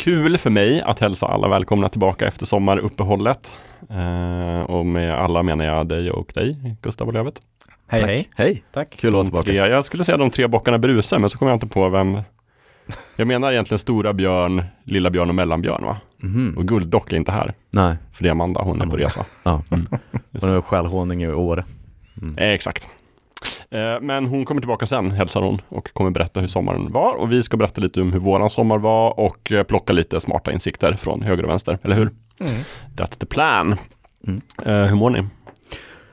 kul för mig att hälsa alla välkomna tillbaka efter sommaruppehållet. Eh, och med alla menar jag dig och dig, Gustav och Lövet. Hej hej. Hej, Tack. kul att vara tillbaka. tre, jag skulle säga de tre bockarna Bruse, men så kommer jag inte på vem. Jag menar egentligen Stora Björn, Lilla Björn och Mellanbjörn va? Mhm. Och Gulddock är inte här, Nej, för det är Amanda, hon är på resa. ja. Mm. Nu är stjälhåning i Åre. Eh, exakt. Eh, men hon kommer tillbaka sen, hälsar hon, och kommer berätta hur sommaren var. Och vi ska berätta lite om hur våran sommar var och eh, plocka lite smarta insikter från höger och vänster, eller hur? Mm. That's the plan. Mm. Eh, hur mår ni?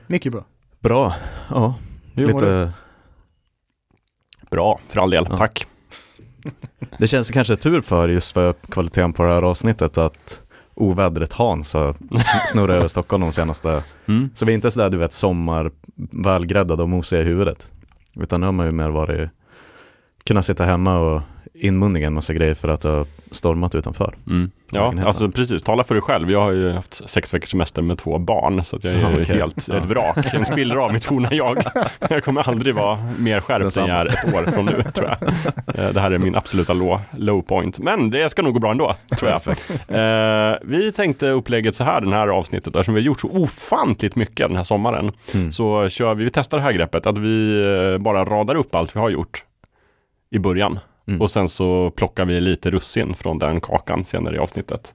Mycket bra. Bra, ja. Hur mår Lite, Bra, för all del. Ja. Tack. det känns kanske tur för just för kvaliteten på det här avsnittet att ovädret Hans har snurrat över Stockholm de senaste, Mm. så vi är inte sådär du vet sommar välgräddade och mosiga i huvudet. Utan nu har man ju mer varit, kunnat sitta hemma och inmundiga en massa grejer för att det har stormat utanför. Mm. Ja, alltså precis. Tala för dig själv. Jag har ju haft sex veckors semester med två barn, så att jag är Okej. helt ett vrak. En spillra av mitt forna jag. Jag kommer aldrig vara mer skärpt än jag är ett år från nu, tror jag. Eh, Det här är min absoluta low, low point. Men det ska nog gå bra ändå, tror jag. Eh, vi tänkte upplägget så här, den här avsnittet, eftersom vi har gjort så ofantligt mycket den här sommaren, Mm. så kör vi, vi testar det här greppet, att vi eh, bara radar upp allt vi har gjort i början. Mm. Och sen så plockar vi lite russin från den kakan senare i avsnittet.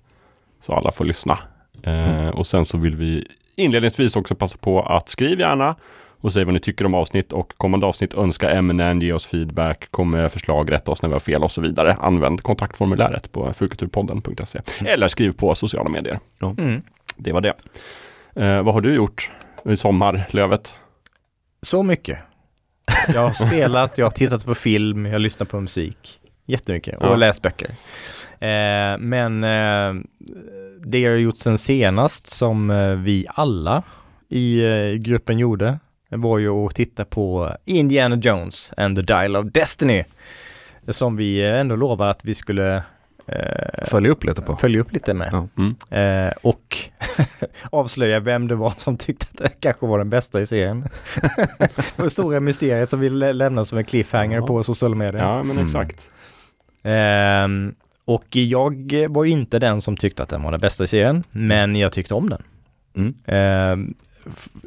Så alla får lyssna. Eh, Mm. och sen så vill vi inledningsvis också passa på att skriv gärna och säg vad ni tycker om avsnitt och kommande avsnitt, önska ämnen, ge oss feedback, kom med förslag, rätta oss när vi har fel och så vidare. Använd kontaktformuläret på fulkulturpodden.se eller skriv på sociala medier. Mm. Det var det. Eh, vad har du gjort i sommar, Lövet? Så mycket. Jag har spelat, jag har tittat på film, jag har lyssnat på musik. Jättemycket. Och Ja. läst böcker. Eh, men eh, det jag har gjort sen senast som eh, vi alla i eh, gruppen gjorde var ju att titta på Indiana Jones and the Dial of Destiny. Som vi eh, ändå lovade att vi skulle eh, Följ upp lite på. följa upp lite med. Ja. Mm. Eh, och avslöja vem det var som tyckte att det kanske var den bästa i serien. det stora mysteriet som vi lä- lämnar som en cliffhanger Ja. på sociala medier. Ja, men Mm. exakt. Ehm, och jag var ju inte den som tyckte att den var den bästa i serien, men jag tyckte om den. Mm. Ehm,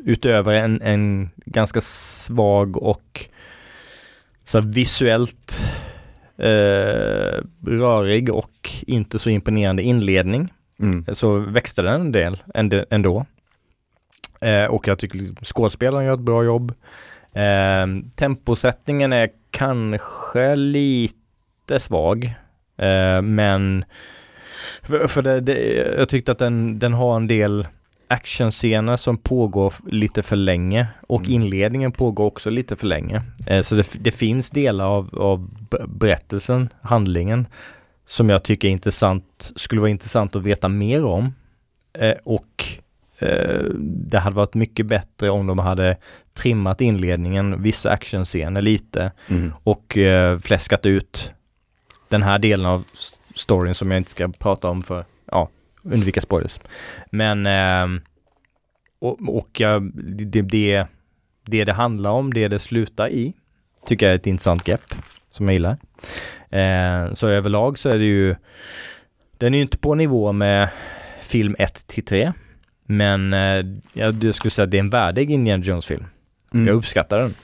utöver en, en ganska svag och så visuellt eh, rörig och inte så imponerande inledning Mm. så växte den en del änd- ändå. Eh, och jag tycker skådespelaren gör ett bra jobb. Eh, temposättningen är kanske lite svag. Eh, men för, för det, det, jag tyckte att den, den har en del actionscener som pågår lite för länge och Mm. inledningen pågår också lite för länge. Eh, så det, det finns delar av, av berättelsen, handlingen, som jag tycker är intressant, skulle vara intressant att veta mer om. Eh, och eh, det hade varit mycket bättre om de hade trimmat inledningen, vissa actionscener lite Mm. och eh, fläskat ut den här delen av storyn som jag inte ska prata om för, ja, undvika spoilers. Men, eh, och, och jag, det, det, det det handlar om, det det slutar i, tycker jag är ett intressant grepp som jag gillar. Eh, så överlag så är det ju, den är ju inte på nivå med film 1 till 3, men eh, jag, jag skulle säga att det är en värdig Indiana Jones-film. Mm. Jag uppskattar den.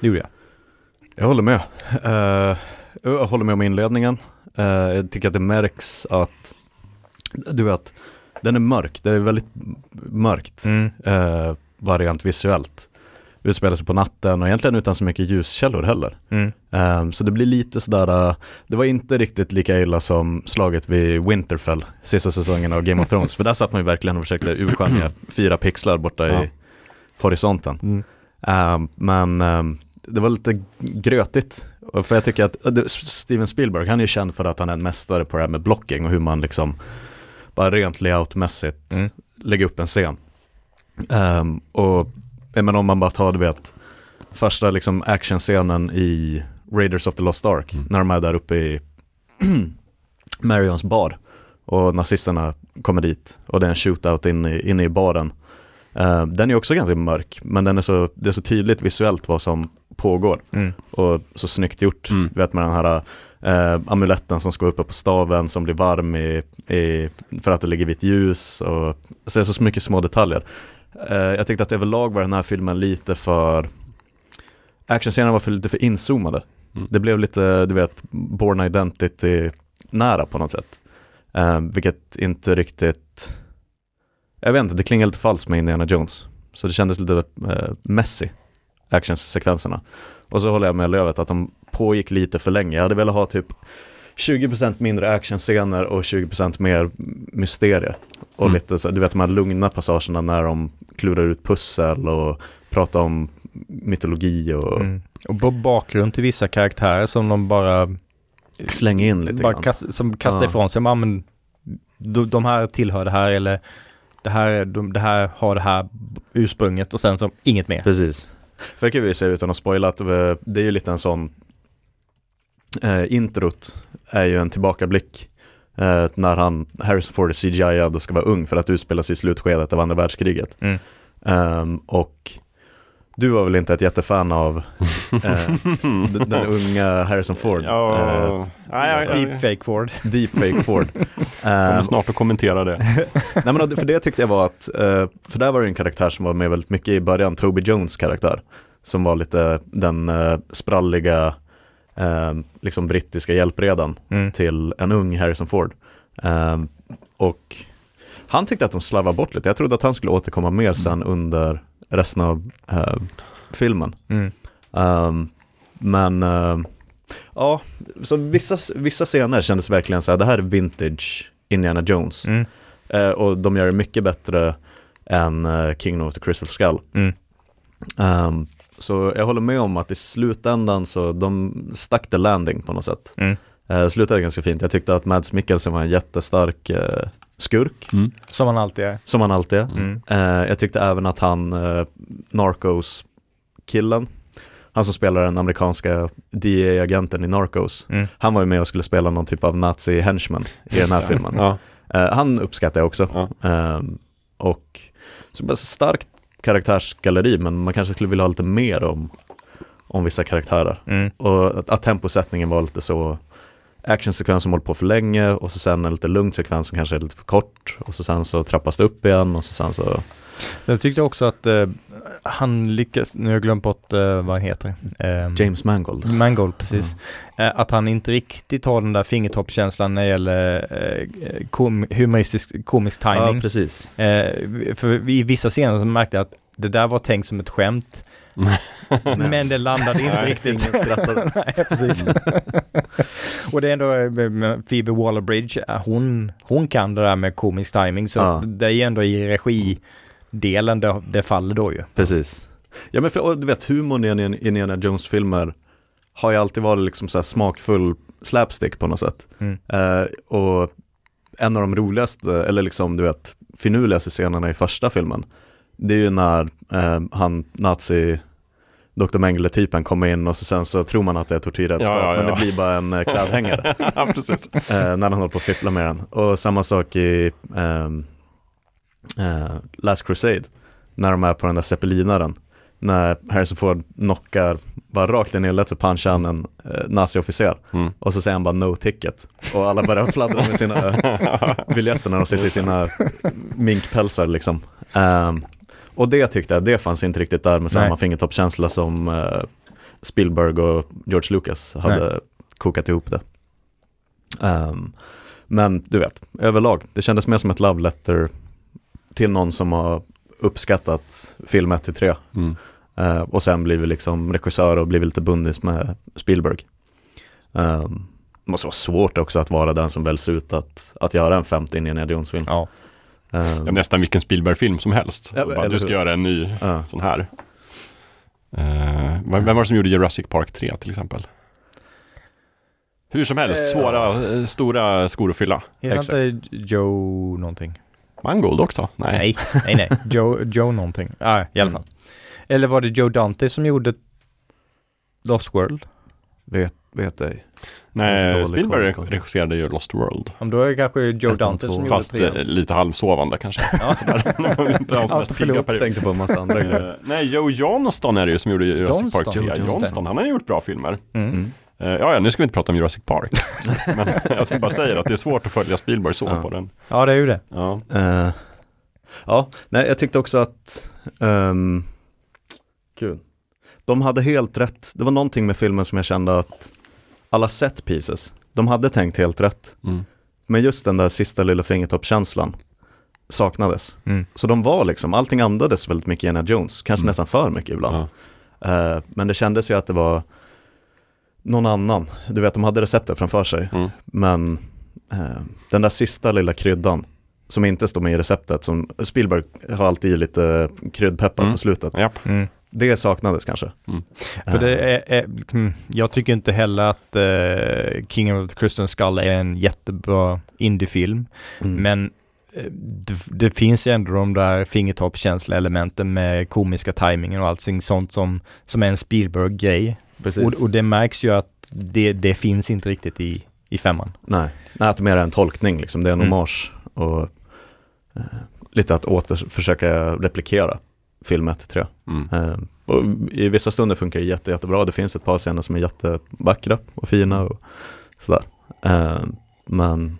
Det gjorde jag. Jag håller med. Eh, jag håller med om inledningen. Eh, jag tycker att det märks att, du vet, den är mörk. Det är väldigt mörkt Mm. eh, variant visuellt. Utspelar sig på natten och egentligen utan så mycket ljuskällor heller. Mm. Eh, så det blir lite sådär, eh, det var inte riktigt lika illa som slaget vid Winterfell, sista säsongen av Game of Thrones. För där satt man ju verkligen och försökte urskilja fyra pixlar borta Ja. i horisonten. Mm. Um, men um, det var lite grötigt. För jag tycker att det- Steven Spielberg, han är ju känd för att han är en mästare på det här med blocking och hur man liksom bara rent layoutmässigt Mm. lägger upp en scen. Um, och menar om man bara tar, du vet, första liksom actionscenen i Raiders of the Lost Ark, Mm. när de är där uppe i Marions bar och nazisterna kommer dit och det är en shootout inne i, inne i baren. Eh, den är också ganska mörk, men den är så, det är så tydligt visuellt vad som pågår Mm. och så snyggt gjort. Mm. Vet med den här eh, amuletten som ska vara uppe på staven som blir varm i, i, för att det ligger vitt ljus och så det är så mycket små detaljer. Eh, jag tyckte att överlag var den här filmen lite för actionscenerna var för, lite för inzoomade. Mm. Det blev lite, du vet, Born Identity nära på något sätt. Eh, vilket inte riktigt, jag vet inte, det klingar lite falskt med Indiana Jones. Så det kändes lite eh, messy, actionsekvenserna. Och så håller jag med Lövet att de pågick lite för länge. Jag hade velat ha typ 20% mindre actionscener och 20% mer mysterie. Och Mm. lite så, du vet de här lugna passagerna när de klurar ut pussel och pratar om mytologi och Mm. Och bakgrund till vissa karaktärer som de bara, slänger in lite bara grann. kast, som kastar Ja. ifrån sig. Men, de, de här tillhör det här eller det här, de, det här har det här ursprunget och sen så inget mer. Precis. För det kan vi säga utan att spoila att eh, det är ju lite en sån eh, introt är ju en tillbakablick eh, när han, Harrison Ford är CGI och ska vara ung för att utspela sig i slutskedet av andra världskriget. Mm. Ehm, och du var väl inte ett jättefan av eh, den, unga Harrison Ford? Eh, Ja, jag, Deepfake Ford. Deepfake Ford. kommer Ehm, snart att kommentera det. Nej men för det tyckte jag var att, eh, för där var det en karaktär som var med väldigt mycket i början, Toby Jones karaktär. Som var lite den eh, spralliga, eh, liksom brittiska hjälpredan Mm. till en ung Harrison Ford. Eh, och han tyckte att de slarvade bort lite, jag trodde att han skulle återkomma mer sen under resten av eh, filmen. Mm. Um, men uh, ja, så vissa, vissa scener kändes verkligen så här, det här är vintage Indiana Jones. Mm. Eh, och de gör det mycket bättre än uh, Kingdom of the Crystal Skull. Mm. Um, så jag håller med om att i slutändan så de stack the landing på något sätt. Mm. Uh, slutade ganska fint. Jag tyckte att Mads Mikkelsen var en jättestark skurk, Mm. Som han alltid är. som han alltid är. Mm. Eh, jag tyckte även att han, uh, Narcos-killen, han som spelar den amerikanska DEA-agenten i Narcos, Mm. han var ju med och skulle spela någon typ av nazi-henchman i den här filmen. Ja. Eh, han uppskattar jag också. Ja. Ehm, och så bara starkt karaktärsgalleri, men man kanske skulle vilja ha lite mer om, om vissa karaktärer. Mm. Och att, att temposättningen var lite så actionsekvens som håller på för länge och så sen en lite lugn sekvens som kanske är lite för kort och så sen så trappas det upp igen och så sen så Sen tyckte jag också att eh, han lyckas, nu har jag glömt bort eh, vad han heter. Eh, James Mangold. Mangold, precis. Eh, att han inte riktigt har den där fingertoppskänslan när det gäller eh, kom, humoristisk, komisk Ja, timing. precis. eh, för i vissa scener så märkte jag att det där var tänkt som ett skämt. Men det landade inte Nej, riktigt. ingen skrattade. Nej, precis. och det är ändå eh, med Phoebe Waller-Bridge, eh, hon, hon kan det där med komisk timing så Ja. det är ju ändå i regidelen det, det faller då ju. Precis. Ja men för, och du vet humorn i en- i Indiana Jones-filmer har ju alltid varit liksom så här smakfull slapstick på något sätt. Mm. Eh, och en av de roligaste, eller liksom du vet, finurligaste scenerna i första filmen, det är ju när eh, han, nazi, Dr. Mengele-typen kommer in och så sen så tror man att det är tortyrredskap, Ja, ja, men ja. det blir bara en eh, klädhängare ja, precis. eh, när han håller på att fippla med den. Och samma sak i ehm, eh, Last Crusade, när de är på den där zeppelinaren. När Harrison Ford knockar, bara rakt in i nyllet så punchar han en eh, naziofficer. Mm. Och så säger han bara no ticket. Och alla börjar fladdra med sina eh, biljetter när de sitter i sina minkpälsar liksom. Ehm, och det tyckte jag, det fanns inte riktigt där med samma Nej. fingertoppskänsla som eh, Spielberg och George Lucas hade kokat ihop det. Ehm, men du vet, överlag, det kändes mer som ett love letter till någon som har uppskattat film 1-3 Mm. Eh, och sen blivit liksom regissör och blivit lite bundis med Spielberg. Um, det måste vara svårt också att vara den som väljs ut att, att göra en femte Indiana Jones-film. Ja. Ja, nästan vilken Spielberg-film som helst. Ja, Bara, du ska hur? göra en ny ja. sån här. Eh, vem vem var det som gjorde Jurassic Park 3 till exempel? Hur som helst, Eh, svåra, eh, stora skor att fylla. Heter inte Joe någonting? Mangold också? Nej. Nej, nej, nej. Joe, Joe någonting. Ja, i alla Mm. fall. Eller var det Joe Dante som gjorde Lost World? Vet, vet ej. Nej, Spielberg koll regisserade ju Lost World. Om då är det kanske Joe Dante som gjorde Fast trean. eh, lite halvsovande kanske. Autopilot. Tänkte på en massa andra grejer. Eh, nej, Joe Johnston är det ju som gjorde Jurassic Park Johnston. 3. Joe Johnston. Johnston. han har gjort bra filmer. Mm. Mm. Eh, ja, ja, nu ska vi inte prata om Jurassic Park. Men jag bara säga att det är svårt att följa Spielberg så Ja. på den. Ja, det är ju det. Ja. Eh, ja, nej jag tyckte också att, um, gud, de hade helt rätt. Det var någonting med filmen som jag kände att alla set pieces, de hade tänkt helt rätt. Mm. Men just den där sista lilla fingertoppskänslan saknades. Mm. Så de var liksom, allting andades väldigt mycket Indiana Jones, kanske Mm. nästan för mycket ibland. Ja. Eh, men det kändes ju att det var någon annan. Du vet, de hade receptet framför sig. Mm. Men eh, den där sista lilla kryddan som inte står med i receptet, som Spielberg har alltid i lite kryddpeppar Mm. på slutet. Japp. Det saknades kanske. Mm. För det är, är, mm, jag tycker inte heller att eh, King of the Crystal Skull är en jättebra indiefilm. Mm. Men eh, det, det finns ju ändå de där fingertoppskänsla elementen med komiska tajmingen och allting sånt som, som är en Spielberg-grej. Och, och det märks ju att det, det finns inte riktigt i, i femman. Nej, Nej, att det mer är en tolkning, liksom. det är en Mm. hommage och eh, lite att åter försöka replikera film 1 3. Mm. Eh, och I vissa stunder funkar det jätte, jättebra, det finns ett par scener som är jättevackra och fina och sådär. Eh, men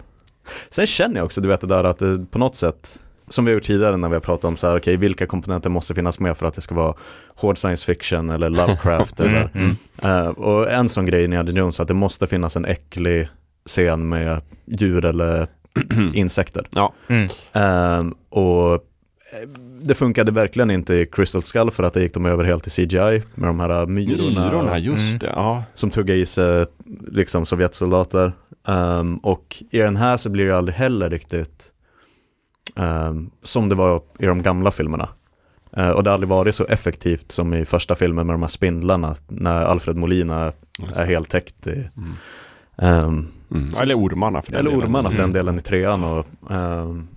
sen känner jag också, du vet det där att det på något sätt, som vi har gjort tidigare när vi har pratat om så här, okej vilka komponenter måste finnas med för att det ska vara hård science fiction eller Lovecraft eller sådär. Mm. Eh, och en sån grej i Indiana Jones att det måste finnas en äcklig scen med djur eller insekter. Ja. Mm. Eh, och eh, det funkade verkligen inte i Crystal Skull för att det gick de över helt till CGI med de här myrorna, Myrorna, just Mm. det. Ja. som tuggar i sig liksom Sovjetsoldater. Um, och i den här så blir det aldrig heller riktigt um, som det var i de gamla filmerna. Eh, och det har aldrig varit så effektivt som i första filmen med de här spindlarna när Alfred Molina är helt täckt i, Mm. ehm, Mm. Eller ormarna för den eller delen. ormarna för den Mm. delen i trean. Och, ehm,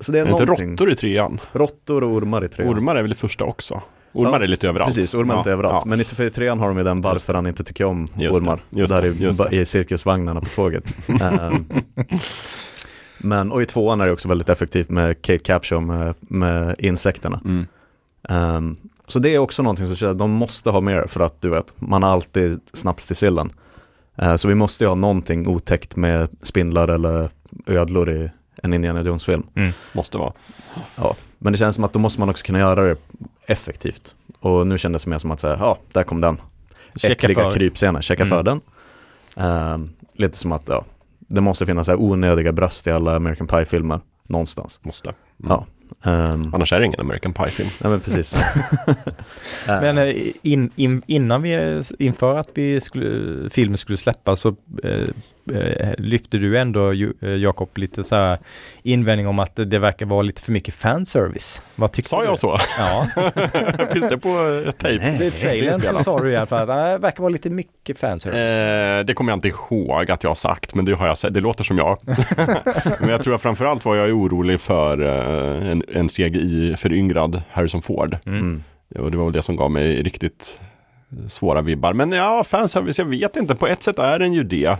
så det är, Är det inte någonting. råttor i trean? Råttor och ormar i trean. Ormar är väl i första också? Ormar Ja, är lite överallt. Precis, ormar är Ja, inte överallt. ja. Men i i trean har de ju den varför han inte tycker om Just det, ormar. just där det, i, just det. i cirkusvagnarna på tåget. Ehm, men, och i tvåan är det också väldigt effektivt med Kate Capshaw med, med insekterna. Mm. Ehm, så det är också någonting som att de måste ha mer för att du vet, man har alltid snaps till sillen. Eh, så vi måste ju ha någonting otäckt med spindlar eller ödlor i en Indiana Jones-film. Måste vara. Men det känns som att då måste man också kunna göra det effektivt. Och nu kändes det mer som att säga, ja, där kom den. Checka Äckliga för. krypscener, checka Mm. för den. Ehm, lite som att, ja, det måste finnas så här onödiga bröst i alla American Pie-filmer, någonstans. Måste. Mm. Ja. Ehm, Annars är det ingen American Pie-film. nej men precis. Ehm, Men eh, in, in, innan vi, inför att vi skulle, filmen skulle släppas så eh, eh, lyfte du ändå eh, Jakob lite så här invändning om att det verkar vara lite för mycket fanservice. Vad tyckte Sa du? jag så? Ja, Finns det på eh, tejp? Nej. i trailern så sa du i alla fall att "Ah, det verkar vara lite mycket fanservice. Eh, det kommer jag inte ihåg att jag har sagt, men det har jag sett. Det låter som jag. men jag tror att framförallt var jag orolig för en, en CGI-föryngrad Harrison Ford. Mm. mm. Och det var väl det som gav mig riktigt svåra vibbar. Men ja, fanservice, jag vet inte. På ett sätt är den ju det.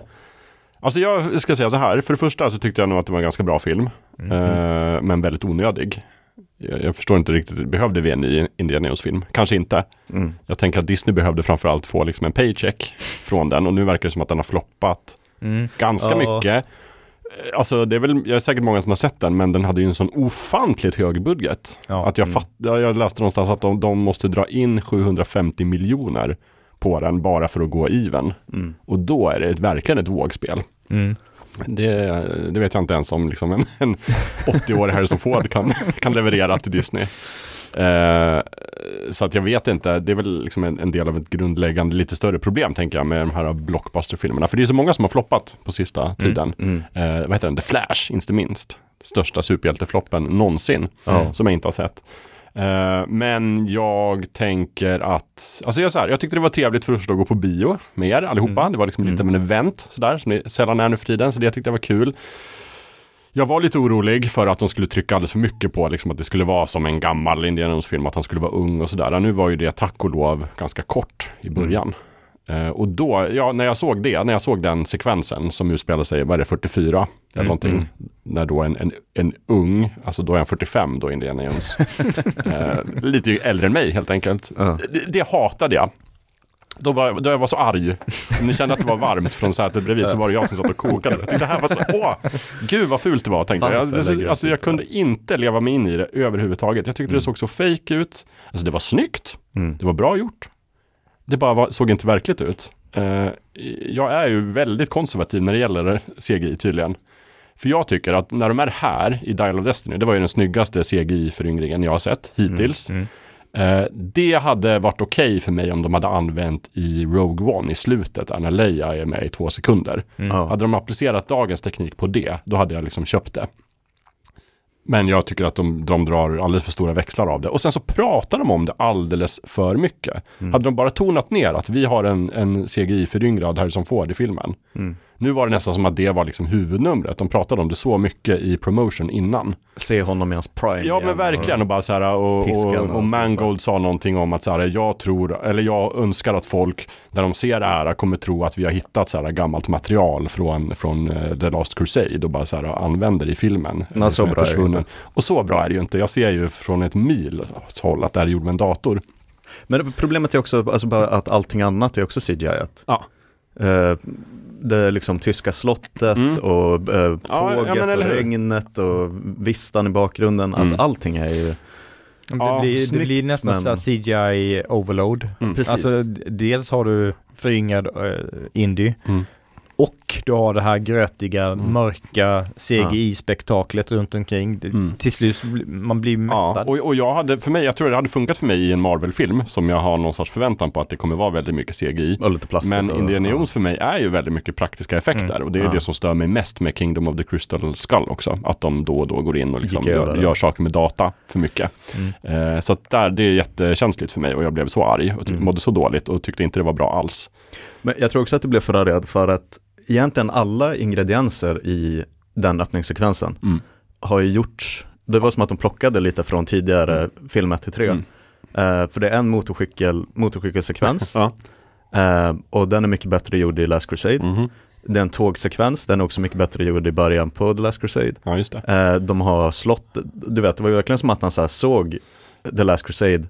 Alltså jag ska säga så här, för det första så tyckte jag nog att det var en ganska bra film. Mm. Eh, men väldigt onödig. Jag, jag förstår inte riktigt, behövde vi en ny Indiana Jones-film? Kanske inte. Mm. Jag tänker att Disney behövde framförallt få liksom en paycheck från den och nu verkar det som att den har floppat Mm. ganska Ja. mycket. Eh, Alltså det är väl, jag är säkert många som har sett den, men den hade ju en sån ofantligt hög budget. Ja. Att jag, Mm. fatt, jag läste någonstans att de, de måste dra in 750 miljoner på den bara för att gå even. Mm. Och då är det verkligen ett vågspel. Mm. Det, det vet jag inte ens om liksom en, en 80-årig Harrison Ford kan, kan leverera till Disney. Eh, så att jag vet inte, det är väl liksom en, en del av ett grundläggande, lite större problem tänker jag med de här blockbuster-filmerna. För det är så många som har floppat på sista tiden. Mm. Eh, vad heter den? The Flash, inte minst. Största superhjältefloppen någonsin, Ja. som jag inte har sett. Eh, men jag tänker att, alltså jag, så här, jag tyckte det var trevligt för att gå på bio med er allihopa. Mm. Det var liksom lite av en event sådär, som det sällan är nu för tiden. Så det tyckte jag var kul. Jag var lite orolig för att de skulle trycka alldeles för mycket på liksom att det skulle vara som en gammal Indiana Jones-film, att han skulle vara ung och sådär. Nu var ju det tack och lov ganska kort i början. Eh, och då, ja, när jag såg det, när jag såg den sekvensen som utspelar sig, vad är det, 44 eller Mm, någonting. mm. När då en, en, en ung, alltså då är han 45 då Indiana Jones. eh, lite äldre än mig helt enkelt. Ja. Det, det hatade jag. Då var, då jag var så arg. Om ni kände att det var varmt från sätet bredvid så var det jag som satt och kokade. För jag det här var så, åh, gud vad fult det var tänkte jag. Du Alltså jag kunde inte leva mig in i det överhuvudtaget. Jag tyckte det såg så fake ut. Alltså det var snyggt, Mm. det var bra gjort. Det bara var, såg inte verkligt ut. Eh, jag är ju väldigt konservativ när det gäller CGI tydligen. För jag tycker att när de är här i Dial of Destiny, det var ju den snyggaste CGI-föryngringen jag har sett hittills. Mm. Eh, det hade varit okej för mig om de hade använt i Rogue One i slutet, där när Leia är med i två sekunder. Ja. Hade de applicerat dagens teknik på det, då hade jag liksom köpt det. Men jag tycker att de, de drar alldeles för stora växlar av det. Och sen så pratar de om det alldeles för mycket. Mm. Hade de bara tonat ner att vi har en, en CGI-föryngrad Harrison Ford i filmen. Mm. Nu var det nästan som att det var liksom huvudnumret. De pratade om det så mycket i promotion innan. Se honom i hans prime Ja men igen verkligen och bara så här och, och, och Mangold sa någonting om att så här, jag tror, eller jag önskar att folk när de ser det här kommer tro att vi har hittat så här gammalt material från, från eh, The Last Crusade och bara så här använder i filmen. Ja, så bra är det försvunnen. Och så bra är det ju inte. Jag ser ju från ett mil håll att det här är gjort med en dator. Men problemet är också alltså att allting annat är också CGI. Ja. Eh, det liksom tyska slottet Mm. och eh, Ja, ja, tåget men eller och regnet och vistan i bakgrunden. Mm. Att allting är ju, Det, Ja, blir, det snyggt, blir nästan men- CGI overload. Mm. precis. Alltså dels har du föryngrad uh, indie Mm. Och du har det här grötiga, Mm. mörka CGI-spektaklet runt omkring. Det- Mm. Till slut, man blir Ja, mättad. och, och jag hade, för mig, jag tror det hade funkat för mig i en Marvel-film som jag har någon sorts förväntan på att det kommer vara väldigt mycket CGI. och lite plastigt. Men Indiana ja. Jones för mig är ju väldigt mycket praktiska effekter Mm. och det är Ja. det som stör mig mest med Kingdom of the Crystal Skull också. Att de då och då går in och liksom gör, gör saker med data för mycket. Mm. Eh, så att där, det är jättekänsligt för mig och jag blev så arg och Mm. mådde så dåligt och tyckte inte det var bra alls. Men jag tror också att det blev förargad för att egentligen alla ingredienser i den öppningssekvensen Mm. har ju gjorts, det var som att de plockade lite från tidigare film 1 till 3. Mm. Eh, för det är en motorcykel, motorcykelsekvens Ja. eh, och den är mycket bättre gjord i Last Crusade. Mhm. Det är en tågsekvens, den är också mycket bättre gjord i början på The Last Crusade. ja, just det. Eh, de har slott, du vet det var ju verkligen som att han så såg The Last Crusade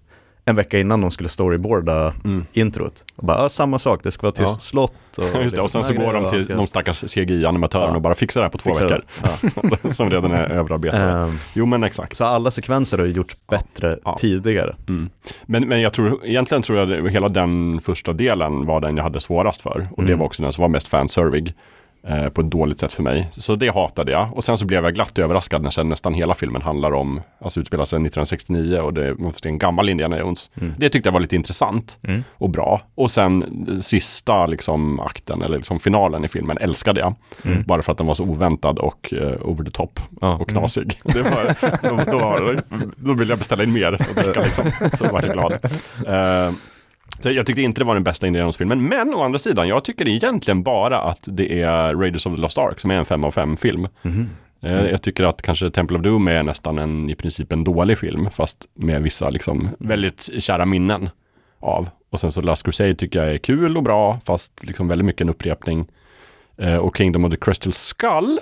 en vecka innan de skulle storyboarda Mm. introt. Och bara, samma sak, det ska vara tyst Ja. slott. Och Just det, och sen så går de till ska de stackars CGI-animatörerna Ja. och bara fixar det här på två fixa det. veckor. Ja. som redan är överarbetade. Ehm, Jo men exakt. så alla sekvenser har ju gjorts bättre tidigare. Mm. Men, men jag tror, egentligen tror jag att hela den första delen var den jag hade svårast för. Och det Mm. var också den som var mest fanservig. Eh, på ett dåligt sätt för mig. Så det hatade jag. Och sen så blev jag glatt överraskad när sen nästan hela filmen handlar om, alltså utspelar sig 1969 och det man får se en gammal Indiana Jones. Mm. Det tyckte jag var lite intressant Mm. och bra. Och sen eh, sista liksom akten, eller liksom finalen i filmen, älskade jag. Mm. Bara för att den var så oväntad och eh, over the top Ja. och knasig. Det var, då, då, då ville jag beställa in mer och dricka liksom. Så var jag glad. Eh, så jag tyckte inte det var den bästa Indiana Jones-filmen. Men å andra sidan, jag tycker egentligen bara att det är Raiders of the Lost Ark som är en 5 av 5 film. Mhm. Eh, Jag tycker att kanske Temple of Doom är nästan en, i princip en dålig film, fast med vissa liksom väldigt kära minnen av. Och sen så Last Crusade tycker jag är kul och bra, fast liksom väldigt mycket en upprepning. Eh, Och Kingdom of the Crystal Skull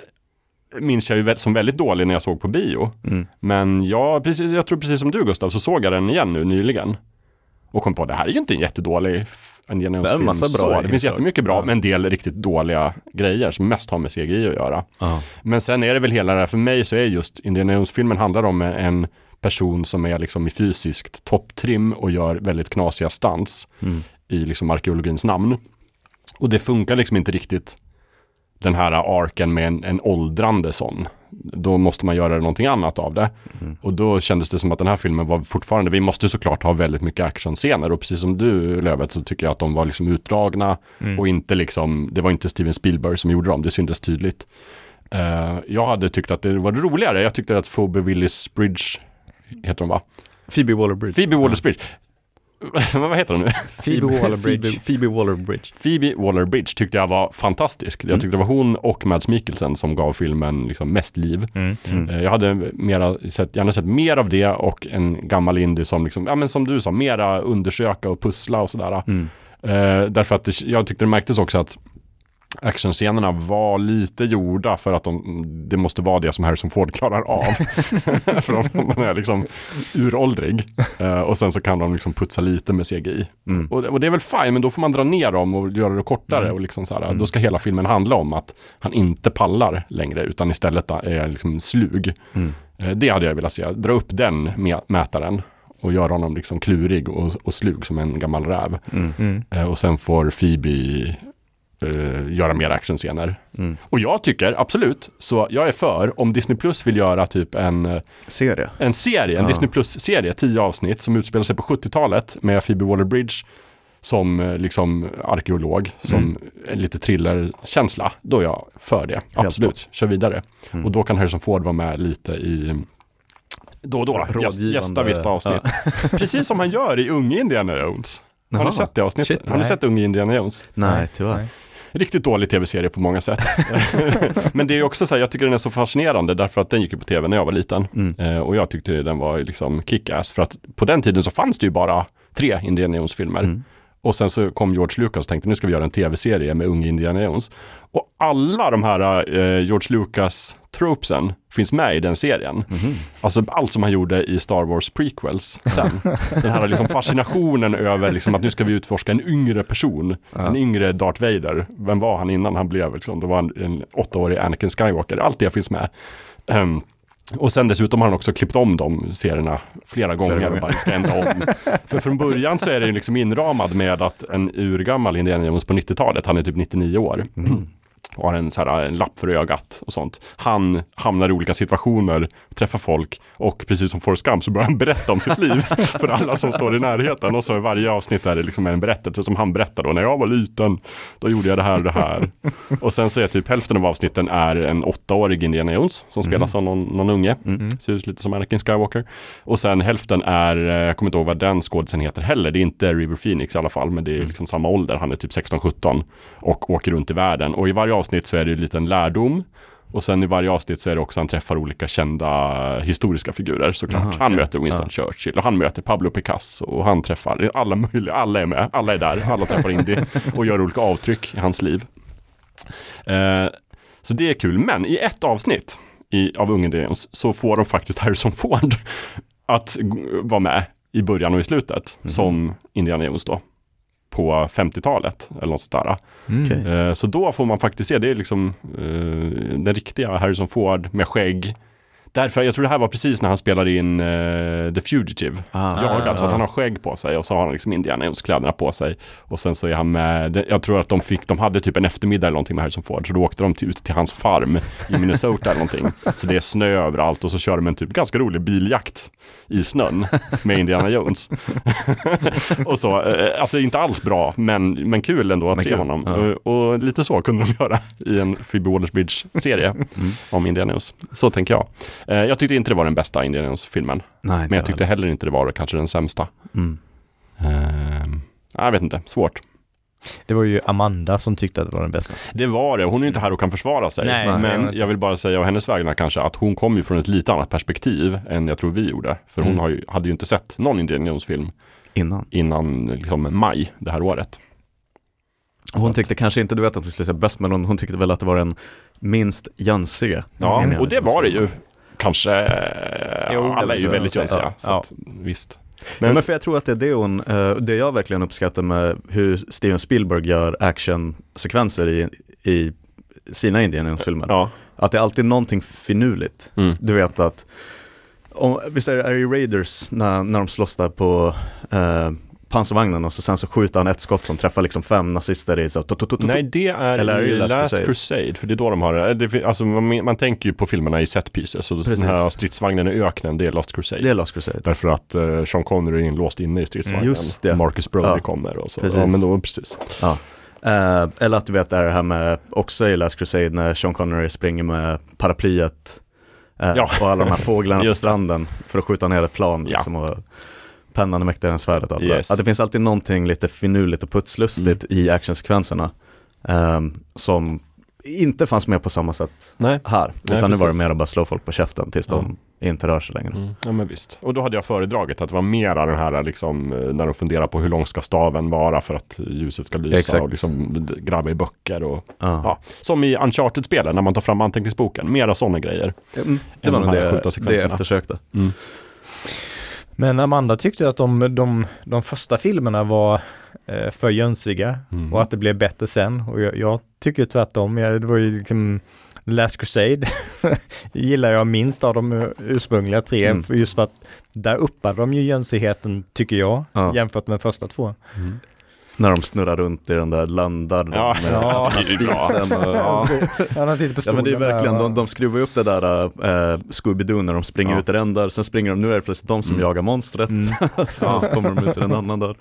minns jag ju som väldigt dålig när jag såg på bio. Mm. Men jag, precis, jag tror precis som du Gustav, så såg jag den igen nu nyligen. Och kom på, det här är ju inte en jättedålig en Jones-film. massa bra så. Det finns jättemycket bra, Ja. men en del riktigt dåliga grejer som mest har med CGI att göra. Ja. Men sen är det väl hela det här, för mig så är just Indiana Jones-filmen handlar om en person som är liksom i fysiskt topptrim och gör väldigt knasiga stunts Mm. i liksom arkeologins namn. Och det funkar liksom inte riktigt den här arken med en, en åldrande sån. Då måste man göra någonting annat av det. Mm. Och då kändes det som att den här filmen var fortfarande, vi måste såklart ha väldigt mycket actionscener och precis som du Lövet så tycker jag att de var liksom utdragna Mm. och inte liksom, det var inte Steven Spielberg som gjorde dem, det syntes tydligt. Eh, jag hade tyckt att det var roligare, jag tyckte att Phoebe Willis Bridge, heter hon va? Phoebe Waller-Bridge. Phoebe Waller Bridge. Vad heter hon nu? Phoebe Waller-Bridge. Phoebe, Waller-Bridge. Phoebe Waller-Bridge tyckte jag var fantastisk. Jag Mm. tyckte det var hon och Mads Mikkelsen som gav filmen liksom mest liv. Mm. Mm. Eh, Jag hade mera sett, gärna sett mer av det och en gammal indie som liksom, ja men som du sa, mera undersöka och pussla och sådär. Mm. Eh, därför att det, jag tyckte det märktes också att actionscenerna var lite gjorda för att de, det måste vara det som Harrison Ford klarar av. för de, de är liksom uråldrig. Eh, och sen så kan de liksom putsa lite med CGI. Mm. Och, och det är väl fine, men då får man dra ner dem och göra det kortare. Mm. Och liksom så här, Mm. Då ska hela filmen handla om att han inte pallar längre, utan istället är liksom slug. Mm. Eh, Det hade jag velat se. Dra upp den mä- mätaren och göra honom liksom klurig och, och slug som en gammal räv. Eh, Och sen får Phoebe eh, göra mer actionscener. Mm. Och jag tycker absolut, så jag är för om Disney Plus vill göra typ en, eh, Serie. en serie, en Ja. Disney Plus-serie, tio avsnitt som utspelar sig på 70-talet med Phoebe Waller-Bridge som eh, liksom arkeolog, som Mm. en lite thrillerkänsla. Då är jag för det, absolut. Kör vidare. Mm. Och då kan Harrison Ford vara med lite i då och då, Rådgivande- gästa visst avsnitt. Precis som han gör i Unge Indiana Jones. Har Jaha. ni sett det avsnittet? Shit, Har ni nej. sett Unge Indiana Jones? Nej, tyvärr. Nej. Riktigt dålig tv-serie på många sätt. Men det är också så här, jag tycker den är så fascinerande därför att den gick ju på tv när jag var liten. Mm. Eh, och jag tyckte den var liksom kick-ass för att på den tiden så fanns det ju bara tre Indiana Jones-filmer. Mm. Och sen så kom George Lucas och tänkte nu ska vi göra en tv-serie med unge Indiana Jones. Och alla de här eh, George Lucas-tropesen finns med i den serien. Mhm. Alltså allt som han gjorde i Star Wars prequels sen. den här liksom fascinationen över liksom att nu ska vi utforska en yngre person. Ja. En yngre Darth Vader. Vem var han innan han blev liksom? Då var han en åttaårig Anakin Skywalker. Allt det finns med. Ehm, och sen dessutom har han också klippt om de serierna flera gånger och gånger. bara ska ändra om. För från början så är det ju liksom inramad med att en urgammal Indiana Jones på 90-talet, han är typ 99 år. Och har en, så här, en lapp för ögat och sånt. Han hamnar i olika situationer, träffar folk och precis som Forrest Gump så börjar han berätta om sitt liv för alla som står i närheten. Och så i varje avsnitt är det liksom en berättelse som han berättar då. När jag var liten, då gjorde jag det här och det här. Och sen så är typ hälften av avsnitten är en åttaårig Indiana Jones som spelas av någon, någon unge. Mm. Ser ut lite som Anakin Skywalker. Och sen hälften är, eh, jag kommer inte ihåg vad den skådisen heter heller. Det är inte River Phoenix i alla fall, men det är liksom samma ålder. Han är typ 16-17 och åker runt i världen. Och i varje avsnitt så är det en liten lärdom. Och sen i varje avsnitt så är det också han träffar olika kända historiska figurer såklart. Aha, han okej. möter Winston Churchill och han möter Pablo Picasso och han träffar alla möjliga, alla är med, alla är där, alla träffar Indy och gör olika avtryck i hans liv. Eh, så det är kul, men i ett avsnitt i, av Ungen Jones så får de faktiskt Harrison Ford att vara med i början och i slutet Mhm. som Indiana Jones då på 50-talet eller något sånt där. Mm. Eh, Så då får man faktiskt se, det är liksom eh, den riktiga Harrison Ford med skägg. Därför, jag tror det här var precis när han spelade in eh, The Fugitive. Ah, Jag ja, alltså att han har skägg på sig och så har han liksom Indiana Jones-kläderna på sig. Och sen så är han med, jag tror att de fick, de hade typ en eftermiddag eller någonting med Harrison Ford. Så då åkte de till, ut till hans farm i Minnesota eller någonting. Så det är snö överallt och så kör de en typ ganska rolig biljakt i snön med Indiana Jones. och så, eh, alltså inte alls bra, men, men kul ändå att Men se kul, honom. ja. Och, och lite så kunde de göra i en Phoebe Waller-Bridge-serie Mm. om Indiana Jones. Så tänker jag. Eh, jag tyckte inte det var den bästa Indiana Jones-filmen. Men jag tyckte heller inte det var kanske den sämsta. Mm. Ehm, jag vet inte, svårt. Det var ju Amanda som tyckte att det var den bästa. Det var det, hon är ju inte här och kan försvara sig. Nej, men nej. jag vill bara säga av hennes vägnar kanske att hon kom ju från ett lite annat perspektiv än jag tror vi gjorde. För hon Mm. har ju, hade ju inte sett någon Indiana Jones-film Innan. innan liksom, maj det här året. Hon tyckte kanske inte, du vet att du skulle säga bäst, men hon, hon tyckte väl att det var den minst jönsiga. Ja, och det var det ju. Kanske, Jo, alla är ju väldigt jönsiga. ja, Så att, visst. Men, Men, för jag tror att det är det hon, eh, det jag verkligen uppskattar med hur Steven Spielberg gör actionsekvenser i, i sina Indiana Jones-filmer. ja. Att det är alltid någonting finurligt. Mm. Du vet att, om, visst är det, Raiders när, när de slåss där på eh, pansarvagnen och så sen så skjuter han ett skott som träffar liksom fem nazister i så, Nej, det är Eller i Last Last, Crusade? Crusade. För det är då de har det. det. Alltså, man, man tänker ju på filmerna i set pieces. Så Precis. den här stridsvagnen i öknen, det är Last Crusade. det är Last Crusade. Därför att eh, Sean Connery är inlåst inne i stridsvagnen. Mm, just det. Marcus Brody Ja. kommer och så. Precis. Ja, men då, precis. Ja. Eh, eller att du vet det är det här med, också i Last Crusade när Sean Connery springer med paraplyet eh, Ja. och alla de här fåglarna på stranden för att skjuta ner ett plan liksom, och pennan är mäktigare än svärdet. allt det. Yes. Att det finns alltid någonting lite finurligt och putslustigt Mm. i actionsekvenserna ehm, som inte fanns med på samma sätt Nej. här. Nej, utan nu var det mer att bara slå folk på käften tills de inte rör sig längre. Mm. Ja men visst. Och då hade jag föredragit att det var mera den här liksom eh, när de funderar på hur lång ska staven vara för att ljuset ska lysa Exakt. och liksom gräva i böcker och Ja. ja. Som i Uncharted-spelen när man tar fram anteckningsboken. Mera sådana grejer. Mm, det var de nog det, det jag eftersökte. Men Amanda tyckte att de, de, de första filmerna var eh, för jönsiga Mm. och att det blev bättre sen. Och jag, jag tycker tvärtom. Jag, det var ju liksom The Last Crusade gillar jag minst av de eh, ursprungliga tre. Mm. Just för att där uppade de ju jönsigheten, tycker jag, Ja. jämfört med första två. Mm. När de snurrar runt i den där landar Ja. med Ja. spisen. Och, Ja, ja. de sitter på Ja stolen men det är verkligen, de, de skruvar upp det där uh, Scooby-Doo när de springer Ja. ut i den där, sen springer de, nu är det plötsligt de som Mm. jagar monstret, Mm. sen så kommer de ut i den annan där.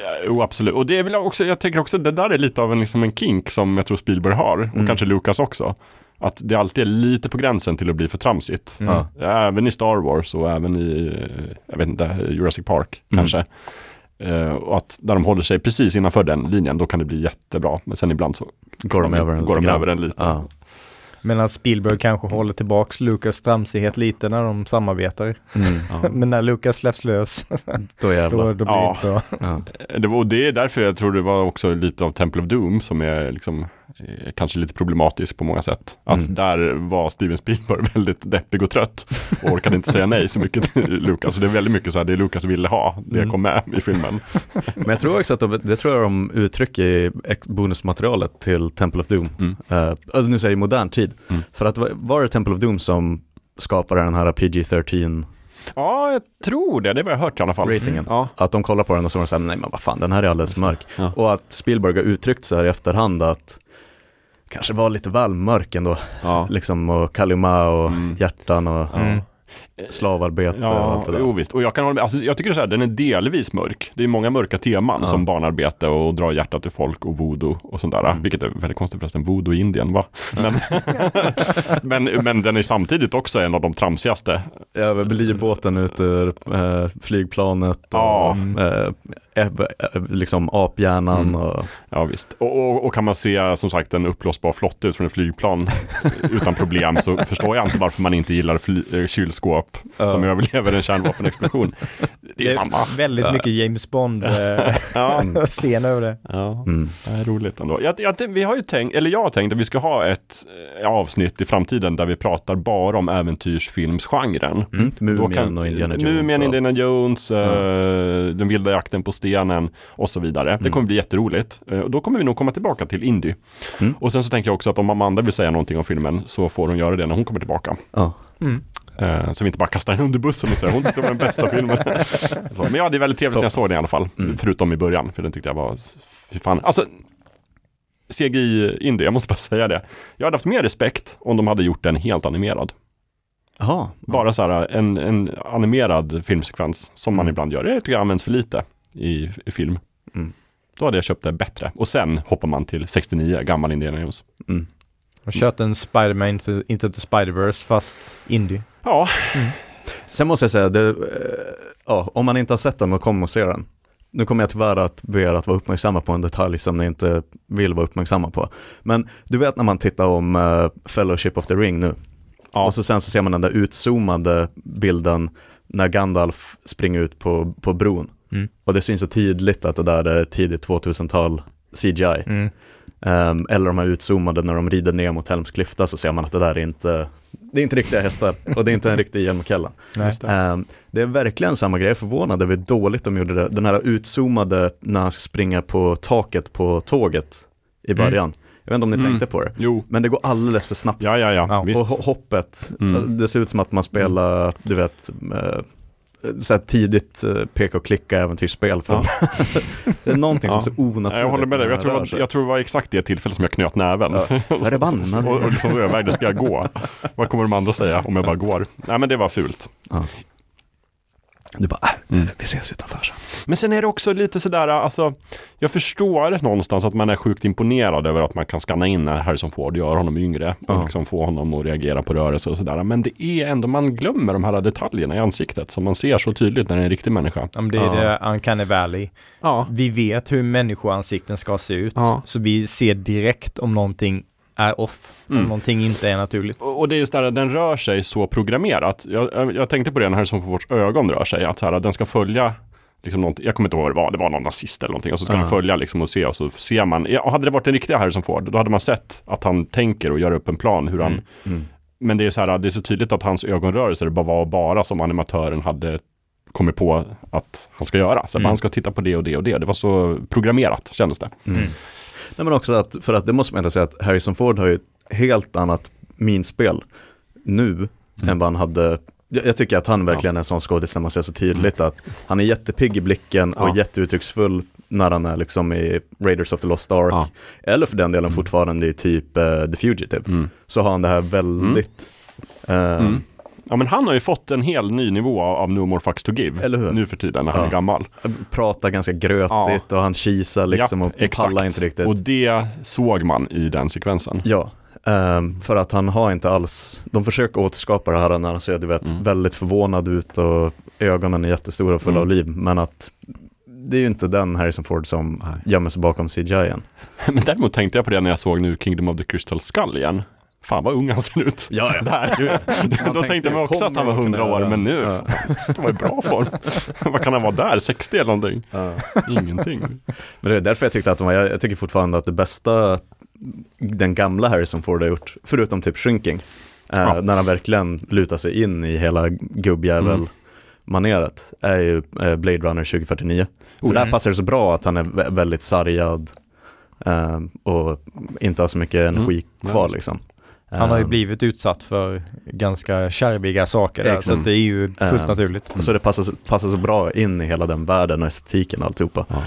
Ja, Jo, absolut. Och det är väl också, jag tänker också, det där är lite av en, liksom en kink som jag tror Spielberg har. Och Mm. kanske Lucas också. Att det alltid är lite på gränsen till att bli för tramsigt. Mm. Ja. Även i Star Wars och även i, eh, jag vet inte, Jurassic Park Mm. kanske. Eh, och att där de håller sig precis innanför den linjen, då kan det bli jättebra. Men sen ibland så Går de över den går de över den lite. Ja. Men att Spielberg kanske håller tillbaks Lucas tramsighet lite när de samarbetar. Mm. Ja. Men när Lucas släpps lös, Då jävlar. då, då blir Ja. det inte bra. Ja. Det var, och det är därför jag tror det var också lite av Temple of Doom som är liksom kanske lite problematisk på många sätt. Att Mm. där var Steven Spielberg väldigt deppig och trött och orkade inte säga nej så mycket till Lucas. Så det är väldigt mycket så här, det Lucas ville ha, det Mm. kom med i filmen. Men jag tror också att de, det tror jag de uttrycker i bonusmaterialet till Temple of Doom. Mm. Uh, alltså nu säger jag i modern tid. Mm. För att var- var det Temple of Doom som skapade den här PG-13 Ja, jag tror det. Det var jag hört i alla fall. ratingen? Ja. Att de kollar på den och så var de såhär, nej men vad fan den här är alldeles mörk. Ja. Och att Spielberg har uttryckt så här i efterhand att kanske var lite väl mörk ändå. Ja. Liksom och Kalima och Mm. hjärtan och Mm. Slavarbete och Ja, allt det där. jo visst. Och jag kan hålla med. Alltså, jag tycker så här, den är delvis mörk. Det är många mörka teman Ja. som barnarbete och dra hjärtat ur folk och voodoo och sånt där. Mm. Vilket är väldigt konstigt förresten, voodoo i Indien va? Men, men, men den är samtidigt också en av de tramsigaste. Ja, livbåten ut ur eh, flygplanet och Ja. eh, eh, eh, liksom aphjärnan Mm. och Ja visst. Och, och, och kan man se som sagt en uppblåsbar flotte ut från ett flygplan utan problem så förstår jag inte varför man inte gillar fly, eh, kylskåp Ja. som överlever en kärnvapenexplosion. Det är samma. Väldigt mycket James Bond-scen över det. Ja. mm. Det är roligt ändå. Jag, jag, vi har ju tänkt, eller jag har tänkt att vi ska ha ett eh, avsnitt i framtiden där vi pratar bara om äventyrsfilmsgenren. Mm. Mumien och Indiana Jones. Mumien, Indiana. Jones, eh, Den vilda jakten på stenen och så vidare. Det Mm. kommer bli jätteroligt. Eh, och då kommer vi nog komma tillbaka till Indy. Mm. Och sen så tänker jag också att om Amanda vill säga någonting om filmen så får hon göra det när hon kommer tillbaka. Ja. Mm. Eh, så vi inte bara kastar henne under bussen och säger hon tyckte det var den bästa filmen. så, men ja, det är väldigt trevligt när jag såg den i alla fall. Mm. Förutom i början, för den tyckte jag var, fy fan. Alltså, CGI Indy, jag måste bara säga det. Jag hade haft mer respekt om de hade gjort den helt animerad. Jaha. Bara så här en, en animerad filmsekvens som man Mm. ibland gör. Det tycker jag används för lite i, i film. Mm. Då hade jag köpt det bättre. Och sen hoppar man till 69, gammal Indiana Jones. Mm. Och kört en Spider-Man into, into the Spider-Verse fast indie. Ja, Sen måste jag säga, det, eh, ja, om man inte har sett den och kommer och se den. Nu kommer jag tyvärr att be er att vara uppmärksamma på en detalj som ni inte vill vara uppmärksamma på. Men du vet när man tittar om eh, Fellowship of the Ring nu. Ja. Och så sen så ser man den där utzoomade bilden när Gandalf springer ut på, på bron. Mm. Och det syns så tydligt att det där är tidigt 2000-tal CGI. Mm. Ehm, eller de här utzoomade när de rider ner mot Helms klyfta så ser man att det där är inte, det är inte riktiga hästar och det är inte en riktig just det. Ehm, det är verkligen samma grej, jag är förvånad över hur dåligt de gjorde det. Den här utzoomade när han ska springa på taket på tåget i Mm. början. Jag vet inte om ni Mm. tänkte på det. Jo, Men det går alldeles för snabbt. ja, ja, ja. Och ho- hoppet, Mm. det ser ut som att man spelar, du vet, eh, så tidigt eh, peka och klicka äventyrsspel. För det är någonting som Ja. är så onaturligt. jag håller med dig. Jag tror, sig. jag tror det var exakt det tillfället som jag knöt näven. Ja. Förbannade. och, och liksom övervägde, ska jag gå? Vad kommer de andra säga om jag bara går? Nej men det var fult. Du bara, äh, Mm. vi ses utanför sen. Men sen är det också lite sådär, alltså, jag förstår någonstans att man är sjukt imponerad över att man kan skanna in när Harrison Ford gör honom yngre och liksom få honom att reagera på rörelse och sådär. Men det är ändå, man glömmer de här detaljerna i ansiktet som man ser så tydligt när det är en riktig människa. Ja, men det är Ja. det Uncanny Valley. Ja. Vi vet hur människoansikten ska se ut. Ja. Så vi ser direkt om någonting är off. Om Mm. någonting inte är naturligt. Och det är just det här, den rör sig så programmerat. Jag, jag, tänkte på det när Harrison Fords ögon rör sig, att så här, den ska följa Liksom jag kommer inte ihåg vad det var, det var någon nazist eller någonting och så ska Ja. den följa liksom och se och så ser man, ja, hade det varit den riktiga Harrison Ford, då hade man sett att han tänker och gör upp en plan hur han, Mm. Mm. men det är så här, det är så tydligt att hans ögonrörelser bara var bara som animatören hade kommit på att han ska göra. Så Mm. han ska titta på det och det och det. Det var så programmerat kändes det. Mm. Mm. Nej men också att, för att det måste man ändå säga att Harrison Ford har ju ett helt annat minspel nu Mm. än vad han hade jag jag tycker att han verkligen är en sån skådis när man ser så tydligt att han är jättepigg i blicken och Ja. jätteuttrycksfull när han är liksom i Raiders of the Lost Ark. Ja. Eller för den delen Mm. fortfarande i typ eh, The Fugitive. Mm. Så har han det här väldigt, Mm. Ja men han har ju fått en hel ny nivå av, No More Fucks To Give. Nu för tiden när han Ja. är gammal. pratar ganska grötigt och han kisar liksom Japp, och pallar inte riktigt. Och det såg man i den sekvensen. Ja, ehm, för att han har inte alls, de försöker återskapa det här när han ser du vet, Mm. väldigt förvånad ut och ögonen är jättestora och fulla Mm. av liv, men att det är ju inte den Harrison Ford som Nej. gömmer sig bakom CGI igen. Men däremot tänkte jag på det när jag såg nu Kingdom of the Crystal Skull igen. Fan vad ung han ser ut. Ja, Där. Man Då tänkte man också att han var 100 år, men nu, Ja. det var i bra form. vad kan han vara där? 60 eller någonting? Ja. Ingenting. Men det är därför jag tyckte att de var, jag, tycker fortfarande att det bästa den gamla Harrison Ford har gjort, förutom typ Shrinking, eh, Ja. när han verkligen lutar sig in i hela gubbjävel Mm. maneret är ju eh, Blade Runner 2049. För Oh, där mm. passar det så bra att han är vä- väldigt sargad eh, och inte har så mycket energi Ja, kvar liksom. Han har ju Eh, blivit utsatt för ganska kärviga saker där, så det är ju fullt Eh, naturligt. Så det passar, passar så bra in i hela den världen och estetiken och alltihopa. Ja.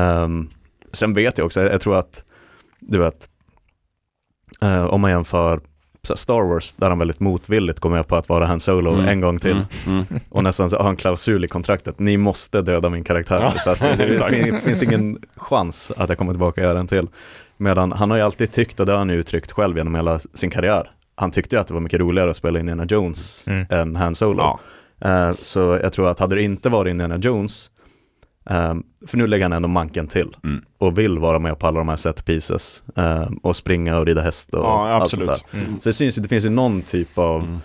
Ehm, sen vet jag också, jag, tror att, du vet, eh, om man jämför Star Wars, där han väldigt motvilligt går med på att vara Han Solo Mm. en gång till Mm. Mm. och nästan så har en klausul i kontraktet, ni måste döda min karaktär. Ja, Så att det, finns ingen chans att jag kommer tillbaka och gör en till. Medan han har ju alltid tyckt, och det har han ju uttryckt själv genom hela sin karriär, han tyckte ju att det var mycket roligare att spela Indiana Jones Mm. än Han Solo. Ja. Eh, så jag tror att hade det inte varit Indiana Jones, eh, för nu lägger han ändå manken till Mm. och vill vara med på alla de här set pieces eh, och springa och rida häst och Ja, allt absolut. sånt där. Mm. Så det, syns, ju- det finns ju någon typ av Mm.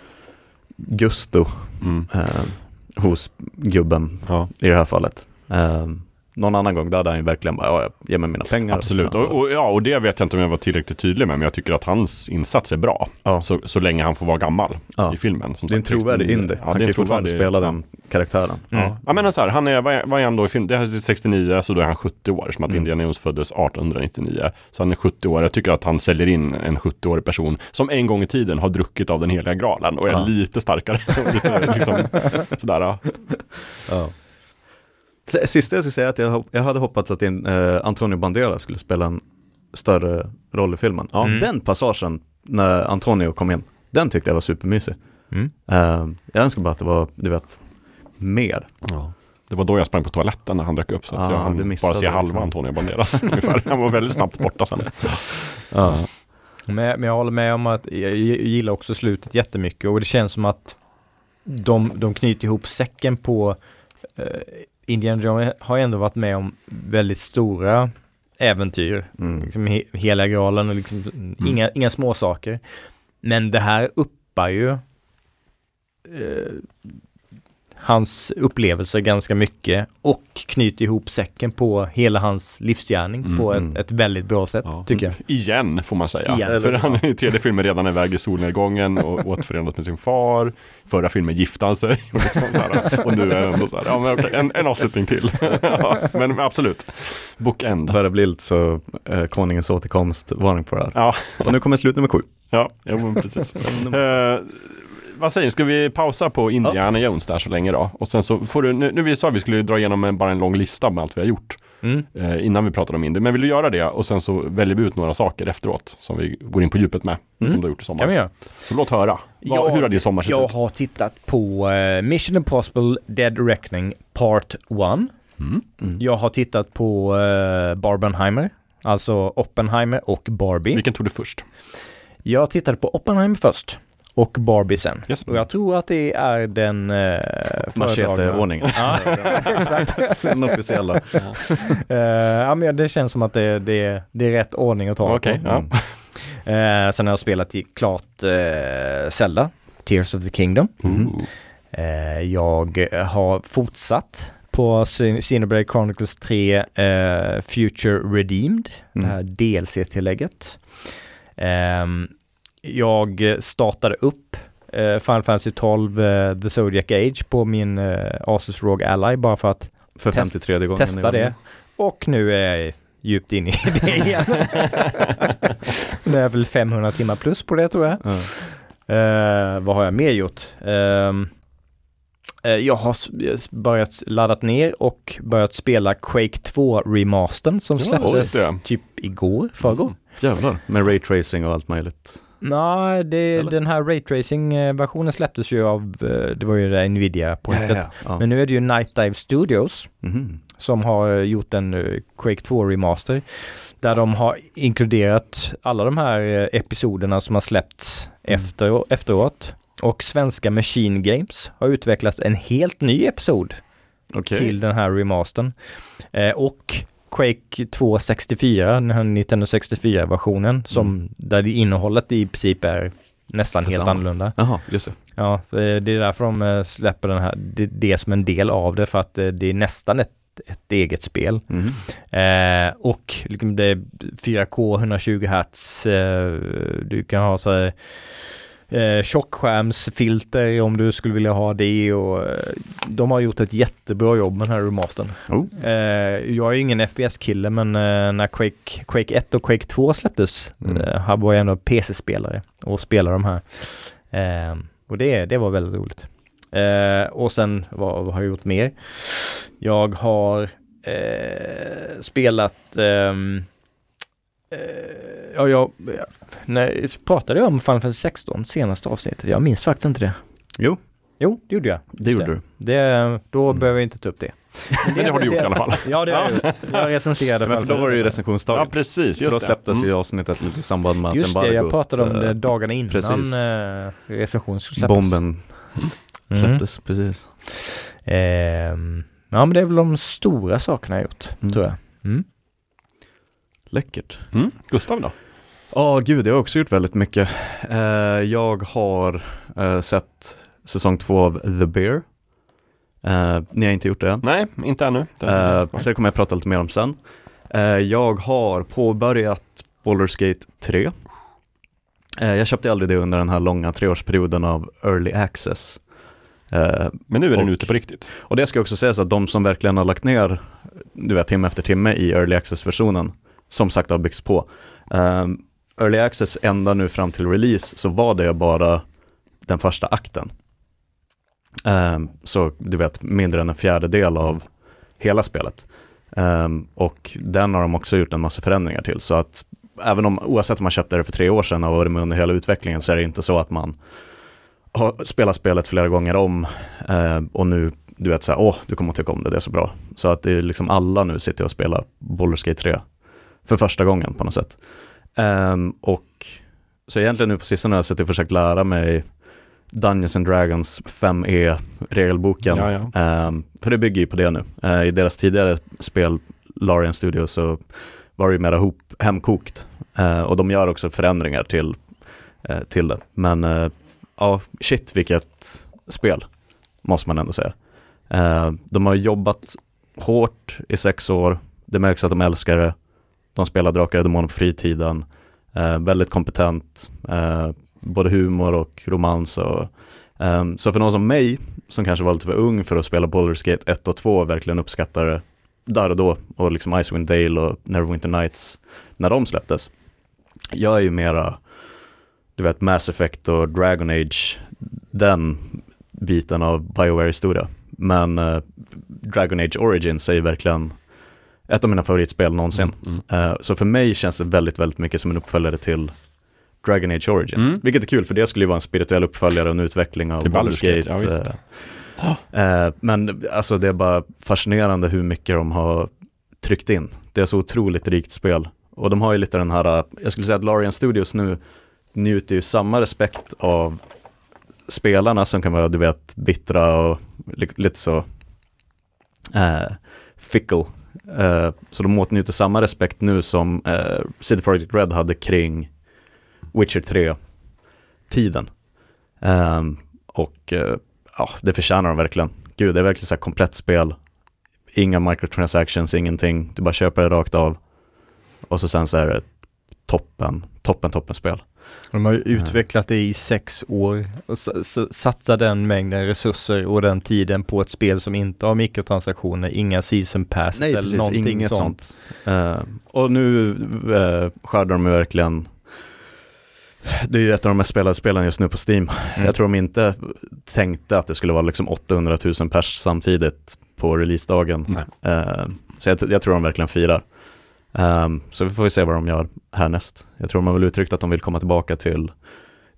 gusto Mm. eh, hos gubben Ja, i det här fallet. Eh, någon annan gång där hade han ju verkligen bara, ja, ge mig mina pengar. absolut. Så, Och, och, ja, och det vet jag inte om jag var tillräckligt tydlig med, men jag tycker att hans insats är bra. Ja. Så, så länge han får vara gammal Ja. i filmen. Som det är en trovärdig 69. indie. Ja, han kan är ju fortfarande spela ja. den karaktären. Mm. Ja. Jag menar så här, han är, vad är, vad är han då i film? Det här är 69, så då är han 70 år. Som att Mm. Indiana Jones föddes 1899. Så han är 70 år. Jag tycker att han säljer in en 70-årig person som en gång i tiden har druckit av den heliga graalen och är Ja. lite starkare. Lite, liksom, sådär, ja. Ja. Sista jag ska säga är att jag, jag hade hoppats att in, eh, Antonio Banderas skulle spela en större roll i filmen. Ja. Mm. Den passagen när Antonio kom in, den tyckte jag var supermysig. Mm. Eh, jag önskar bara att det var, du vet, mer. Det var då jag sprang på toaletten när han dök upp. Så att Ja, jag hann bara se halva liksom. Antonio Banderas ungefär. Han var väldigt snabbt borta sen. Ja. Men, men jag håller med om att jag gillar också slutet jättemycket och det känns som att de, de knyter ihop säcken på eh, Indiana Jones har ändå varit med om väldigt stora äventyr. Mm. Liksom he, hela graalen och liksom inga, inga små saker. Men det här uppar ju eh, hans upplevelser ganska mycket och knyter ihop säcken på hela hans livsgärning Mm, på mm. ett, ett väldigt bra sätt tycker jag. Igen får man säga. Igen. För han är i tredje filmen redan iväg i solnedgången och återförenat med sin far. Förra filmen gifte han sig. Och, liksom så här, och nu är ändå så här, ja, men okej, en, en avslutning till. ja, men, absolut. Bookend. Börjar bli lite så eh, konungens återkomst varning på det här. Ja, Och nu kommer slut nummer sju. ja, jo, men precis. Eh, vad säger du, ska vi pausa på Indiana Jones där så länge då? Och sen så får du, nu, nu vi sa att vi skulle dra igenom en, bara en lång lista med allt vi har gjort. Mm. eh, innan vi pratar om Indy. Men vill du göra det och sen så väljer vi ut några saker efteråt som vi går in på djupet med. Mm. Som du har gjort i sommar. kan vi göra. Så låt höra. Vad, hur har din sommar sett Jag ut? har tittat på eh, Mission Impossible Dead Reckoning Part 1. Mm. Mm. Jag har tittat på uh, Barbenheimer, alltså Oppenheimer och Barbie. Vilken tog du först? Jag tittade på Oppenheimer först och Barbie sen. Yes. Och jag tror att det är den uh, Machete-ordningen. Ja, exakt. Den officiella. Eh, ja, men det känns som att det, det, det är rätt ordning att ta Okej, på. ja. Eh, sen har jag spelat i klart eh, Zelda, Tears of the Kingdom. Mm. Eh, jag har fortsatt på Xenoblade Chronicles 3 eh, Future Redeemed, det Mm. här DLC-tillägget. Ehm, jag startade upp eh, Final Fantasy 12 eh, The Zodiac Age på min eh, Asus ROG Ally bara för att För Test- 53 gången. testa det. Och nu är jag djupt inne i det igen. det är väl 500 timmar plus på det tror jag. Ja. Eh, vad har jag mer gjort? Eh, jag har börjat laddat ner och börjat spela Quake 2 remastern som Ja, släpptes det. typ igår, förrgår. Mm. Jävlar, med raytracing och allt möjligt. Nej, det, den här Raytracing-versionen släpptes ju av, eh, det var ju det Nvidia-projektet. Ja. Men nu är det ju Night Dive Studios Mhm. som har eh, gjort en eh, Quake 2 remaster. Där de har inkluderat alla de här episoderna som har släppts Mm. efter, efteråt. Och svenska Machine Games har utvecklat en helt ny episod Okej. till den här remastern. Eh, och Quake 2 64, den här Nintendo 64-versionen, som Mm. där det innehållet i princip är nästan helt Detsamma. annorlunda. Jaha, just det. Ja, det är därför de eh, släpper den här, det, det som en del av det, för att eh, det är nästan ett, ett eget spel. Mhm. Eh, och liksom det är 4K 120 Hz, eh, du kan ha så här eh, tjockskärmsfilter om du skulle vilja ha det och eh, de har gjort ett jättebra jobb med den här remastern. Oh. Eh, jag är ingen FPS-kille men eh, när Quake, Quake 1 och Quake 2 släpptes Mm. eh, var jag ändå PC-spelare och spelade de här. Eh, och det, det var väldigt roligt. Eh, och sen vad, vad har jag gjort mer? Jag har eh, spelat ehm, eh, Ja, jag, när, pratade jag om Final Fantasy 16 senaste avsnittet? Jag minns faktiskt inte det. Jo, Jo, det gjorde jag. det Just gjorde du. Det, då Mm. behöver jag inte ta upp det. Men det har du gjort i alla fall. Ja, det har jag gjort. Jag recenserade Men för då var det ju Ja, recensionsdagen. precis. För då Just det. släpptes Mm. ju avsnittet lite i samband med att Just det, jag pratade om det eh, dagarna innan precis. eh, recension släppas. Bomben Mm. släpptes, precis. Ehm, ja, men det är väl de stora sakerna jag gjort, Mm. tror jag. Läckert. Mm. Gustav då? Ja, gud, jag har också gjort väldigt mycket. Eh, jag har eh, sett säsong två av The Bear. Eh, ni har inte gjort det än. Nej, inte ännu. Det- Eh, så det kommer jag prata lite mer om sen. Eh, jag har påbörjat Baldur's Gate 3. Eh, jag köpte aldrig det under den här långa treårsperioden av Early Access. Men nu är den och- ute på riktigt. och det ska också sägas att de som verkligen har lagt ner, du vet, timme efter timme i Early Access-versionen, som sagt har byggts på. Um, Early Access ända nu fram till release så var det bara den första akten. Um, så du vet, mindre än en fjärdedel av hela spelet. Um, och den har de också gjort en massa förändringar till. Så att även om, oavsett om man köpte det för tre år sedan och varit med under hela utvecklingen så är det inte så att man har spelat spelet flera gånger om eh, och nu, du vet så här, åh, du kommer att tycka om det, det är så bra. Så att det är liksom alla nu sitter och spelar Baldur's Gate 3 för första gången på något sätt. Ehm, och så egentligen nu på sistone har jag suttit och försökt lära mig Dungeons and Dragons 5e regelboken. Ja, ja. Ehm, för det bygger ju på det nu. Eh, I deras tidigare spel, Larian Studio, så var det ju mera hop, hemkokt. Eh, och de gör också förändringar till, eh, till det. Men ja, shit vilket spel, måste man ändå säga. De har jobbat hårt i sex år, det märks att de älskar det. De spelar Drakar och Demoner på fritiden. Eh, väldigt kompetent, eh, både humor och romans. Och, ehm, så för någon som mig, som kanske var lite för ung för att spela Baldur's Gate 1 och 2, verkligen uppskattade det där och då. Och liksom Icewind Dale och Neverwinter Nights, när de släpptes. Jag är ju mera, du vet, Mass Effect och Dragon Age, den biten av Bioware-historia. Men eh, Dragon Age Origins är ju verkligen ett av mina favoritspel någonsin. Mm, mm. Eh, så för mig känns det väldigt, väldigt mycket som en uppföljare till Dragon Age Origins. Mm. Vilket är kul, för det skulle ju vara en spirituell uppföljare och en utveckling av Baldur's Gate, ja, eh, eh, men alltså det är bara fascinerande hur mycket de har tryckt in. Det är så otroligt rikt spel. Och de har ju lite den här, jag skulle säga att Larian Studios nu njuter ju samma respekt av spelarna som kan vara, du vet, bittra och li- lite så fickle. Eh, så de åtnjuter samma respekt nu som eh, CD Projekt Red hade kring Witcher 3-tiden. Ehm, och eh, ja, det förtjänar de verkligen. Gud, det är verkligen så här komplett spel. Inga microtransactions, ingenting. Du bara köper det rakt av. Och så sen så är det toppen, toppen, toppen spel. De har ju utvecklat det i sex år och s- s- satsat den mängden resurser och den tiden på ett spel som inte har mikrotransaktioner, inga season pass Nej, eller precis, någonting inget sånt. sånt. Eh, och nu uh, skördar de ju verkligen det är ju ett av de mest spelade spelen just nu på Steam. Mm. Jag tror de inte tänkte att det skulle vara liksom 800 000 pers samtidigt på releasedagen. Eh, så jag, jag tror de verkligen firar. Ehm, så vi får se vad de gör härnäst. Jag tror de har väl uttryckt att de vill komma tillbaka till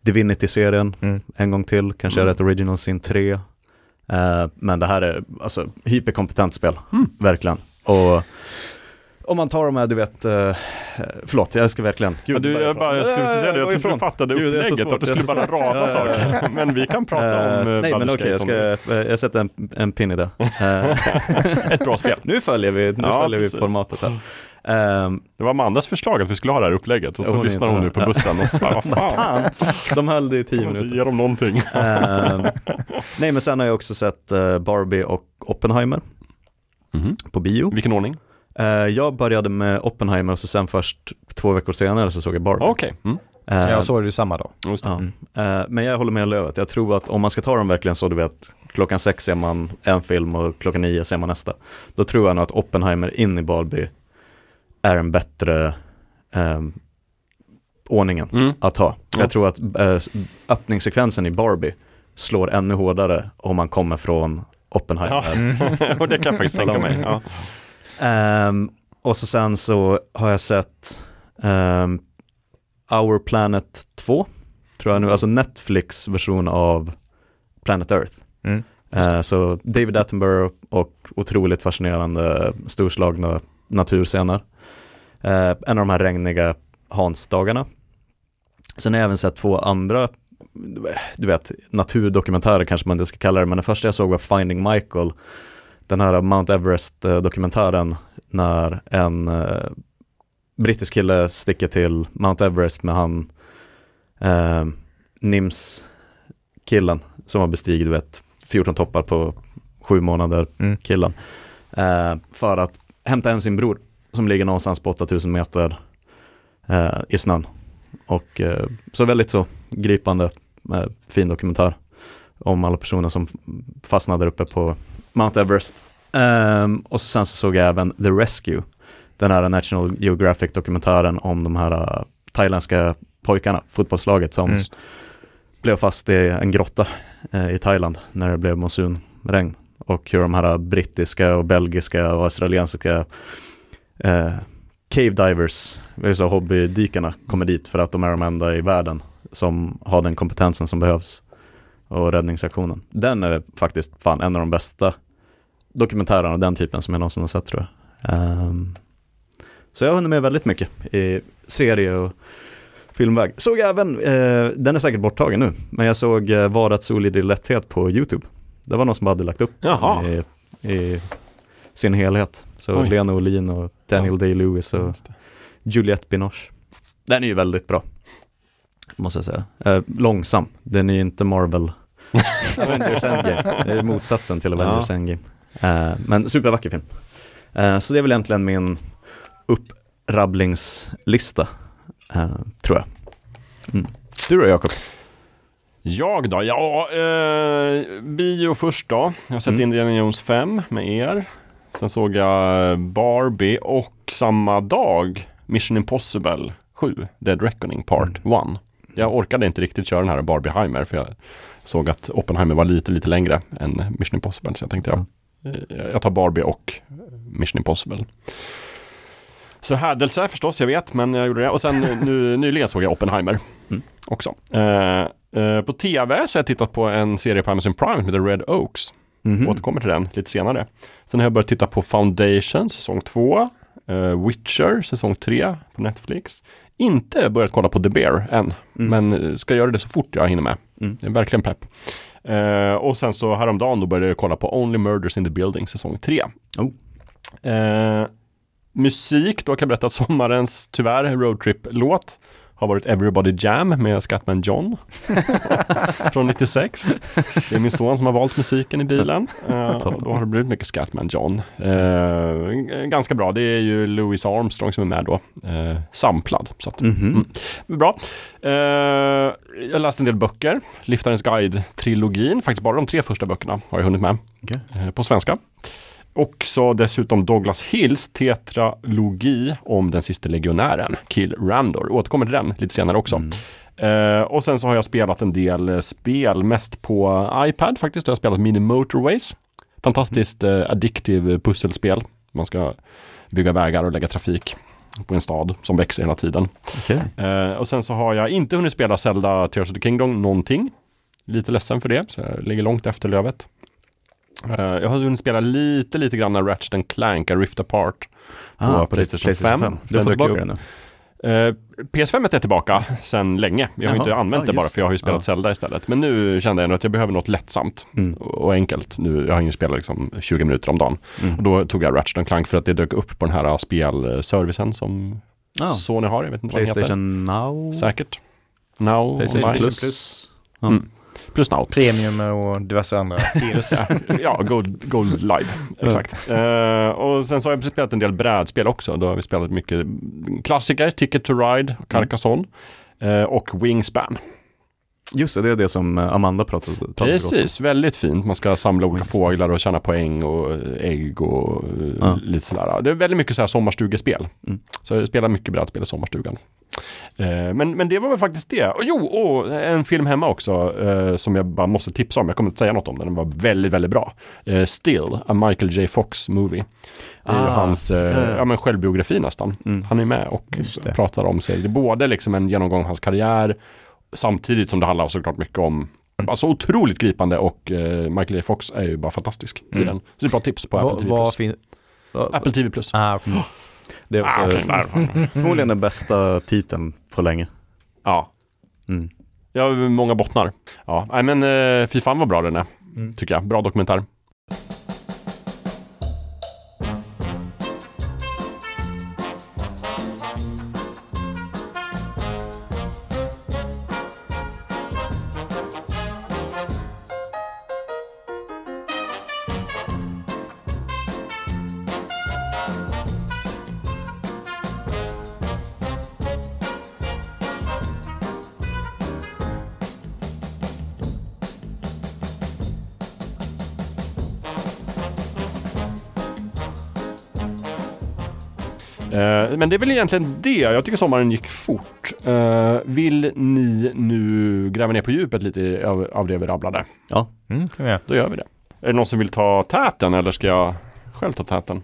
Divinity-serien Mm. en gång till, kanske Mm. ett Original Sin 3. Eh, men det här är alltså hyperkompetent spel, Mm. verkligen. Och om man tar de här, du vet, uh, förlåt, jag ska verkligen, Ja, du, jag, bara, jag skulle säga det, jag trodde du fattade Gud, det är så upplägget, svårt, att du skulle bara rada saker. Men vi kan prata om uh, Nej, men okej, jag, ska, eh, jag sätter en, en pin i det. Ett bra spel. nu följer vi, nu Ja, följer vi formatet här. Ehm, Det var Amandas förslag att vi skulle ha det här upplägget och så Hon är lyssnar hon nu på bussen och så bara, vad fan, de höll det i tio minuter. ger dem någonting. Ehm, nej, men sen har jag också sett eh, Barbie och Oppenheimer Mhm. på bio. Vilken ordning? Eh, jag började med Oppenheimer och så sen först två veckor senare så såg jag Barbie. Okej. Mm. Eh, Jag såg det ju samma dag. Just det. ja. Mm. Eh, men jag håller med Lövet. Jag tror att om man ska ta dem verkligen så, du vet, klockan sex ser man en film och klockan nio ser man nästa. Då tror jag nog att Oppenheimer in i Barbie är en bättre eh, ordningen Mm. att ta. Ja. Jag tror att eh, öppningssekvensen i Barbie slår ännu hårdare om man kommer från Oppenheimer. Ja. och det kan jag faktiskt tänka mig. Ja. Ehm, och så sen så har jag sett ehm, Our Planet 2, tror jag nu, alltså Netflix version av Planet Earth. Mm. Eh, så David Attenborough och otroligt fascinerande storslagna naturscener. Eh, en av de här regniga Hans-dagarna. Sen har jag även sett två andra, du vet, naturdokumentärer kanske man inte ska kalla det, men den första jag såg var Finding Michael, den här Mount Everest-dokumentären när en eh, brittisk kille sticker till Mount Everest med han eh, Nims-killen som har bestigit, du vet, 14 toppar på sju månader, Mm. killen. Eh, för att hämta hem sin bror som ligger någonstans på 8000 meter eh, i snön. Och eh, så väldigt så gripande, eh, fin dokumentär om alla personer som fastnade uppe på Mount Everest. Ehm, och sen så såg jag även The Rescue, den här National Geographic-dokumentären om de här uh, thailändska pojkarna, fotbollslaget som Mm. blev fast i en grotta eh, i Thailand när det blev monsunregn. Och hur de här brittiska och belgiska och australiensiska eh, cave divers, det är så hobbydykarna, kommer dit för att de är de enda i världen som har den kompetensen som behövs och räddningsaktionen. Den är faktiskt fan en av de bästa dokumentärerna av den typen som jag någonsin har sett tror jag. Ehm, så jag har hunnit med väldigt mycket i serie och filmväg. Såg jag även, eh, den är säkert borttagen nu, men jag såg eh, Varat solid i lätthet på YouTube. Det var någon som hade lagt upp Jaha. i, i sin helhet. Så Oj. Lena Olin och Daniel Day-Lewis och. Juliette Binoche. Den är ju väldigt bra, måste jag säga. Eh, långsam, den är ju inte Marvel Avengers Endgame. Det är motsatsen till Avengers Ja. Endgame. Eh, men supervacker film. Eh, så det är väl egentligen min upprabblingslista, eh, tror jag. Mm. Du då Jakob? Jag då? Ja, eh, bio först då. Jag har sett Mm. Indiana Jones 5 med er. Sen såg jag Barbie och samma dag Mission Impossible 7, Dead Reckoning Part 1. Jag orkade inte riktigt köra den här Barbieheimer för jag såg att Oppenheimer var lite, lite längre än Mission Impossible. Så jag tänkte jag, eh, jag tar Barbie och Mission Impossible. Så hädelse förstås, jag vet, men jag gjorde det. Och sen nu, nyligen såg jag Oppenheimer Mm. också. Eh, eh, på tv så har jag tittat på en serie på Amazon Prime som heter Red Oaks. Mhm. Återkommer till den lite senare. Sen har jag börjat titta på Foundation säsong 2. eh, Witcher säsong 3 på Netflix. Inte börjat kolla på The Bear än. Mm. Men eh, ska göra det så fort jag hinner med. Mm. Det är verkligen pepp. Eh, och sen så häromdagen då började jag kolla på Only Murders in the Building säsong 3. Oh. Eh, musik, då kan jag berätta att sommarens, tyvärr, roadtrip-låt har varit Everybody Jam med Scatman John från 96. Det är min son som har valt musiken i bilen. Och då har det blivit mycket Scatman John. Eh, ganska bra, det är ju Louis Armstrong som är med då. Eh, samplad. Så att, Mhm. mm. Bra. Eh, jag läste en del böcker. Liftarens guide-trilogin. Faktiskt bara de tre första böckerna har jag hunnit med. Eh, på svenska. Också dessutom Douglas Hills tetralogi om den sista legionären, Kill Randor. Återkommer till den lite senare också. Mm. Eh, och sen så har jag spelat en del eh, spel, mest på iPad faktiskt. Då har jag spelat Mini Motorways. Fantastiskt eh, addictive pusselspel. Man ska bygga vägar och lägga trafik på en stad som växer hela tiden. Okej. Eh, och sen så har jag inte hunnit spela Zelda Tears of the Kingdom någonting. Lite ledsen för det, så jag ligger långt efter lövet. Eh, jag har hunnit spela lite, lite grann Ratchet and Clank, A Rift Apart. Ah, PlayStation 5. Du har fått tillbaka den nu? Eh, PS5 är tillbaka sedan länge. Jag har Jaha, inte använt ja, det bara för jag har ju spelat Ja. Zelda istället. Men nu kände jag nog att jag behöver något lättsamt Mm. och enkelt. Nu, jag har ingen spelat liksom 20 minuter om dagen. Mm. Och då tog jag Ratchet and Clank för att det dök upp på den här spelservicen som Ja. Sony har. Jag vet inte vad den heter. Playstation Now? Säkert. Now Playstation online. Plus? Ja. Mm. Plus Now. Premium och diverse andra ja, Gold, Gold Live. Exakt. Eh, och sen så har jag spelat en del brädspel också. Då har vi spelat mycket klassiker, Ticket to Ride, Carcassonne eh, och Wingspan. Just det, det är det som eh, Amanda pratade om. Precis, väldigt fint. Man ska samla olika Wingspan. fåglar och tjäna poäng och ägg och Ja. lite sådär. Det är väldigt mycket så här sommarstugespel. Mm. Så jag spelar mycket brädspel i sommarstugan. Eh, men, men det var väl faktiskt det. Och jo, och en film hemma också eh, som jag bara måste tipsa om. Jag kommer inte säga något om den. Den var väldigt, väldigt bra. Eh, Still, a Michael J. Fox movie. Det är ju Ah, hans eh, ja, men självbiografi nästan. Mm. Han är med och pratar om sig. Det är både liksom en genomgång av hans karriär samtidigt som det handlar såklart mycket om så otroligt gripande och eh, Michael J. Fox är ju bara fantastisk i Mm. den. Så det är ett bra tips på Apple TV+. Plus. Apple TV+. Plus. Ah, okej. Det är också Ah, förmodligen den bästa titeln på länge. ja, Mm. jag har många bottnar. Ja, men eh, fy fan vad bra den är, Mm. tycker jag. Bra dokumentär. Är väl egentligen det. Jag tycker sommaren gick fort. Eh, vill ni nu gräva ner på djupet lite av, av det vi rabblade? Mm, kan vi göra. Då gör vi det. Är det någon som vill ta täten eller ska jag själv ta täten?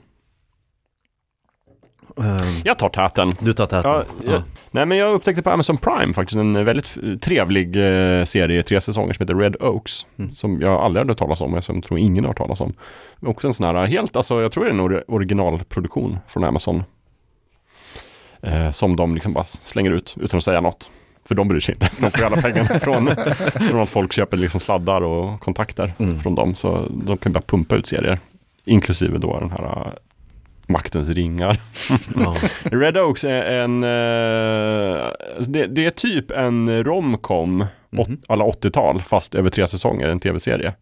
Ehm, Jag tar täten. Du tar täten. Ja, ja. Nej men jag upptäckte på Amazon Prime faktiskt en väldigt trevlig eh, serie, tre säsonger som heter Red Oaks. Mm. Som jag aldrig hade hört talas om och som jag tror ingen har hört talas om. Också en sån här helt, alltså jag tror det är en or- originalproduktion från Amazon. Eh, som de liksom bara slänger ut utan att säga något. För de bryr sig inte. De får alla pengarna från, från att folk köper liksom sladdar och kontakter Mm. från dem. Så de kan bara pumpa ut serier. Inklusive då den här eh, Maktens ringar. Ja. Red Oaks är en, eh, det, det är typ en romcom, Mhm. alla 80-tal, fast över tre säsonger, en tv-serie.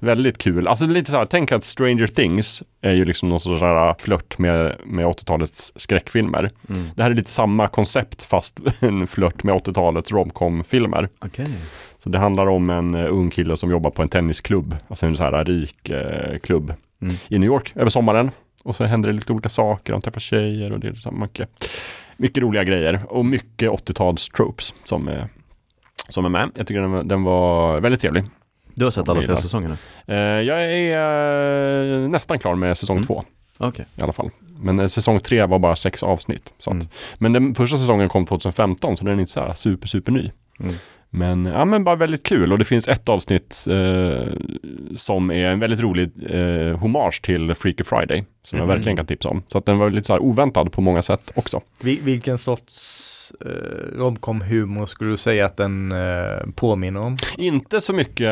Väldigt kul. Alltså lite så här, tänk att Stranger Things är ju liksom någon sorts här flört med, med 80-talets skräckfilmer. Mm. Det här är lite samma koncept fast en flört med 80-talets romcom-filmer. Okej. Så det handlar om en eh, ung kille som jobbar på en tennisklubb, alltså en så här rik eh, klubb Mm. i New York över sommaren. Och så händer det lite olika saker, han träffar tjejer och det är så mycket, mycket roliga grejer. Och mycket 80-tals tropes som som är med. Jag tycker den var, den var väldigt trevlig. Du har sett alla tre säsongerna? Eh, jag är eh, nästan klar med säsong Mm. två Okej. i alla fall. Men eh, säsong tre var bara sex avsnitt. Så att, Mm. Men den första säsongen kom 2015 så den är inte så här super, super ny. Mm. Men, ja, men bara väldigt kul och det finns ett avsnitt eh, som är en väldigt rolig eh, hommage till Freaky Friday. Som Mhm. jag verkligen kan tipsa om. Så att den var lite så här oväntad på många sätt också. Vil- vilken sorts eh, romcom-humor skulle du säga att den eh, påminner om? Inte så mycket,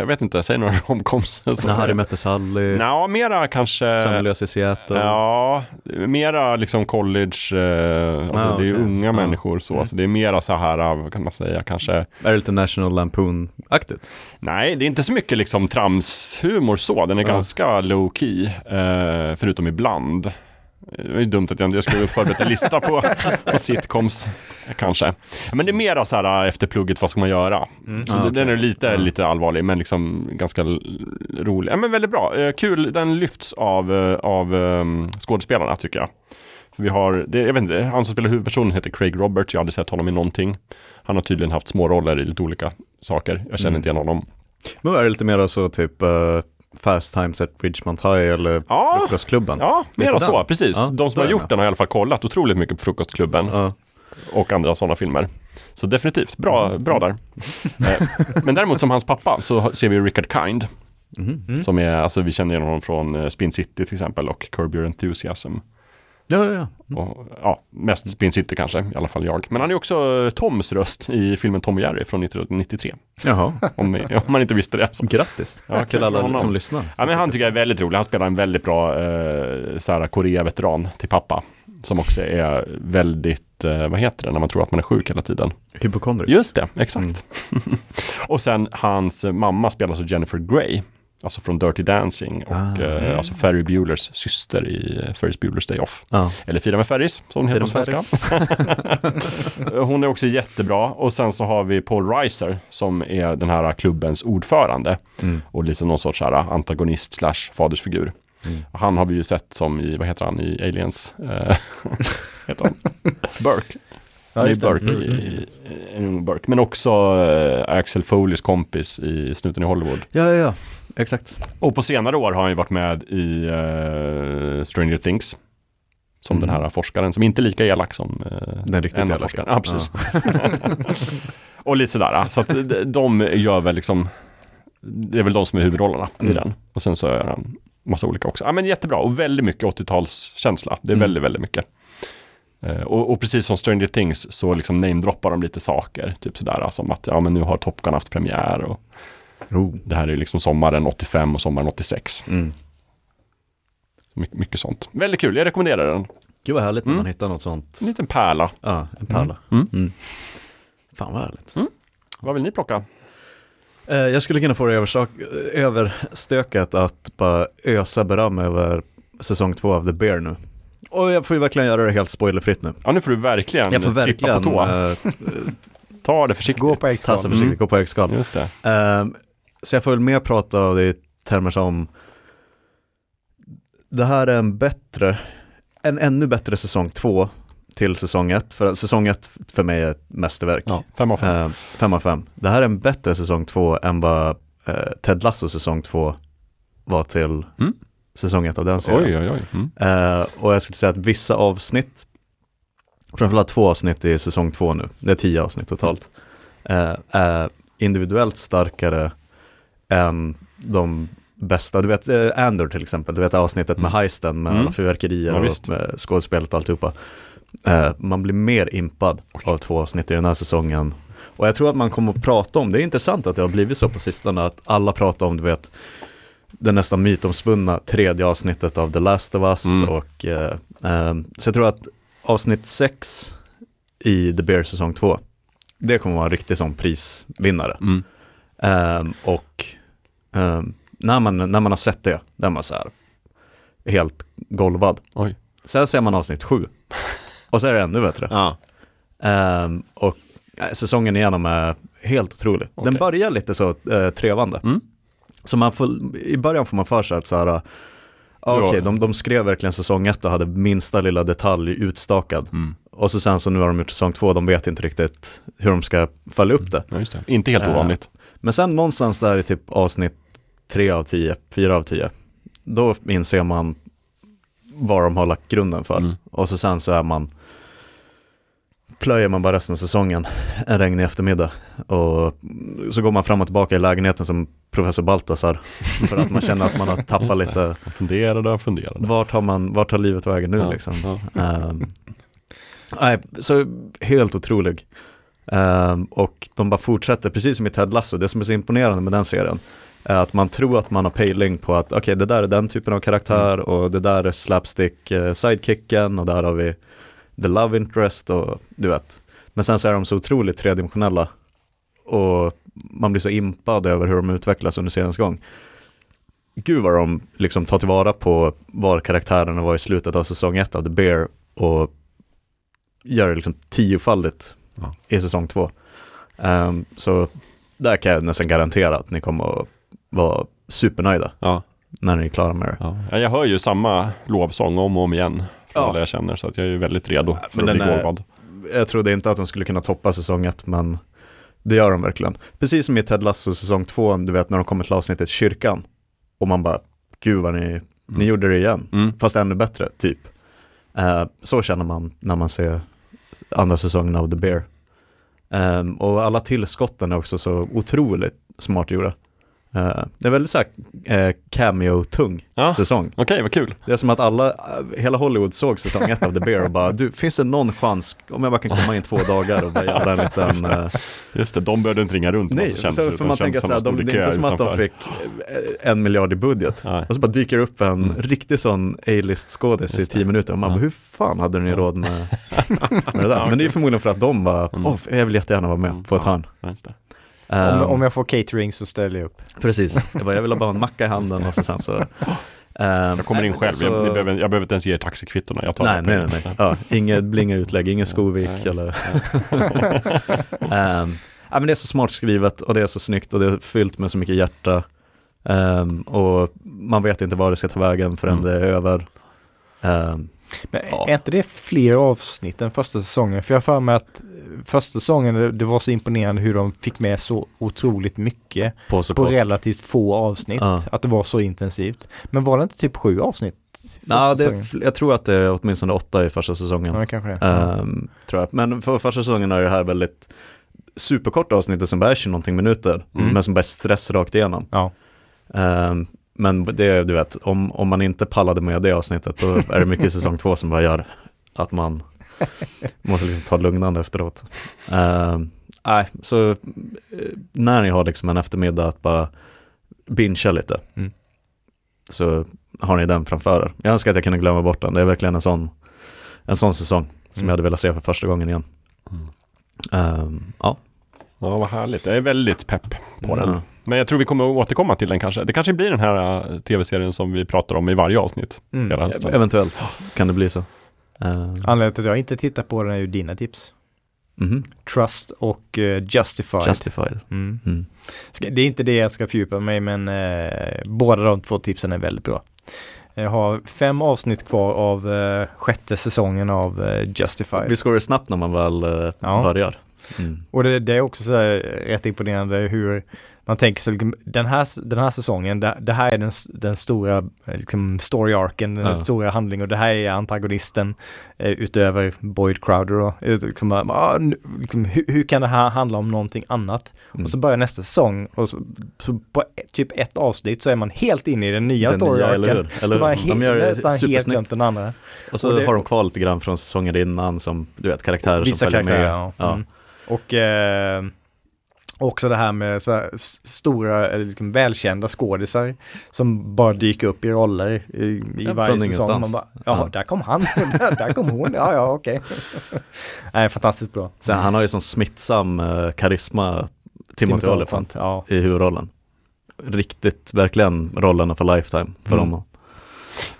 jag vet inte, säg några romcoms. När Harry mötte Sally, Nja, mera kanske... Sömnlös i Seattle. Ja, mera liksom college, eh, alltså Ah, det är okej. unga Ja. människor så, Mm. så det är mera så här, eh, vad kan man säga, kanske, Är det lite National Lampoon-aktigt? nej det är inte så mycket liksom tramshumor så, den är Ja. ganska low key, eh, förutom ibland. Det var ju dumt att jag, jag skulle förberett en lista på, på sitcoms, kanske. Men det är mera så här efter plugget, vad ska man göra? Mm. Så Ah, den är lite, lite allvarlig, men liksom ganska rolig. Ja, men väldigt bra. Eh, kul, den lyfts av, eh, av um, skådespelarna tycker jag. Vi har, det, jag vet inte, han som spelar huvudpersonen heter Craig Roberts, jag har aldrig sett honom i någonting. Han har tydligen haft små roller i lite olika saker. Jag känner Mm. inte igen honom. Men är det lite mer så typ uh, Fast Times at Ridgemont High eller Ja, Frukostklubben? ja mera så, precis. Ja, De som har gjort den har i alla fall kollat otroligt mycket på Frukostklubben Ja. och andra sådana filmer. Så definitivt, bra, bra där. Eh, Men däremot som hans pappa så ser vi Richard Kind. Mm. Som är, alltså vi känner igen honom från eh, Spin City till exempel och Curb Your Enthusiasm. Ja, ja, ja. Och, ja, mest Spin City kanske, i alla fall jag. Men han är också eh, Toms röst i filmen Tom och Jerry från 1993. Jaha, Om, om man inte visste det. Så. grattis Ja, till alla honom. som lyssnar. Ja, men han tycker jag är väldigt rolig. Han spelar en väldigt bra eh, Korea-veteran till pappa. Som också är väldigt, eh, vad heter det, när man tror att man är sjuk hela tiden. Hypokondrisk. Just det, exakt. Mm. och sen hans mamma spelas av Jennifer Grey. Alltså från Dirty Dancing och Ah. eh, alltså Ferry Buellers syster i eh, Ferris Bueller's Day Off. Ja. Eller Fira med Ferris, som hon heter på svenska. hon är också jättebra. Och sen så har vi Paul Reiser som är den här klubbens ordförande. Mm. Och lite någon sorts här antagonist slash fadersfigur. Mm. Han har vi ju sett som i, vad heter han, i Aliens? Eh, heter han? Burke. Just det. Burke Mm, i, mm. i, i, i Burke. Men också eh, Axel Foleys kompis i Snuten i Hollywood. ja, ja, ja. Exakt. Och på senare år har han ju varit med i eh, Stranger Things. Som Mm. den här forskaren som inte är lika elak som eh, Den riktigt elaka. forskarna. Ja, precis. och lite sådär. Så att de- de gör väl liksom, det är väl de som är huvudrollerna i Mm. den. Och sen så är han massa olika också. Ja men jättebra och väldigt mycket 80-talskänsla. Det är Mm. väldigt, väldigt mycket. Eh, Och, och precis som Stranger Things så liksom namedroppar de lite saker. Typ sådär som att ja men nu har Top Gun haft premiär och Oh. det här är liksom sommaren 85 och sommaren 86. Mm. My mycket sånt. Väldigt kul, jag rekommenderar den. Gud vad härligt när Mm. man hittar något sånt. En liten pärla. Ja, en pärla. Mm. Mm. Fan vad härligt. Vad vill ni plocka? Eh, Jag skulle kunna få det överstökat att bara ösa beröm över säsong två av The Bear nu. Och jag får ju verkligen göra det helt spoilerfritt nu. Ja nu får du verkligen Jag får trippa verkligen på tå. eh, Ta det försiktigt. Gå på äggskal. tassa försiktigt, Mm. gå på äggskal. Just det. Ehm, så jag får väl mer prata av det i termer som det här är en bättre, en ännu bättre säsong två till säsong ett. För säsong ett för mig är ett mästerverk. Ja, fem av fem. Ehm, fem av fem. Det här är en bättre säsong två än vad eh, Ted Lasso säsong två var till Mm. säsong ett av den serien. oj, oj, oj. Mm. Eh, och jag skulle säga att vissa avsnitt, framförallt två avsnitt i säsong två nu, det är tio avsnitt totalt, eh, är individuellt starkare än de bästa. Du vet, eh, Andor till exempel, du vet avsnittet med Mm. heisten med Mm. alla fyrverkerier Ja, och med skådespelet och alltihopa. Eh, man blir mer impad av två avsnitt i den här säsongen. Och jag tror att man kommer att prata om, det är intressant att det har blivit så på sistone, att alla pratar om, du vet, det nästan mytomspunna tredje avsnittet av The Last of Us Mm. och eh, ehm, så jag tror att avsnitt sex i The Bear säsong 2 det kommer vara en riktig sån prisvinnare. Mm. Ehm, och ehm, när, man, när man har sett det, där är man så här helt golvad. Oj. Sen ser man avsnitt sju och så är det ännu bättre. Ja. Ehm, och säsongen igenom är helt otrolig. Den Okej. börjar lite så eh, trevande. Mm. Så man får, i början får man för sig att så här, ah, okej, Ja. de, de skrev verkligen säsong ett och hade minsta lilla detalj utstakad. Mm. Och så sen så nu har de gjort säsong två, de vet inte riktigt hur de ska följa upp det. Ja, det. Inte helt Eh, ovanligt. Men sen någonstans där i typ avsnitt tre av tio, fyra av tio, då inser man vad de har lagt grunden för. Mm. Och så sen så är man plöjer man bara resten av säsongen en regnig eftermiddag och så går man fram och tillbaka i lägenheten som professor Baltasar för att man känner att man har tappat lite, Jag funderade och funderade. vart har man, vart tar livet vägen nu Ja, liksom. ja. Ehm, Nej, så helt otrolig. Ehm, och de bara fortsätter, precis som i Ted Lasso, det som är så imponerande med den serien är att man tror att man har pejling på att okej, det där är den typen av karaktär Mm. och det där är slapstick eh, sidekicken och där har vi the love interest och du vet. Men sen så är de så otroligt tredimensionella och man blir så impad över hur de utvecklas under seriens gång. Gud vad de liksom tar tillvara på var karaktärerna var i slutet av säsong ett av The Bear och gör det liksom tiofaldigt Ja. i säsong två. Ehm, så där kan jag nästan garantera att ni kommer att vara supernöjda Ja. när ni är klara med det. Ja. Ja, Jag hör ju samma lovsång om och om igen från alla jag känner så att jag är ju väldigt redo för Men att bli golvad. Jag trodde inte att de skulle kunna toppa säsong ett, men det gör de verkligen. Precis som i Ted Lasso säsong två, du vet när de kommer till avsnittet Kyrkan och man bara, gud vad ni, ni gjorde det igen, Mm. fast ännu bättre, typ. Eh, så känner man när man ser andra säsongen av The Bear. Um, och alla tillskotten är också så otroligt smart gjorda. Eh, det är väldigt så här eh, cameo-tung Ja. säsong. Okej, vad kul. Det är som att alla, hela Hollywood såg säsong ett av The Bear och bara, du, finns det någon chans om jag bara kan komma in två dagar och bara göra en liten... eh, Just det, de behövde inte ringa runt nej, så, kändisar, för man tänker som så här, att de det är inte som att de utanför. fick eh, en miljard i budget. Nej. Och så bara dyker upp en Mm. riktig sån A-list skådis i Just det. tio minuter och man Ja. bara, hur fan hade ni råd med, med det där? Men det är förmodligen för att de bara, Mm. åh, jag vill jättegärna vara med Mm. på ett hörn. Ja, just det. Om, Ehm, om jag får catering så ställer jag upp. Precis, jag, bara, jag vill ha bara en macka i handen och så sen så... ehm, Jag kommer in själv, så- jag, behöver, jag behöver inte ens ge er taxikvittona. Jag tar Nej, nej, nej, nej. Ja, inget blinga utlägg, ingen Skovik Nej, eller... Ehm, ja, men det är så smart skrivet och det är så snyggt och det är fyllt med så mycket hjärta. Ehm, och man vet inte var det ska ta vägen förrän Mm. det är över. Ehm, Men Ja. är inte det fler avsnitt än första säsongen? För jag har för mig att första säsongen, det, det var så imponerande hur de fick med så otroligt mycket på på relativt få avsnitt. Ja. Att det var så intensivt. Men var det inte typ sju avsnitt? Ja, det jag tror att det är åtminstone åtta i första säsongen. Ja, kanske. Ehm, tror jag. Men för första säsongen är det här väldigt superkorta avsnittet som bara är 20 någonting minuter, Mm. men som bara är stress rakt igenom. Ja. Ehm, men det, du vet, om, om man inte pallade med det avsnittet, då är det mycket säsong två som bara gör att man måste liksom ta lugnande efteråt. Ehm, Nej, så eh, när ni har liksom en eftermiddag att bara bingea lite, Mm. så har ni den framför er. Jag önskar att jag kunde glömma bort den, det är verkligen en sån, en sån säsong som Mm. jag hade velat se för första gången igen. Mm. Ehm, ja. Ja, vad härligt. Jag är väldigt pepp på den. Men jag tror vi kommer att återkomma till den kanske. Det kanske blir den här äh, tv-serien som vi pratar om i varje avsnitt. Mm. Hela hösten. Eventuellt kan det bli så. Ehm, Anledningen till att jag inte tittar på den är ju dina tips. mhm. Trust och uh, Justified. Justified. Mm. Mm. Ska, det är inte det jag ska fördjupa mig men eh, båda de två tipsen är väldigt bra. Jag har fem avsnitt kvar av eh, sjätte säsongen av Justified. Visst går det snabbt när man väl Ja. börjar? Mm. Och det, det är också så här rätt imponerande hur man tänker sig, liksom, den här, den här säsongen, det, det här är den, den stora eh, liksom, story-arken, den Ja. stora handlingen och det här är antagonisten eh, utöver Boyd Crowder. Och, eh, liksom, ah, liksom, hur, hur kan det här handla om någonting annat? Mm. Och så börjar nästa säsong och så, så på ett, typ ett avsnitt så är man helt inne i den nya story-arken. eller hur? Så Eller man hur? he- De gör det helt supersnyggt. glömt den andra. Och så Och det- har de kvar lite grann från säsonger innan som, du vet, karaktärer som följer karaktärer, med. ja. Mm. Och eh, också det här med så här stora, eller liksom välkända skådisar som bara dyker upp i roller i, i Ja, varje säsong. Man bara, Ja. där kom han, där, där kom hon, ja ja okej. Nej, fantastiskt bra. Sen han har ju sån smittsam eh, karisma, Timothy Olyphant, Ja. i huvudrollen. Riktigt, verkligen rollerna för lifetime för Mm. dem.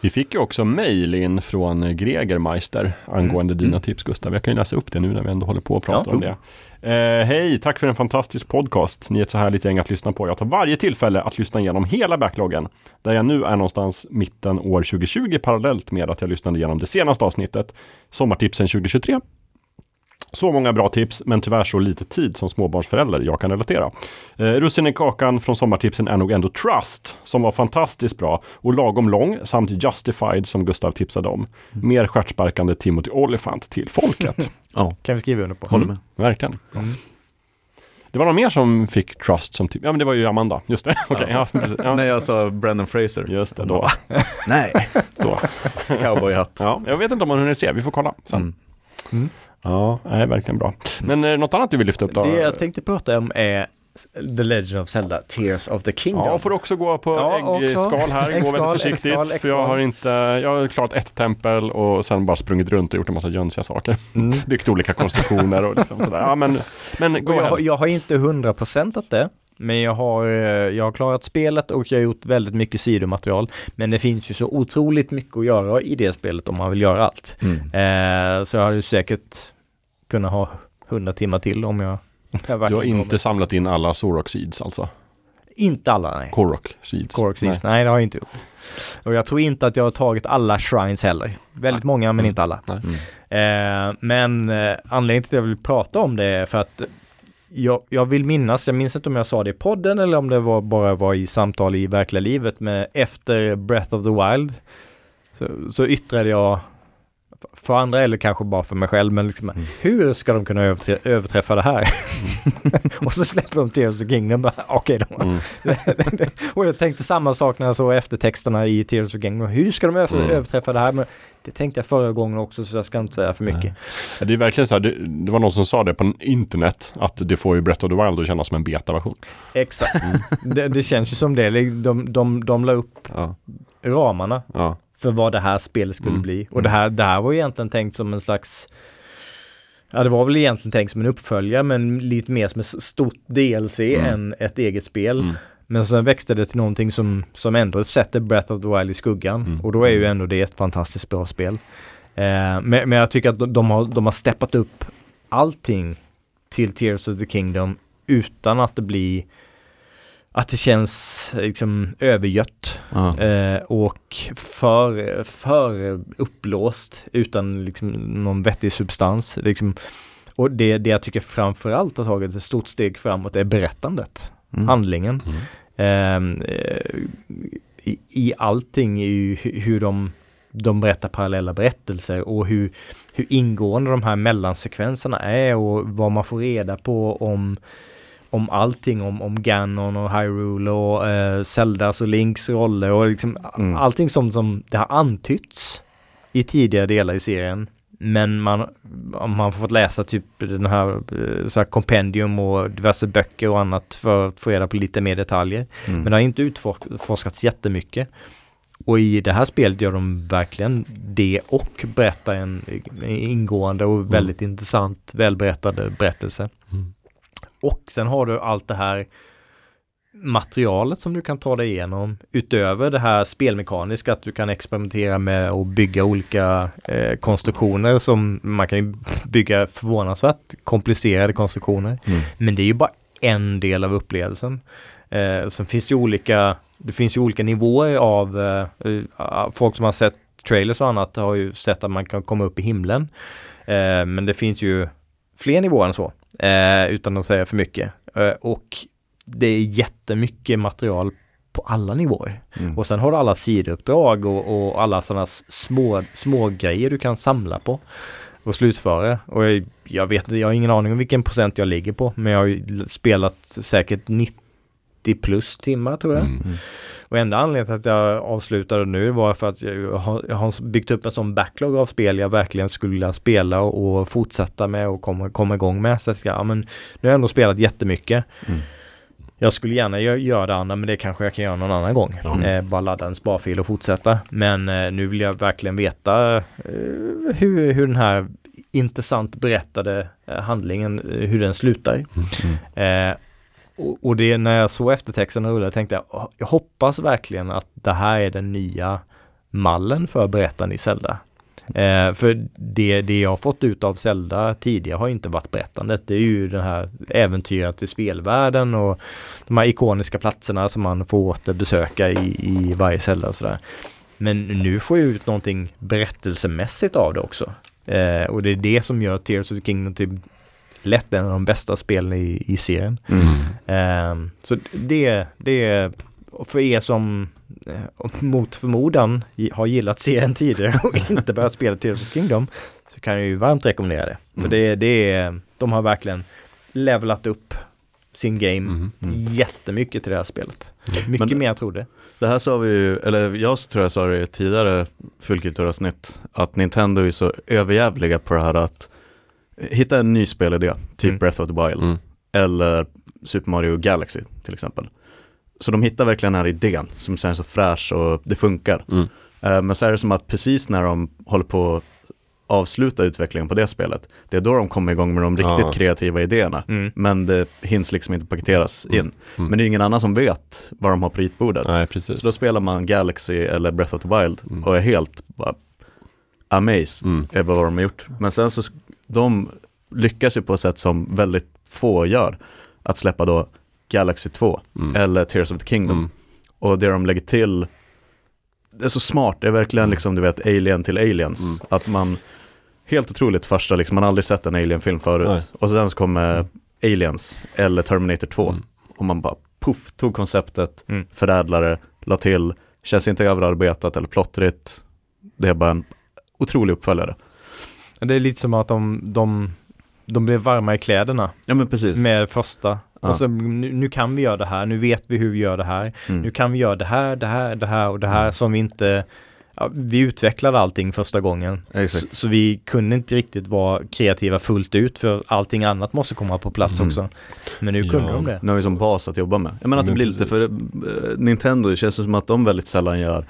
Vi fick ju också mail in från Gregermeister angående dina Mm. tips Gustav. Jag kan ju läsa upp det nu när vi ändå håller på och pratar Ja. om det. Eh, Hej, tack för en fantastisk podcast. Ni är ett så härligt gäng att lyssna på. Jag tar varje tillfälle att lyssna igenom hela backloggen. Där jag nu är någonstans mitten år 2020 parallellt med att jag lyssnade igenom det senaste avsnittet. Sommartipsen 2023. Så många bra tips, men tyvärr så lite tid som småbarnsförälder jag kan relatera. Eh, russin i kakan från sommartipsen är nog ändå Trust, som var fantastiskt bra och lagom lång, samt Justified som Gustav tipsade om. Mer stjärtsparkande Timothy Olyphant till folket. Ja, Kan vi skriva under på. håller med. Verkligen. Mm. Det var någon mer som fick Trust som tips. Ja, men det var ju Amanda. Just det. Okej, ja. ja. Nej, jag sa Brandon Fraser. Just det, då. Nej, då. cowboyhatt. Ja, jag vet inte om man hunnit se, vi får kolla sen. Mm. Ja, nej, verkligen bra. Men är det något annat du vill lyfta upp då? Det jag tänkte prata om är The Legend of Zelda, Tears of the Kingdom. Ja, får också gå på Ja, äggskal här. Gå Äggskal, väldigt försiktigt. äggskal, För jag äggskal. har inte, jag har klarat ett tempel och sen bara sprungit runt och gjort en massa jönsiga saker. Mm. Byggt olika konstruktioner och liksom sådär. Ja, men, men gå jag, jag har inte 100% det. Men jag har, eh, jag har klarat spelet och jag har gjort väldigt mycket sidomaterial. Men det finns ju så otroligt mycket att göra i det spelet om man vill göra allt. Mm. Eh, så jag hade ju säkert kunnat ha 100 timmar till om jag, om jag Du har verkligen inte samlat in alla Sorok Seeds alltså? kommer. Inte alla nej. Korok Seeds? Korok Seeds. Nej. det har jag inte gjort. Och jag tror inte att jag har tagit alla shrines heller. Väldigt många men Mm. inte alla. Nej. Eh, men eh, anledningen till att jag vill prata om det är för att jag, jag vill minnas, jag minns inte om jag sa det i podden eller om det var bara var i samtal i verkliga livet, men efter Breath of the Wild så, så yttrade jag för andra eller kanske bara för mig själv, men liksom, Mm. hur ska de kunna överträ- överträffa det här? och så släpper de Tears of Kingdom, bara, okej då. Mm. och jag tänkte samma sak när jag såg eftertexterna i Tears of Kingdom, hur ska de Mm. överträffa det här? Men det tänkte jag förra gången också, så jag ska inte säga för mycket. Ja, Det är verkligen så här, det, det var någon som sa det på internet, att det får ju Breath of the Wild att kännas som en betaversion. Exakt. det, det känns ju som det. De, de, de la upp Ja, ramarna ja, för vad det här spelet skulle Mm. bli. Och det här, det här var ju egentligen tänkt som en slags Ja, det var väl egentligen tänkt som en uppföljare men lite mer som ett stort DLC Mm. än ett eget spel. Mm. Men sen växte det till någonting som, som ändå sätter Breath of the Wild i skuggan. Mm. Och då är ju ändå det ett fantastiskt bra spel. Eh, men, men jag tycker att de, de, har, de har steppat upp allting till Tears of the Kingdom utan att det blir att det känns liksom övergött Ja. eh, och för, för upplåst utan liksom någon vettig substans. Liksom. Och det, det jag tycker framförallt har tagit ett stort steg framåt är berättandet, Mm. handlingen. Mm. Ehm, eh, i, I allting i hur de, de berättar parallella berättelser och hur, hur ingående de här mellansekvenserna är och vad man får reda på om om allting om, om Ganon och Hyrule och eh, Zeldas och Links roller och liksom Mm. allting som, som det har antytts i tidigare delar i serien. Men man, man har fått läsa typ den här, eh, så här kompendium och diverse böcker och annat för att få reda på lite mer detaljer. Mm. Men det har inte utforskats jättemycket. Och i det här spelet gör de verkligen det och berättar en ingående och väldigt intressant välberättad berättelse. Mm. Och sen har du allt det här materialet som du kan ta dig igenom utöver det här spelmekaniska att du kan experimentera med och bygga olika eh, konstruktioner som man kan bygga förvånansvärt komplicerade konstruktioner. Mm. Men det är ju bara en del av upplevelsen. Eh, sen finns det ju olika, det finns ju olika nivåer av eh, eh, folk som har sett trailers och annat har ju sett att man kan komma upp i himlen. Eh, men det finns ju fler nivåer än så, eh, utan att säga för mycket. Eh, och det är jättemycket material på alla nivåer. Mm. Och sen har du alla sidouppdrag och, och alla sådana små, små grejer du kan samla på och slutföra. Och jag, jag vet jag har ingen aning om vilken procent jag ligger på, men jag har spelat säkert 90 plus timmar tror jag. Mm. Och enda anledningen till att jag avslutade nu var för att jag har, jag har byggt upp en sån backlog av spel jag verkligen skulle vilja spela och, och fortsätta med och komma, komma igång med. Så att, ja, men nu har jag ändå spelat jättemycket. Mm. Jag skulle gärna gö- göra det andra men det kanske jag kan göra någon annan gång. Mm. Eh, bara ladda en sparfil och fortsätta. Men eh, nu vill jag verkligen veta eh, hur, hur den här intressant berättade eh, handlingen, eh, hur den slutar. Mm. Och, och det när jag såg eftertexten rullade, tänkte jag, jag hoppas verkligen att det här är den nya mallen för berättande i Zelda. Eh, för det, det jag har fått ut av Zelda tidigare har inte varit berättandet. Det är ju den här äventyret i spelvärlden och de här ikoniska platserna som man får återbesöka i, i varje Zelda och sådär. Men nu får jag ut någonting berättelsemässigt av det också. Eh, och det är det som gör Tears of the Kingdom till lätt en av de bästa spelen i, i serien. Mm. Ehm, så det, det är för er som eh, mot förmodan har gillat serien tidigare och inte börjat spela Tears of Kingdom så kan jag ju varmt rekommendera det. För Mm. det, det är, de har verkligen levelat upp sin game Mm. Mm. jättemycket till det här spelet. Mycket Men- mer jag trodde. Det här sa vi ju, eller jag tror jag sa det i tidigare fullkulturavsnitt, att Nintendo är så överjävliga på det här att hitta en ny spelidé, typ Mm. Breath of the Wild, Mm. eller Super Mario Galaxy till exempel. Så de hittar verkligen den här idén som är så fräsch och det funkar. Mm. Eh, Men så är det som att precis när de håller på att avsluta utvecklingen på det spelet, det är då de kommer igång med de riktigt Ja. kreativa idéerna. Mm. Men det hinns liksom inte paketeras in. Mm. Mm. Men det är ingen annan som vet vad de har på ritbordet. Nej, precis. Så då spelar man Galaxy eller Breath of the Wild Mm. och är helt bara amazed Mm. över vad de har gjort. Men sen så, de lyckas ju på ett sätt som väldigt få gör. Att släppa då Galaxy 2 Mm. eller Tears of the Kingdom. Mm. Och det de lägger till, det är så smart, det är verkligen Mm. liksom du vet Alien till Aliens. Mm. Att man, helt otroligt första, liksom, man har aldrig sett en Alien-film förut. Nej. Och sen så kommer Mm. Aliens eller Terminator 2. Mm. Och man bara puff, tog konceptet, Mm. förädlade, la till, känns inte överarbetat eller plottrigt. Det är bara en otrolig uppföljare. Det är lite som att de, de, de blev varma i kläderna Ja men precis. med första. Ja. Och så, nu, nu kan vi göra det här, nu vet vi hur vi gör det här. Mm. Nu kan vi göra det här, det här, det här och det här som vi inte ja, vi utvecklade allting första gången. Så, Exakt. så vi kunde inte riktigt vara kreativa fullt ut för allting annat måste komma på plats Mm. också. Men nu kunde Ja. de det. Nu har vi som bas att jobba med. Jag menar att det blir lite för eh, Nintendo, det känns som att de väldigt sällan gör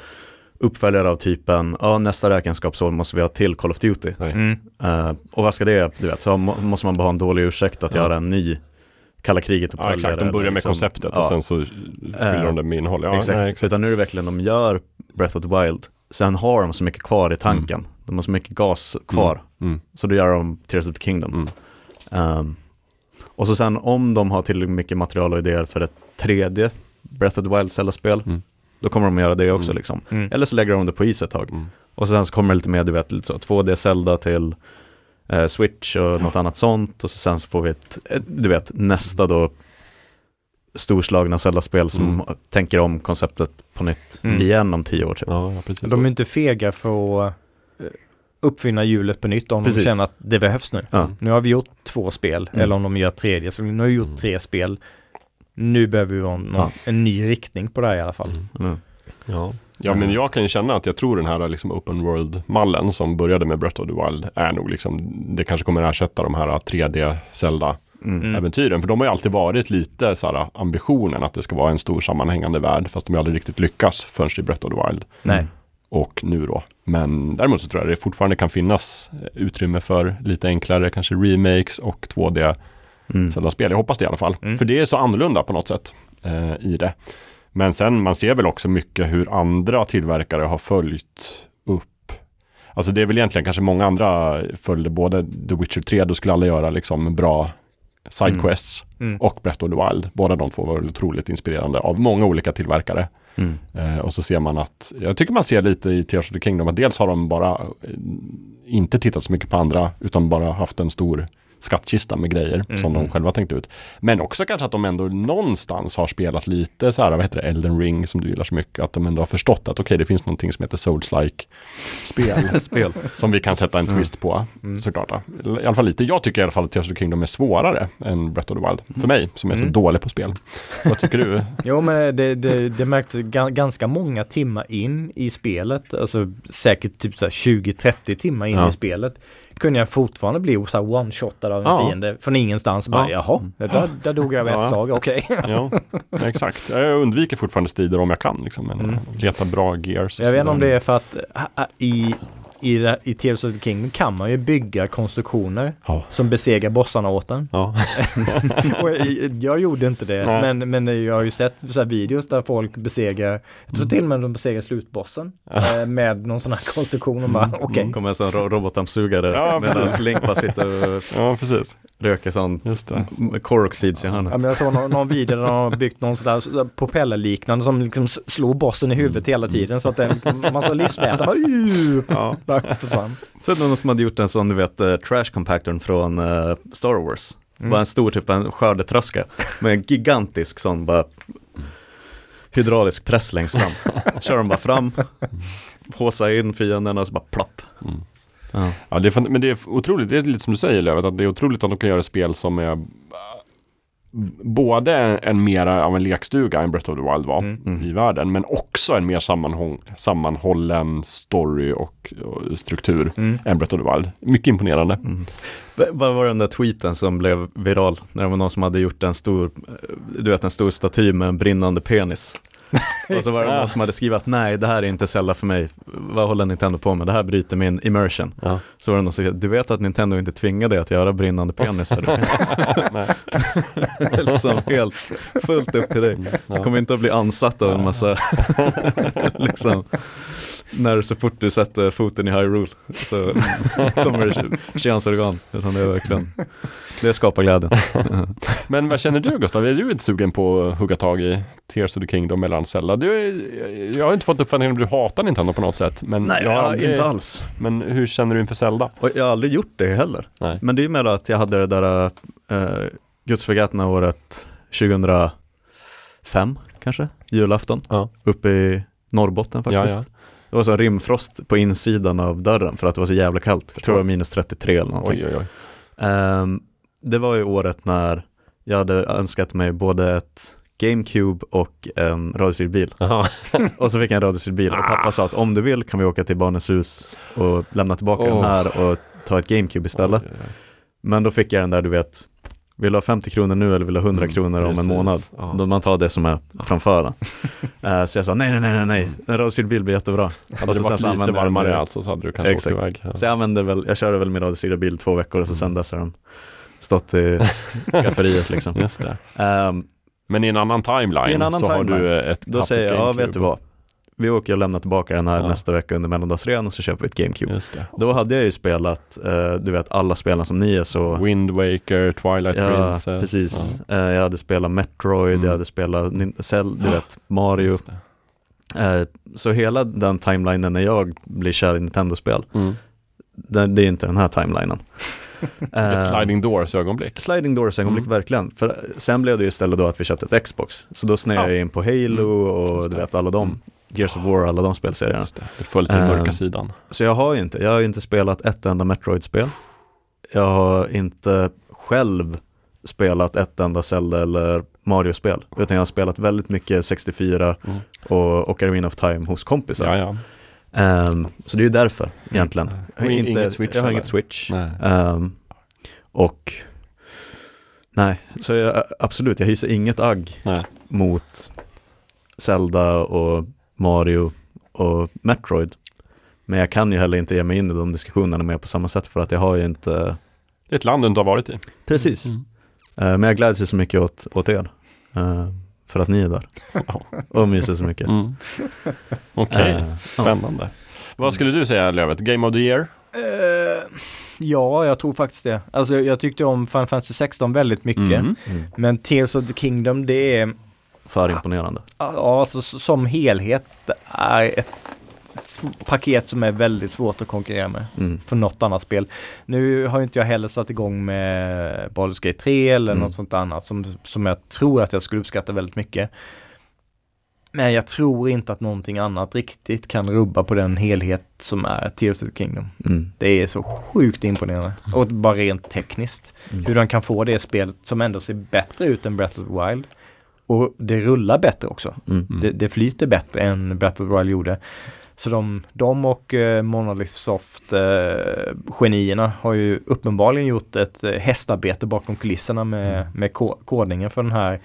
uppföljare av typen, ja nästa räkenskapsår måste vi ha till Call of Duty. Mm. Eh, och vad ska det, du vet, så må, måste man bara ha en dålig ursäkt att Ja. göra en ny kalla kriget Ja, exakt. De börjar med liksom. konceptet Ja. och sen så fyller de det med innehåll. Ja, exakt. Nej, Så utan nu är det verkligen, de gör Breath of the Wild, sen har de så mycket kvar i tanken. De har så mycket gas kvar. Mm. Så då gör de Tears of the Kingdom. Mm. Ehm, och så sen om de har tillräckligt mycket material och idéer för ett tredje Breath of the Wild Zelda-spel, Mm. Då kommer de att göra det också Mm. liksom. Mm. Eller så lägger de det på is ett tag. Mm. Och sen så kommer det lite mer, du vet, lite så 2D Zelda till eh, Switch och något annat sånt. Och så sen så får vi ett, ett du vet, nästa då storslagna Zelda-spel som Mm. tänker om konceptet på nytt Mm. igen om tio år typ. Ja, precis. De är inte fega för att eh, uppfinna hjulet på nytt om Precis. de känner att det behövs nu. Ja. Nu har vi gjort två spel, Mm. eller om de gör tredje. Så nu har vi gjort Mm. tre spel. Nu behöver vi ha någon, Ja. en ny riktning på det här i alla fall. Mm. Mm. Ja. ja, men jag kan ju känna att jag tror den här liksom open world-mallen som började med Breath of the Wild är nog liksom, det kanske kommer ersätta de här 3D Zelda-äventyren. Mm. Mm. För de har ju alltid varit lite så här ambitionen att det ska vara en stor sammanhängande värld, fast de har aldrig riktigt lyckats förrän i Breath of the Wild. Nej. och nu då. Men däremot så tror jag det fortfarande kan finnas utrymme för lite enklare kanske remakes och 2D Mm. Zelda-spel. Jag hoppas det i alla fall. Mm. För det är så annorlunda på något sätt eh, i det. Men sen man ser väl också mycket hur andra tillverkare har följt upp. Alltså det är väl egentligen kanske många andra följde både The Witcher 3, då skulle alla göra liksom bra sidequests Mm. och Breath of the Wild. Båda de två var otroligt inspirerande av många olika tillverkare. Mm. Eh, och så ser man att, jag tycker man ser lite i Tears of the Kingdom att dels har de bara eh, inte tittat så mycket på andra utan bara haft en stor skattkista med grejer som Mhm. de själva tänkt ut. Men också kanske att de ändå någonstans har spelat lite så här, vad heter det, Elden Ring som du gillar så mycket, att de ändå har förstått att okej, det finns någonting som heter Souls-like spel Spel. som vi kan sätta en twist på Mm. såklart. I alla fall lite. Jag tycker i alla fall att Tears of the Kingdom är svårare än Breath of the Wild. För mig som är så Mm. dålig på spel. Vad tycker du? Jo men det, det, det märktes ga- ganska många timmar in i spelet, alltså säkert typ så här 20-30 timmar in Ja. i spelet kunde jag fortfarande bli så one-shotad av en Ja. fiende från ingenstans. Bara, Ja. Jaha, där, där dog jag med Ja. ett slag, okej. Ja, exakt. Jag undviker fortfarande strider om jag kan. Liksom, men Mm. Leta bra gears. Jag vet inte om det är för att i, i, i Tears of the Kingdom kan man ju bygga konstruktioner Ja. som besegrar bossarna åt en. Ja. Och jag, jag gjorde inte det, Nej. men, men jag har ju sett så här videos där folk besegrar, jag tror Mm. till och med de besegrar slutbossen eh, med någon sån här konstruktion och bara Mm. okej. kommer en sån ro- robotdammsugare Ja, medan. Link bara sitter och ja, precis. röker sån. Coroxids i hörnet. Ja, men jag såg någon, någon video där de har byggt någon sån där propellerliknande som liksom slår bossen i huvudet hela tiden så att det är en massa uh, Ja. Bara försvann. Så någon som hade gjort en sån, du vet, eh, trash compactorn från eh, Star Wars. Mm. Bara en stor typ en skördetröska med en gigantisk sån bara hydraulisk press längst fram. Kör de bara fram, påsa in fienden och så bara plopp. Mm. Ja. Ja, det är, men det är otroligt, det är lite som du säger Lövet, att det är otroligt att de kan göra spel som är både en, mera av en lekstuga än Breath of the Wild var Mm. I världen, men också en mer sammanhållen story och, och struktur Mm. än Breath of the Wild. Mycket imponerande. Mm. Vad var den där tweeten som blev viral? När det var någon som hade gjort en stor, eh, du vet en stor staty med en brinnande penis. Och så var det någon som hade skrivit att nej, det här är inte Zelda för mig. Vad håller Nintendo på med? Det här bryter min immersion. Ja. Så var det någon som skrev, du vet att Nintendo inte tvingar dig att göra brinnande penisar. Nej. liksom helt fullt upp till dig. Du Ja. kommer inte att bli ansatt av en massa, liksom, när så fort du sätter foten i Hyrule så kommer det könsorgan. Utan det är verkligen, det skapar glädjen. Men vad känner du Gustav? Är du inte sugen på att hugga tag i Tears of the Kingdom eller Zelda? Du, jag har inte fått uppfattningen att du hatar Nintendo på något sätt. Men, Nej, jag ja, aldrig, inte alls. men hur känner du inför Zelda? Och jag har aldrig gjort det heller. Nej. Men det är ju mer att jag hade det där uh, gudsförgätna året 2005 kanske, julafton, Ja. uppe i Norrbotten faktiskt. Ja, Det var så rimfrost på insidan av dörren för att det var så jävla kallt. Jag tror det var minus 33 eller någonting. Oj, oj, oj. Ehm, det var ju året när jag hade önskat mig både ett GameCube och en radiostyrd bil. Och så fick jag en radiostyrd bil och pappa sa att om du vill kan vi åka till Barnens hus och lämna tillbaka den Åh. här och ta ett GameCube istället. Oj, oj. Men då fick jag den där du vet, vill du ha 50 kronor nu eller vill du ha 100 Mm, kronor om en månad? Ja. Då man tar det som är framför den. Eh, så jag sa nej, nej, nej, nej, en radiostyrd bil blir jättebra. Hade det så sen varit lite varmare alltså så hade du kanske Exakt. åkt iväg. Ja. Så jag använde väl, jag körde väl min radiostyrda bil två veckor och så sen dess har den stått i skafferiet liksom. Just det. Ehm, Men i en annan timeline en annan så har timeline. du ett då haft säger jag, ja vet du vad, vi åker och lämnar tillbaka den här Ja. nästa vecka under mellandagsrean och så köper vi ett GameCube. Då hade jag ju spelat, eh, du vet alla spelen som ni är så Wind Waker, Twilight Ja, Princess. precis. Eh, jag hade spelat Metroid, Mm. jag hade spelat Nin- Cell, du Ja. vet, Mario. Eh, så hela den timelinen när jag blir kär i Nintendo-spel, Mm. det, det är inte den här timelinen. Eh, Ett sliding doors ögonblick. Sliding doors ögonblick, Mm. verkligen. För sen blev det ju istället då att vi köpte ett Xbox. Så då snöade Ja. jag in på Halo Mm. och du vet alla de, Mm. Gears of War, alla de spelserierna. Just det. Det föll till den mörka sidan. Så jag har ju inte, jag har ju inte spelat ett enda Metroid-spel. Jag har inte själv spelat ett enda Zelda eller Mario-spel. Utan jag har spelat väldigt mycket 64 Mm. och Ocarina of Time hos kompisar. Ja, ja. Ehm, så det är ju därför egentligen. Mm. Jag har, inte, inget Switch, jag har inget Switch. Ehm, och nej, så jag, absolut, jag hyser inget agg Nej. mot Zelda och Mario och Metroid. Men jag kan ju heller inte ge mig in i de diskussionerna med på samma sätt för att jag har ju inte Det är ett land du inte har varit i. Precis. Mm. Eh, men jag gläds ju så mycket åt, åt er. eh, för att ni är där. Och myser så mycket. Mm. Okej, Eh, ja. spännande. Vad skulle du säga Lövet? Game of the year? Eh, ja, jag tror faktiskt det. Alltså jag, jag tyckte om Final Fantasy 16 väldigt mycket. Mm. Mm. Men Tears of the Kingdom det är, För imponerande. ja alltså som helhet är ett paket som är väldigt svårt att konkurrera med Mm. för något annat spel. Nu har inte jag heller satt igång med Baldur's Gate 3 eller Mm. något sånt annat som, som jag tror att jag skulle uppskatta väldigt mycket. Men jag tror inte att någonting annat riktigt kan rubba på den helhet som är Tears of the Kingdom. Mm. Det är så sjukt imponerande. Och bara rent tekniskt. Mm. Hur de kan få det spelet som ändå ser bättre ut än Breath of the Wild. Och det rullar bättre också. Mm. Det, det flyter bättre än the Wild gjorde. Så de, de och eh, Monolith Soft eh, genierna har ju uppenbarligen gjort ett eh, hästarbete bakom kulisserna med, Mm. med ko- kodningen för den här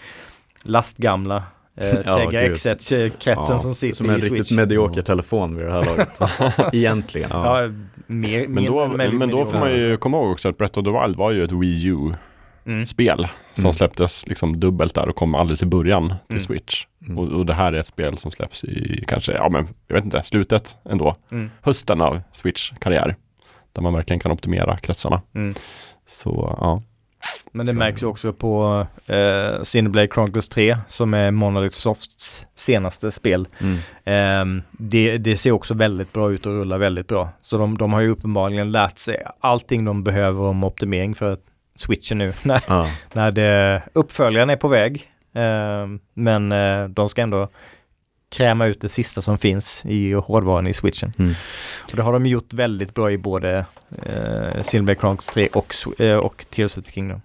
lastgamla eh, Ja, Tegra gud. X1-kretsen Ja, som sitter Som en i riktigt Switch. medioker telefon vid det här laget. Egentligen. Ja. Ja, mer, Men då, men då får man ju komma ihåg också att of the Wild var ju ett Wii U-spel Mm. som Mm. släpptes liksom dubbelt där och kom alldeles i början till Mm. Switch. Mm. Och, och det här är ett spel som släpps i kanske, ja men jag vet inte, slutet ändå. Mm. Hösten av Switch-karriär. Där man verkligen kan optimera kretsarna. Så ja. Men det märks ju också på eh, Cineblade Chronicles 3 som är Monolith Softs senaste spel. Mm. Ehm, det, det ser också väldigt bra ut och rullar väldigt bra. Så de, de har ju uppenbarligen lärt sig allting de behöver om optimering för switchen nu. när, Ja. när det, uppföljaren är på väg. Ehm, men eh, de ska ändå kräma ut det sista som finns i hårdvaran i switchen. Mm. Och det har de gjort väldigt bra i både eh, Cineblade Chronicles 3 och, eh, och Tears of the Kingdom.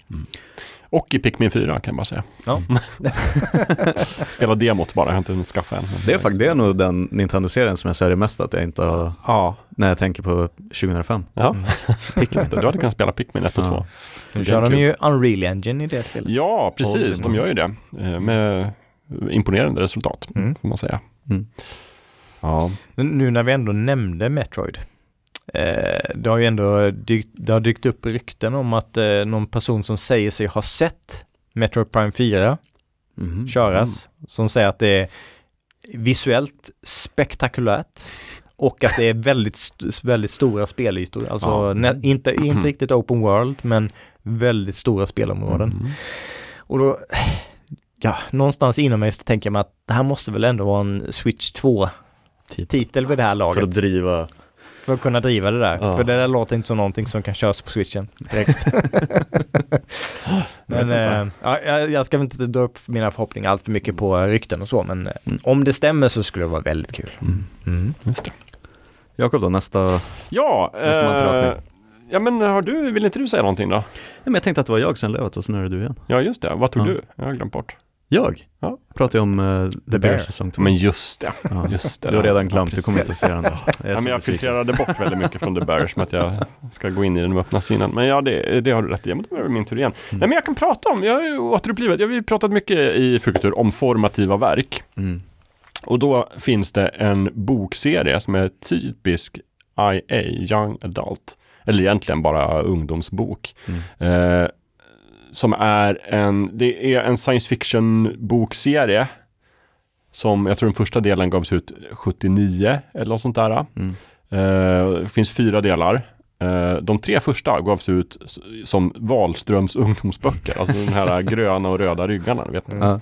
Och i Pikmin 4 kan jag bara säga. Ja. Spela demot bara, jag har inte hunnit skaffa än. Det är, faktiskt, det är nog den Nintendo-serien som jag sörjer mest att jag inte har, Ja, när jag tänker på 2005. ja. Mm. Pikmin. Du hade kunnat spela Pikmin 1 och Ja. 2. Nu kör de ju Unreal Engine i det spelet. Ja, precis. De gör ju det. eh, Med imponerande resultat, Mm. får man säga. Mm. Ja, Nu när vi ändå nämnde Metroid. Eh, det har ju ändå dykt, det har dykt upp rykten om att eh, någon person som säger sig ha sett Metroid Prime 4 Mhm. köras, som säger att det är visuellt spektakulärt och att det är väldigt, st- väldigt stora spelytor. Alltså Ja. inte, inte Mm. riktigt open world, men väldigt stora spelområden. Mm. Och då, ja, någonstans inom mig så tänker jag mig att det här måste väl ändå vara en Switch 2-titel vid det här laget. För att driva, För att kunna driva det där. Ja. För det där låter inte som någonting som kan köras på switchen direkt. men eh, ja, jag, ska väl inte dra upp mina förhoppningar allt för mycket på rykten och så, men Mm. om det stämmer så skulle det vara väldigt kul. Mm. Mm. Jakob då, nästa, Ja, Nästa eh. Ja men har du, vill inte du säga någonting då? Nej, men jag tänkte att det var jag sen Lövet och så nu är det du igen. Ja, just det. Vad tog Ja. du? Jag har glömt bort. Jag? Ja. Pratar ju om uh, The, The Bear Bear. säsong 2. Men just det. ja. Just det Du har redan glömt, Ja, du kommer inte se den då. Jag Ja, men jag filtrerade bort väldigt mycket från The Bears med att jag ska gå in i den med öppna sinnen. Men ja, det, det har du rätt i. Ja, Men då är det min tur igen. Nej, men jag kan prata om, jag har ju återupplivat, jag har ju pratat mycket i Fukultur om formativa verk. Mm. Och då finns det en bokserie som är typisk IA, Young Adult. Eller egentligen bara ungdomsbok. Mm. Eh, som är en, det är en science fiction bokserie. Som jag tror den första delen gavs ut 79 eller något sånt där. Mm. Eh, det finns fyra delar. Eh, de tre första gavs ut som Wahlströms ungdomsböcker. Alltså den här gröna och röda ryggarna. Vet ni? Ja.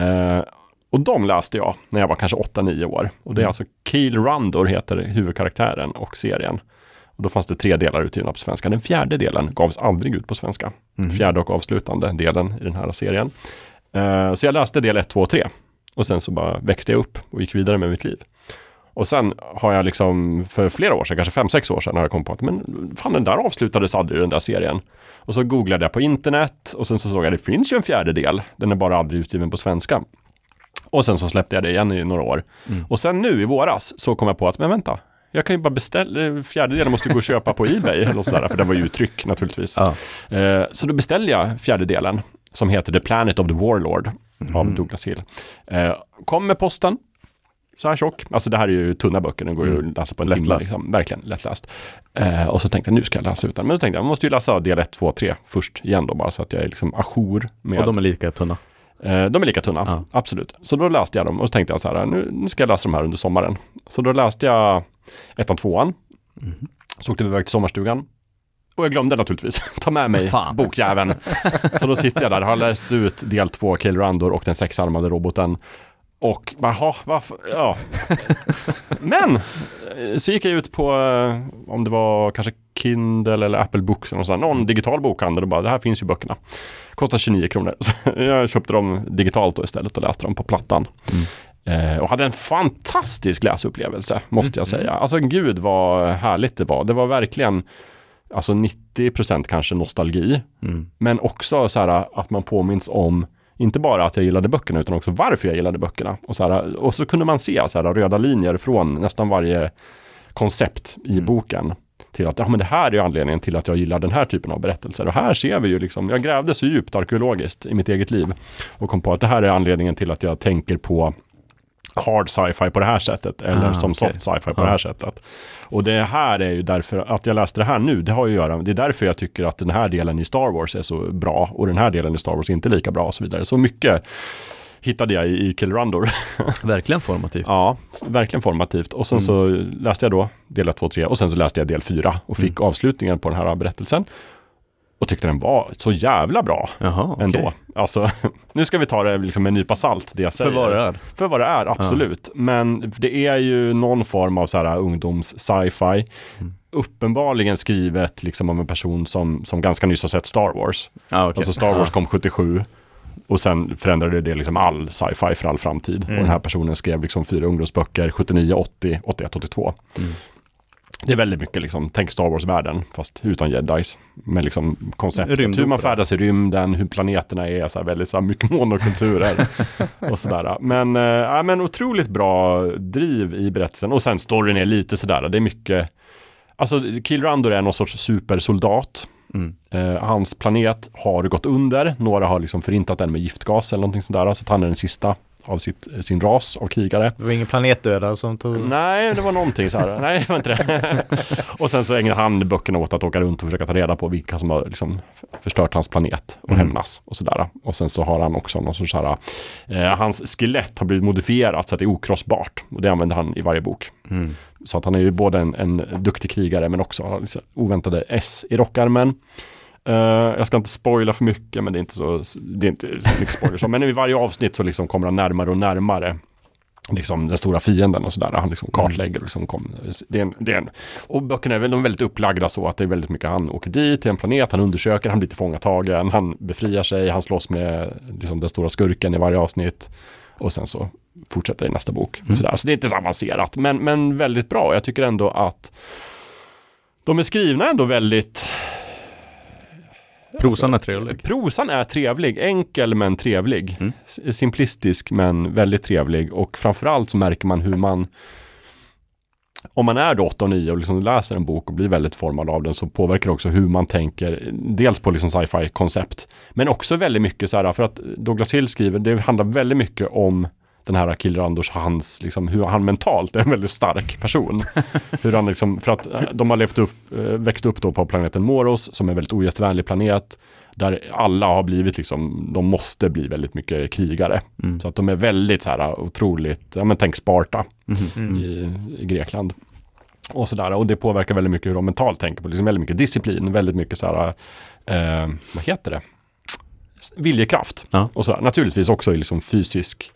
Eh, och de läste jag när jag var kanske 8-9 år. Och det är Mm. alltså Keel Rundor heter huvudkaraktären och serien. Och då fanns det tre delar utgivna på svenska. Den fjärde delen gavs aldrig ut på svenska. Mm. Fjärde och avslutande delen i den här serien. Eh, så jag läste del 1, 2 och 3. Och sen så bara växte jag upp och gick vidare med mitt liv. Och sen har jag liksom för flera år sedan, kanske fem sex år sedan, har jag kommit på att men fan den där avslutades aldrig den där serien. Och så googlade jag på internet och sen så såg jag att det finns ju en fjärde del. Den är bara aldrig utgiven på svenska. Och sen så släppte jag det igen i några år. Mm. Och sen nu i våras så kom jag på att, men vänta, jag kan ju bara beställa, fjärde delen måste gå och köpa på Ebay eller sådär, för den var ju tryck naturligtvis. Ja. Eh, så då beställde jag fjärde delen som heter The Planet of the Warlord av Mm. Douglas Hill. Eh, kom med posten, så här tjock. Alltså det här är ju tunna böcker, den går ju Mm. att läsa på en timme. Liksom. Verkligen lättläst. Eh, och så tänkte jag, nu ska jag läsa ut den. Men då tänkte jag, jag måste ju läsa del 1, 2, 3 först igen då, bara så att jag är liksom ajour med Och de är lika tunna. Eh, de är lika tunna, Ja. absolut. Så då läste jag dem och så tänkte jag så här, nu, nu ska jag läsa de här under sommaren. Så då läste jag ettan, tvåan, Mm. så åkte vi iväg till sommarstugan. Och jag glömde naturligtvis ta med mig Fan. bokjäveln. Så då sitter jag där, har läst ut del två, Kill Randor och den sexarmade roboten. Och bara, "Ha, varför? Ja. Men, eh, så gick jag ut på, eh, om det var kanske Kindle eller Apple Books, eller här, någon digital bokhandel och bara, det här finns ju böckerna. Kostar 29 kronor. Så jag köpte dem digitalt då istället och läste dem på plattan. Eh, och hade en fantastisk läsupplevelse, måste jag Mm. säga. Alltså gud vad härligt det var. Det var verkligen, alltså 90% kanske nostalgi. Mm. Men också så här att man påminns om inte bara att jag gillade böckerna utan också varför jag gillade böckerna. Och så, här, och så kunde man se så här, röda linjer från nästan varje koncept i Mm. boken. Till att ja, men det här är ju anledningen till att jag gillar den här typen av berättelser. Och här ser vi ju liksom, jag grävde så djupt arkeologiskt i mitt eget liv. Och kom på att det här är anledningen till att jag tänker på hard sci-fi på det här sättet. Eller Ah, som okej. soft sci-fi på Ja. det här sättet. Och det här är ju därför att jag läste det här nu, det har ju att göra, det är därför jag tycker att den här delen i Star Wars är så bra och den här delen i Star Wars inte lika bra och så vidare. Så mycket hittade jag i, i Kill Rundor. Verkligen formativt. Ja, verkligen formativt. Och sen Mm. så läste jag då del 1, 2, 3 och sen så läste jag del 4 och fick avslutningen på den här berättelsen. Och tyckte den var så jävla bra Jaha, ändå. Alltså, nu ska vi ta det liksom med en nypa salt, det jag säger. För vad det är. För vad det är, absolut. Men det är ju någon form av så här ungdoms-sci-fi. Mm. Uppenbarligen skrivet liksom av en person som, som ganska nyss har sett Star Wars. Ja, okej. Alltså Star Wars Ja. kom 77 och sen förändrade det liksom all sci-fi för all framtid. Mm. Och den här personen skrev liksom fyra ungdomsböcker 79, 80, 81, 82. Mm. Det är väldigt mycket liksom, tänk Star Wars-världen fast utan jedis. Med liksom konceptet, Rymdopera. hur man färdas i rymden, hur planeterna är, så här, väldigt så här, mycket monokulturer och sådär. Men, ja, men otroligt bra driv i berättelsen och sen storyn är lite sådär, det är mycket Alltså Kill Randor är någon sorts supersoldat. Mm. Eh, hans planet har gått under, några har liksom förintat den med giftgas eller någonting sådär. Så att han är den sista av sitt, sin ras av krigare. Det var ingen planetdödare som tog... Nej, det var någonting så här. Nej, det var inte det. och sen så ägnar han böckerna åt att åka runt och försöka ta reda på vilka som har liksom förstört hans planet och Mm. hämnas och sådär. Och sen så har han också någon sorts så här, eh, hans skelett har blivit modifierat så att det är okrossbart. Och det använder han i varje bok. Mm. Så att han är ju både en, en duktig krigare men också liksom oväntade S i rockarmen. Eh, jag ska inte spoila för mycket men det är inte så, det är inte så mycket spoilers. Men i varje avsnitt så liksom kommer han närmare och närmare liksom den stora fienden och sådär. Han liksom kartlägger. och Liksom kom, det är en, det är en, och böckerna är väl de är väldigt upplagda så att det är väldigt mycket. Han åker dit till en planet, han undersöker, han blir tillfångatagen, han befriar sig, han slåss med liksom, den stora skurken i varje avsnitt. Och sen så fortsätter det i nästa bok. Mm. Sådär. Så det är inte så avancerat, men, men väldigt bra. Jag tycker ändå att de är skrivna ändå väldigt Prosan är trevlig. Prosan är trevlig, enkel men trevlig. Mm. Simplistisk men väldigt trevlig och framförallt så märker man hur man om man är då 8 och 9 och liksom läser en bok och blir väldigt formad av den så påverkar det också hur man tänker. Dels på liksom sci-fi koncept men också väldigt mycket så här för att Douglas Hill skriver, det handlar väldigt mycket om den här Kill Randors, hans, liksom, hur han mentalt är en väldigt stark person. hur han liksom, för att eh, de har levt upp, eh, växt upp då på planeten Moros som är en väldigt ogästvänlig planet. Där alla har blivit liksom, de måste bli väldigt mycket krigare. Mm. Så att de är väldigt så här otroligt, ja men tänk Sparta. Mm. i, i Grekland. Och sådär, och det påverkar väldigt mycket hur de mentalt tänker på, liksom väldigt mycket disciplin, väldigt mycket så här, eh, vad heter det? Viljekraft. Ja. Och sådär. Naturligtvis också i liksom fysisk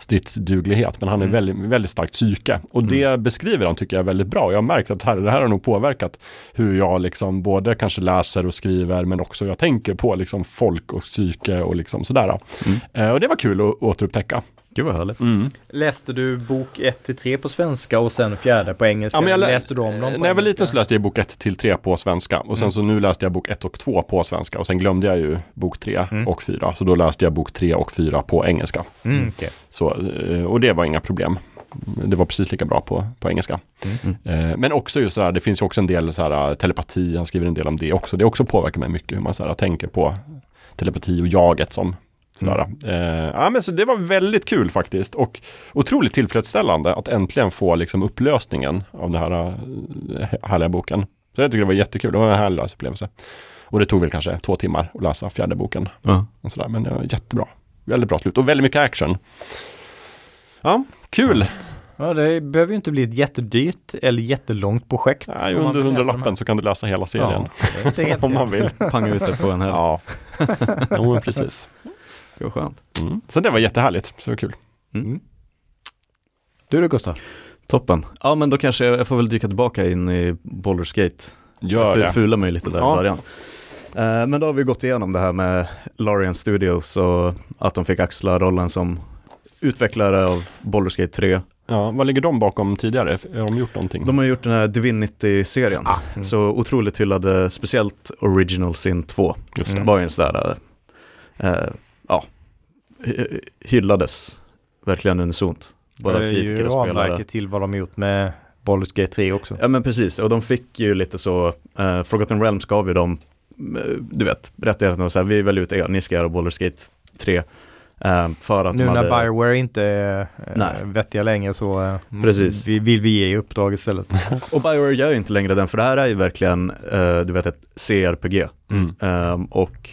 stridsduglighet, men han är Mm. väldigt, väldigt starkt psyke. Och det beskriver han tycker jag väldigt bra. Jag har märkt att här, det här har nog påverkat hur jag liksom både kanske läser och skriver, men också jag tänker på liksom folk och psyke och liksom sådär. Mm. Eh, och det var kul att återupptäcka. Gud vad härligt. Läste du bok 1 till 3 på svenska och sen fjärde på engelska? Ja, men jag lä- läste du om dem När jag var liten så läste jag bok 1 till 3 på svenska och sen Mm. så nu läste jag bok 1 och 2 på svenska och sen glömde jag ju bok 3 Mm. och 4 så då läste jag bok 3 och 4 på engelska. Mm, okej. Så, eh, och det var inga problem. Det var precis lika bra på, på engelska. Mm. Eh, Men också just så här, det finns ju också en del så här, telepati, han skriver en del om det också. Det också påverkar mig mycket hur man så här, tänker på telepati och jaget som sådär. Eh, ja, men så det var väldigt kul faktiskt och otroligt tillfredsställande att äntligen få liksom upplösningen av den här eh, härliga boken. Så jag tycker det var jättekul, det var en härlig läsupplevelse. Och det tog väl kanske två timmar att läsa fjärde boken. Och sådär, men det var jättebra. Väldigt bra slut och väldigt mycket action. Ja, kul! Ja, det behöver ju inte bli ett jättedyrt eller jättelångt projekt. Nej, under hundralappen så kan du läsa hela serien. Ja, det är inte helt om man vill. Panga ut det på en helg. Ja, jo, precis. Gud vad skönt. Mm. Så det var jättehärligt, så det var kul. Du då Gustav? Toppen. Ja men då kanske jag, jag får väl dyka tillbaka in i Baldur's Gate. Gör jag det. fular mig lite där Ja. i början. Eh, men då har vi gått igenom det här med Larian Studios och att de fick axla rollen som utvecklare av Baldur's Gate 3. Ja, vad ligger de bakom tidigare? Har de gjort någonting? De har gjort den här Divinity-serien. Mm. Så otroligt hyllade, speciellt Original Sin 2. Just det. Mm. var ju en sån där, eh, hyllades verkligen unisont. Både det är ju kritiker och spelare. ramverket till vad de gjort med Baldur's Gate 3 också. Ja men precis, och de fick ju lite så, eh, Forgotten Realms gav ju dem, eh, du vet, rättigheten och så här, vi väljer ut er, ni ska göra Baldur's Gate 3. Eh, för att Nu när hade, Bioware inte är äh, vettiga längre så Precis. vi, vill vi ge uppdrag istället. och Bioware gör ju inte längre den, för det här är ju verkligen, du vet, ett CRPG. Mm. Ehm, och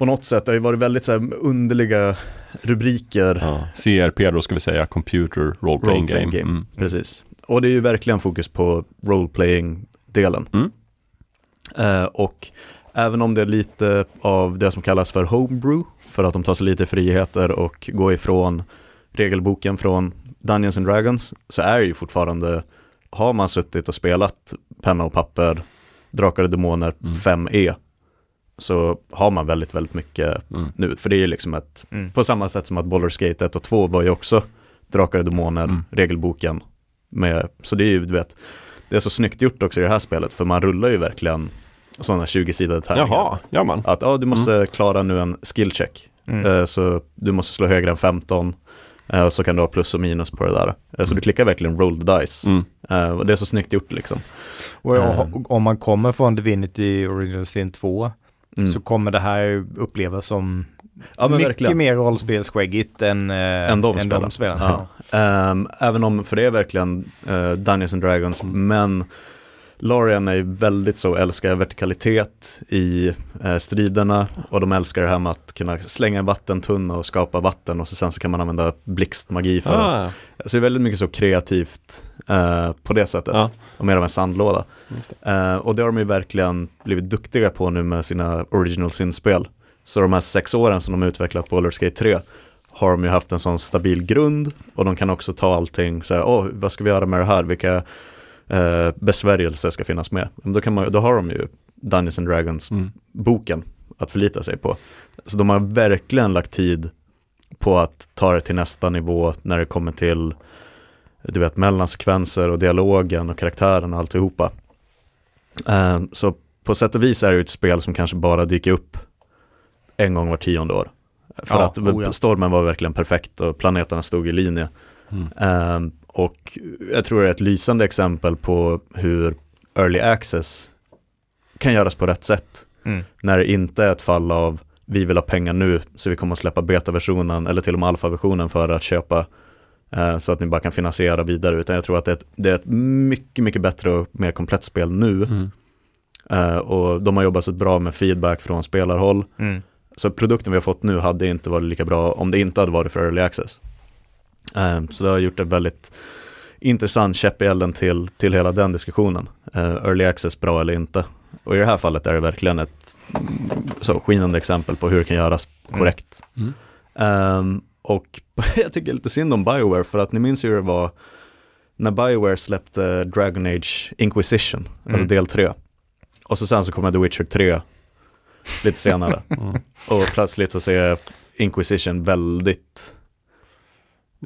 på något sätt det har ju varit väldigt så underliga rubriker. Ja. CRP då ska vi säga, Computer Role Playing Game. game. Mm. Precis. Och det är ju verkligen fokus på role-playing-delen. Mm. Eh, och även om det är lite av det som kallas för homebrew, för att de tar sig lite friheter och går ifrån regelboken från Dungeons and Dragons, så är det ju fortfarande, har man suttit och spelat penna och papper, Drakar och Demoner Mm. 5E, så har man väldigt, väldigt mycket Mm. nu. För det är ju liksom ett, Mm. på samma sätt som att Baldur's Gate 1 och 2 var ju också Drakar och Demoner, Mm. regelboken. Med, så det är ju, du vet, det är så snyggt gjort också i det här spelet, för man rullar ju verkligen sådana 20-sidade tärningar. Jaha, ja man. Att ja, du måste klara nu en skillcheck. Mm. Eh, Så du måste slå högre än 15. eh, Och så kan du ha plus och minus på det där. Eh, Så du klickar verkligen roll the dice. Mm. Eh, Och det är så snyggt gjort liksom. Och Eh. om man kommer från Divinity Original Sin 2 Mm. så kommer det här upplevas som ja, men mycket verkligen. mer rollspelsskäggigt än, äh, Än de spelen. spelen. Ja. Ehm, även om, för det är verkligen uh, Dungeons and Dragons, men Lorien är ju väldigt så, älskar vertikalitet i eh, striderna och de älskar det här med att kunna slänga en vattentunna och skapa vatten och så sen så kan man använda blixtmagi för Ah, så det är väldigt mycket så kreativt eh, på det sättet Ja. och mer av en sandlåda. det. Eh, och det har de ju verkligen blivit duktiga på nu med sina original sin-spel. Så de här sex åren som de utvecklat Baldur's Gate 3 har de ju haft en sån stabil grund och de kan också ta allting, så här, åh, vad ska vi göra med det här, vilka eh, besvärjelser ska finnas med. Men Då, kan man, då har de ju Dungeons and Dragons Mm. att förlita sig på. Så de har verkligen lagt tid på att ta det till nästa nivå när det kommer till du vet, mellansekvenser och dialogen och karaktären och alltihopa. Eh, så på sätt och vis är det ett spel som kanske bara dyker upp en gång var tionde år. För Ja, att oh ja. stormen var verkligen perfekt och planeterna stod i linje. Mm. Eh, och jag tror det är ett lysande exempel på hur early access kan göras på rätt sätt. Mm. När det inte är ett fall av vi vill ha pengar nu så vi kommer att släppa betaversionen eller till och med alfaversionen för att köpa så att ni bara kan finansiera vidare. Utan jag tror att det är ett, det är ett mycket, mycket bättre och mer komplett spel nu. Mm. Eh, och de har jobbat så bra med feedback från spelarhåll. Mm. Så produkten vi har fått nu hade inte varit lika bra om det inte hade varit för early access. Eh, så det har gjort det väldigt intressant käpp i elden till, till hela den diskussionen. Eh, early access bra eller inte. Och i det här fallet är det verkligen ett mm, så skinande exempel på hur det kan göras korrekt. Mm. Ehm, och jag tycker lite synd om Bioware för att ni minns ju hur det var när Bioware släppte Dragon Age Inquisition, alltså Mm. del 3. Och så sen så kommer The Witcher 3 lite senare. Mm. och plötsligt så ser Inquisition väldigt,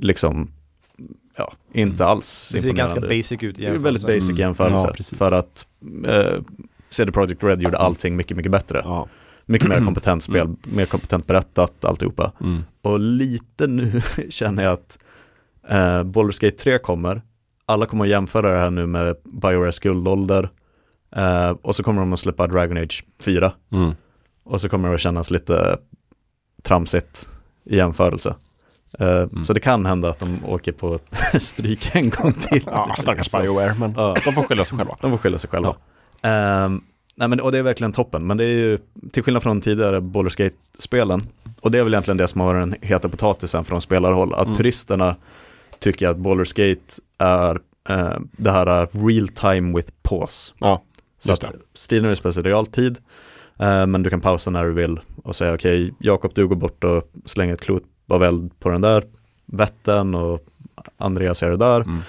liksom, ja, inte alls Det ser ganska imponerande basic ut i Det är väldigt jämförelse. basic Mm. jämförelse. Ja, för att eh, CD Projekt Red gjorde allting mycket, mycket bättre. Ja. Mycket mer kompetent spel, mer kompetent berättat, alltihopa. Mm. Och lite nu känner jag att eh, Baldur's Gate 3 kommer. Alla kommer att jämföra det här nu med Biowares guldålder. Eh, och så kommer de att släppa Dragon Age 4. Mm. Och så kommer det att kännas lite tramsigt i jämförelse. Eh, Så det kan hända att de åker på stryk en gång till. Ja, stackars Bioware, men Ja. de får skylla sig själva. De får skylla sig själva. Ehm, nej men, och det är verkligen toppen, men det är ju till skillnad från tidigare Baldur's Gate-spelen, och det är väl egentligen det som har varit den heta potatisen från spelarhåll, att Mm. puristerna tycker att Baldur's Gate är eh, det här real time with pause. Ja, Så att striden utspelar sig i realtid, eh, men du kan pausa när du vill och säga okej, Jakob du går bort och slänger ett klot av eld på den där vätten och Andreas är det där. Mm.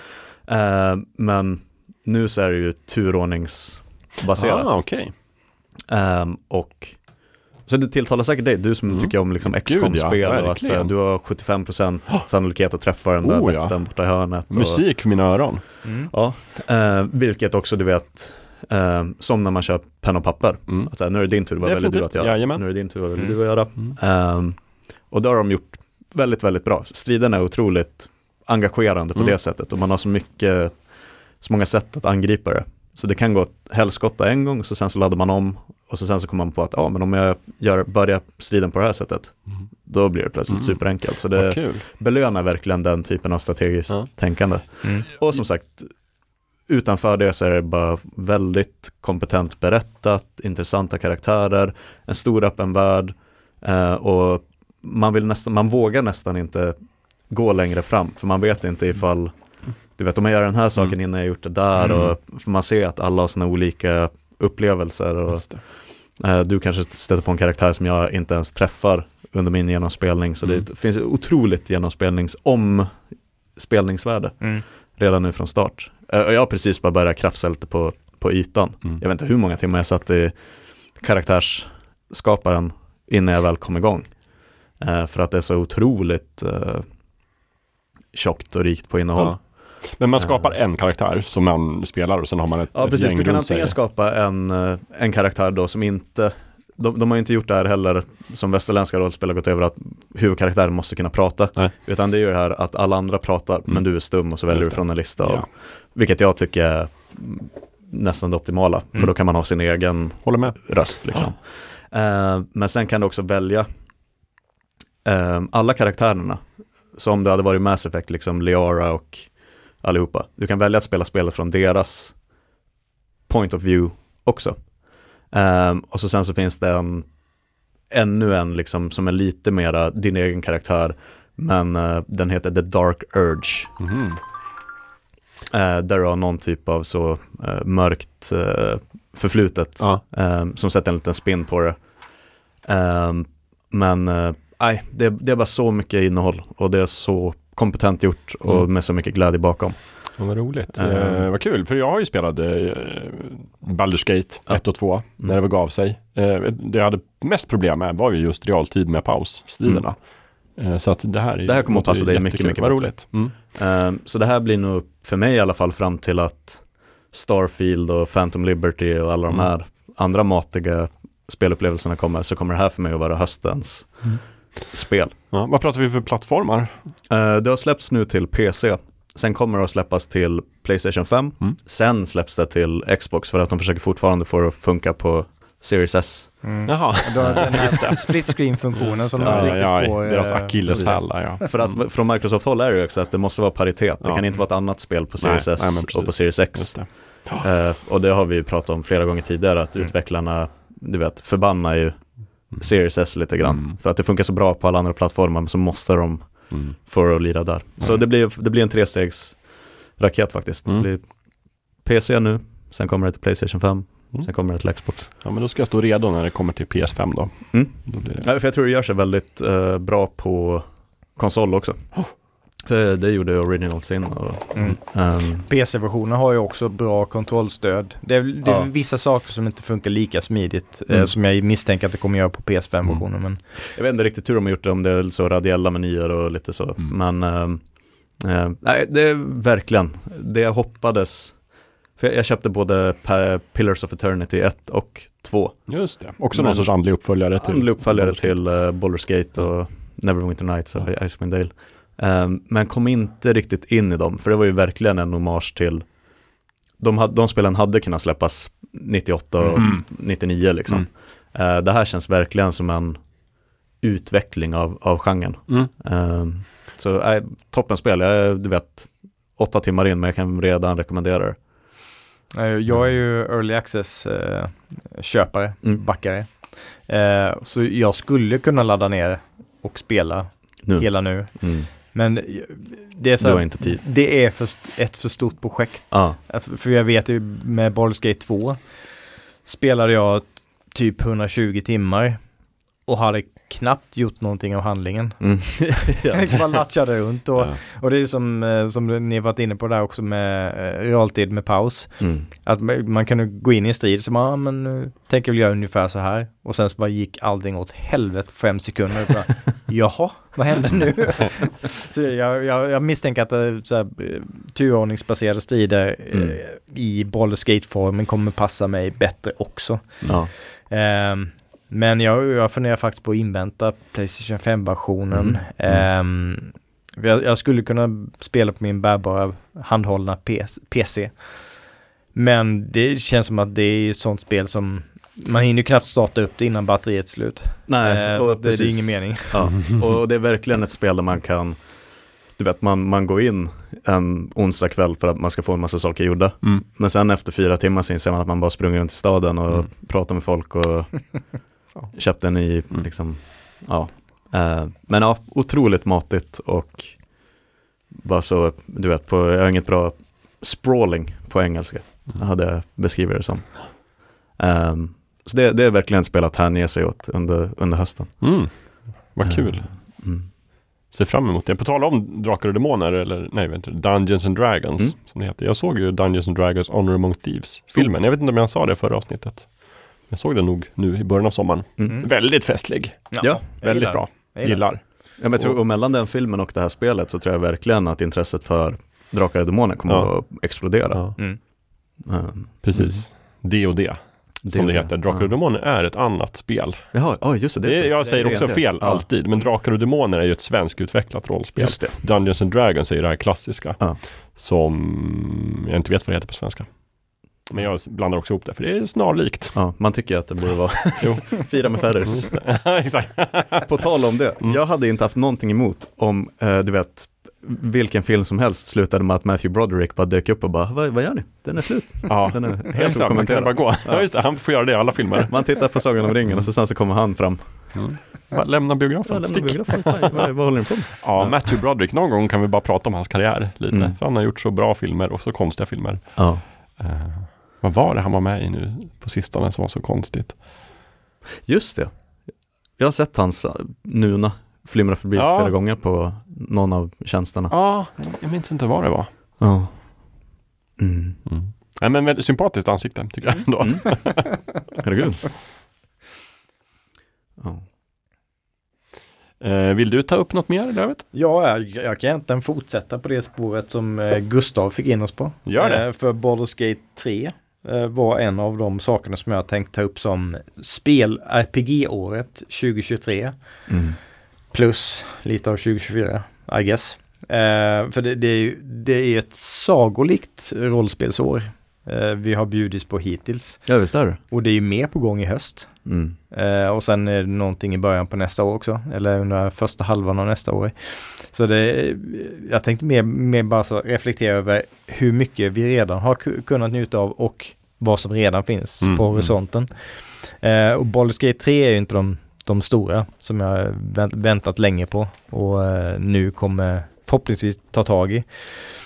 Eh, men nu så är det ju turordningsbaserat. Ah, okej. Ehm, och så det tilltalar säkert dig, du som Mm. tycker om liksom XCOM-spel ja, och att verkligen. säga, du har 75% sannolikhet att träffa den där Oh, ja. borta i hörnet. Och, Musik för mina öron. Mm. Ja, eh, vilket också du vet, eh, som när man kör penna och papper. Mm. Att säga, nu är det din tur, vad väljer du att göra? Jajamän. Nu är det din tur, vad väljer Mm. du att göra? Mm. Ehm, och det har de gjort väldigt, väldigt bra. Striden är otroligt engagerande på Mm. det sättet och man har så mycket, så många sätt att angripa det. Så det kan gå helskotta en gång, så sen så laddar man om och så sen så kommer man på att ja, men om jag gör, börjar striden på det här sättet, Mm. då blir det plötsligt Mm. superenkelt. Så det belönar verkligen den typen av strategiskt Ja. tänkande. Mm. Och som sagt, utanför det så är det bara väldigt kompetent berättat, intressanta karaktärer, en stor öppen värld eh, och man, vill nästan, man vågar nästan inte gå längre fram, för man vet inte ifall, du vet om jag gör den här saken Mm. innan jag gjort det där, Mm. och man ser att alla har sina olika upplevelser och eh, du kanske stöter på en karaktär som jag inte ens träffar under min genomspelning, så Mm. det finns otroligt genomspelnings om spelningsvärde Mm. redan nu från start. Eh, Och jag har precis bara börjat krafsa lite på, på ytan. Mm. Jag vet inte hur många timmar jag satt i karaktärsskaparen innan jag väl kom igång. Eh, för att det är så otroligt eh, tjockt och rikt på innehåll. Ja. Men man skapar en karaktär som man spelar och sen har man ett, Ja, ett precis. gäng Du kan antingen skapa en, eh, en karaktär då som inte de, de har inte gjort det här heller som västerländska rollspel har gått över att huvudkaraktären måste kunna prata. Nej. Utan det är ju det här att alla andra pratar men du är stum och så väljer du från en lista. Av, Ja. Vilket jag tycker är mm, nästan det optimala. För Mm. då kan man ha sin egen röst. Liksom. Eh, men sen kan du också välja eh, alla karaktärerna. Så om det hade varit Mass Effect, liksom Liara och allihopa. Du kan välja att spela spelet från deras point of view också. Eh, och så sen så finns det en ännu en liksom som är lite mera din egen karaktär. Men eh, den heter The Dark Urge. Mhm. Eh, där du har någon typ av så eh, mörkt förflutet eh, som sätter en liten spin på det. Eh, men nej, det, det är bara så mycket innehåll och det är så kompetent gjort och Mm. med så mycket glädje bakom. Ja, vad roligt. Eh. Eh, vad kul, för jag har ju spelat eh, Baldur's Gate Ja. 1 och 2 när det gav sig. Eh, det jag hade mest problem med var ju just realtid med pausstriderna. Eh, så att det här, är, Det här kommer att passa dig mycket, mycket Vad bättre. roligt. Mm. Eh, så det här blir nog för mig i alla fall fram till att Starfield och Phantom Liberty och alla de Mm. här andra matiga spelupplevelserna kommer så kommer det här för mig att vara höstens Mm. spel. Ja, vad pratar vi för plattformar? Eh, det har släppts nu till PC. Sen kommer det att släppas till Playstation 5. Mm. Sen släpps det till Xbox för att de försöker fortfarande få det att funka på Series S. Mm. Jaha, har den här split screen-funktionen som de riktigt ja, får. deras eh, akilleshäl ja. För att Mm. från Microsoft håll är det ju också att det måste vara paritet. Det Ja. kan inte vara ett annat spel på Series Nej, S nej, och på Series X. Det. Eh, och det har vi ju pratat om flera gånger tidigare, att Mm. utvecklarna, du vet, förbannar ju Series S lite grann. Mm. För att det funkar så bra på alla andra plattformar, så måste de Mm. det att lira där. Så Mm. det blir, det blir en trestegs raket faktiskt. Mm. Det blir PC nu, sen kommer det till Playstation 5, Mm. sen kommer det till Xbox. Ja, men då ska jag stå redo när det kommer till PS5 då. Mm. då det. Ja, för jag tror det gör sig väldigt eh, bra på konsol också. Oh. För det gjorde Original Sin. Och, Mm. ehm, PC-versionen har ju också bra kontrollstöd. Det är, det är Ja. vissa saker som inte funkar lika smidigt eh, Mm. som jag misstänker att det kommer göra på PS5-versionen. Men Jag vet inte riktigt hur de har gjort det, om det är så radiella menyer och lite så. Mm. Men ehm, eh, nej, det är verkligen det jag hoppades. För jag, jag köpte både Pa- Pillars of Eternity 1 och 2. Just det. Också någon sorts andlig uppföljare till Andlig uppföljare till uh, Baldur's Gate och Neverwinter Nights och Icewind Dale. Ehm, men kom inte riktigt in i dem, för det var ju verkligen en hommage till de, hade, de spelen hade kunnat släppas 98 och Mm. 99 liksom. Eh, det här känns verkligen som en utveckling av, av genren. Mm. Um, så äh, toppenspel, jag är, du vet, åtta timmar in men jag kan redan rekommendera det. eh, jag är ju early access-köpare, Mm. backare. Eh, så jag skulle kunna ladda ner och spela Nu. hela nu. Mm. Men det är så här, inte tid. det är för, ett för stort projekt. Ja, För jag vet ju med Baldur's Gate 2 spelade jag typ 120 timmar och hade knappt gjort någonting av handlingen. mm. ja. Bara latchade runt och, Ja. och det är som, eh, som ni varit inne på där också med eh, realtid med paus. Mm. Att man man kan gå in i en strid man, ja men nu tänker jag göra ungefär så här. Och sen så bara gick allting åt helvete på fem sekunder. Och bara, Jaha, vad hände nu? så jag, jag, jag misstänker att det, så här, eh, turordningsbaserade strider eh, Mm. i Baldur's Gate-formen kommer passa mig bättre också. ja. Ehm, men jag, jag funderar faktiskt på att invänta Playstation 5-versionen. Mm. Ehm, jag, jag skulle kunna spela på min bärbara handhållna PS, PC. Men det känns som att det är ett sånt spel som man hinner knappt starta upp det innan batteriet är slut. Nej, och så att det, det är ingen mening. Ja, och det är verkligen ett spel där man kan, du vet, man, man går in en onsdag kväll för att man ska få en massa saker gjorda. Mm. Men sen efter fyra timmar så inser man att man bara sprungit runt i staden och Mm. pratat med folk och Ja. köpt en ny, Mm. liksom, ja. Eh, men ja, otroligt matigt och bara så, du vet, på, jag har inget bra sprawling på engelska, Mm. hade jag beskrivit det som. Ehm, så det, det är verkligen ett spel att hänge sig åt under, under hösten. Mm. Vad kul. Mm. Ser fram emot det. På tal om Drakar och Demoner, eller nej, inte, Dungeons and Dragons, Mm. som det heter. Jag såg ju Dungeons and Dragons Honor Among Thieves-filmen. Jag vet inte om jag sa det förra avsnittet. Jag såg den nog nu i början av sommaren. Mm. Väldigt festlig. Ja, jag Väldigt gillar bra. det. Jag Gillar. Ja, men jag tror, och mellan den filmen och det här spelet så tror jag verkligen att intresset för Drakar och Demoner kommer Ja. att explodera. Ja, Mm. Ehm, precis. D och D, som det heter. Drakar och Demoner är ett annat spel. Jaha, oj just det. Det så. jag säger det också det. fel Ja. alltid, men Drakar och Demoner är ju ett svenskutvecklat rollspel. Just det. Dungeons and Dragons är ju det här klassiska. Ja. Som jag inte vet vad det heter på svenska. Men jag blandar också ihop det, för det är snarlikt. Ja, man tycker att det borde vara Jo. Fira med Ferris. Exakt. På tal om det, Mm. jag hade inte haft någonting emot om, eh, du vet, vilken film som helst slutade med att Matthew Broderick bara dök upp och bara, vad, vad gör ni? Den är slut. Ja, Den är helt kan bara okommenterad. gå. Ja. just det, han får göra det i alla filmer. Man tittar på Sagan om ringen och så sen så kommer han fram. Bara lämna biografen, Ja, lämna stick. biografen. Vad, vad håller ni på med? Ja, Matthew Broderick, någon gång kan vi bara prata om hans karriär lite. Mm. För han har gjort så bra filmer och så konstiga filmer. Ja. Uh, vad var det han var med i nu på sistone som var så konstigt? Just det. Jag har sett hans eh, Nuna flimra förbi Ja. flera gånger på någon av tjänsterna. Ja, jag minns inte vad det var. Ja. Mm. Mm. Nej, men väldigt sympatiskt ansikte tycker jag ändå. Mm. Herregud. Ja. Eh, vill du ta upp något mer Lövet? Ja, jag, jag kan egentligen fortsätta på det spåret som eh, Gustav fick in oss på. Gör det. Eh, för Baldur's Gate 3 eh, var en av de sakerna som jag tänkt ta upp som spel RPG-året 2023. Mm. Plus lite av 2024, I guess. Eh, för det, det, är ju, det är ett sagolikt rollspelsår eh, vi har bjudits på hittills. Ja, visst är det. Och det är ju mer på gång i höst. Mm. Eh, och sen är det någonting i början på nästa år också, eller under första halvan av nästa år. Så det, jag tänkte mer, mer bara så reflektera över hur mycket vi redan har ku- kunnat njuta av och vad som redan finns Mm, på mm. horisonten. Eh, och Baldur's Gate 3 är ju inte de, de stora som jag vänt, väntat länge på och eh, nu kommer förhoppningsvis ta tag i.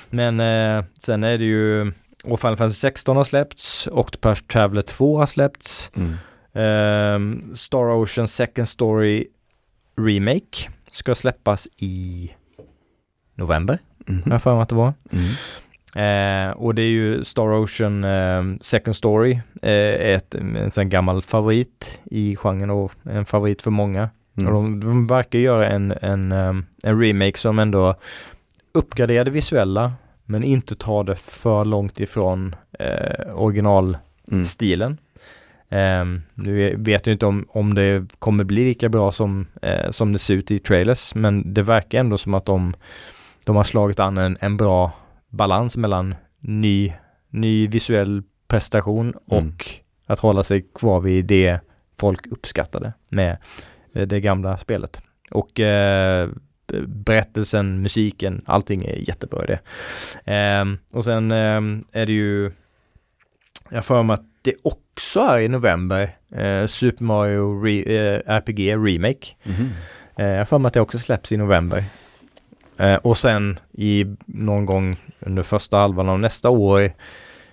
Men eh, sen är det ju, och Final Fantasy 16 har släppts, Octopath Traveler 2 har släppts, Mm. Ehm, Star Ocean Second Story Remake ska släppas i november, Mhm. har jag för mig att det var. Mm. Eh, och det är ju Star Ocean ehm, Second Story, eh, ett, en sån gammal favorit i genren och en favorit för många. Och Mm. de, de verkar göra en, en, ehm, en remake som ändå uppgraderar det visuella men inte tar det för långt ifrån eh, Mm. stilen. Um, nu vet jag inte om, om det kommer bli lika bra som, eh, som det ser ut i trailers, men det verkar ändå som att de, de har slagit an en, en bra balans mellan ny, ny visuell prestation och Mm. att hålla sig kvar vid det folk uppskattade med eh, det gamla spelet. Och eh, berättelsen, musiken, allting är jättebra i det. Ehm, och sen ehm, är det ju, jag får mig att det också är i november, eh, Super Mario Re, eh, RPG Remake. Mhm. Eh, jag får mig att det också släpps i november. Eh, och sen i någon gång under första halvan av nästa år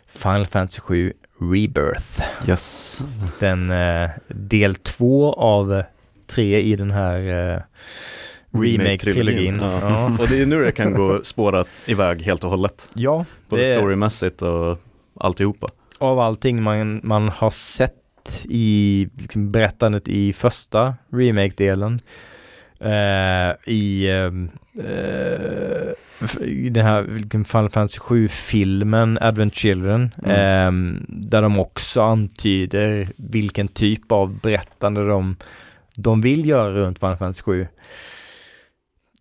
Final Fantasy 7 Rebirth. Yes. Den eh, del två av tre i den här eh, remake-trilogin. Ja. Ja. Och det är nu det kan gå spåra iväg helt och hållet. ja, Både det, storymässigt och alltihopa. av allting man, man har sett i liksom, berättandet i första remake-delen i, ehm, eh, i den här vilken Final Fantasy 7-filmen Advent Children ehm, där de också antyder vilken typ av berättande de, de vill göra runt Final Fantasy 7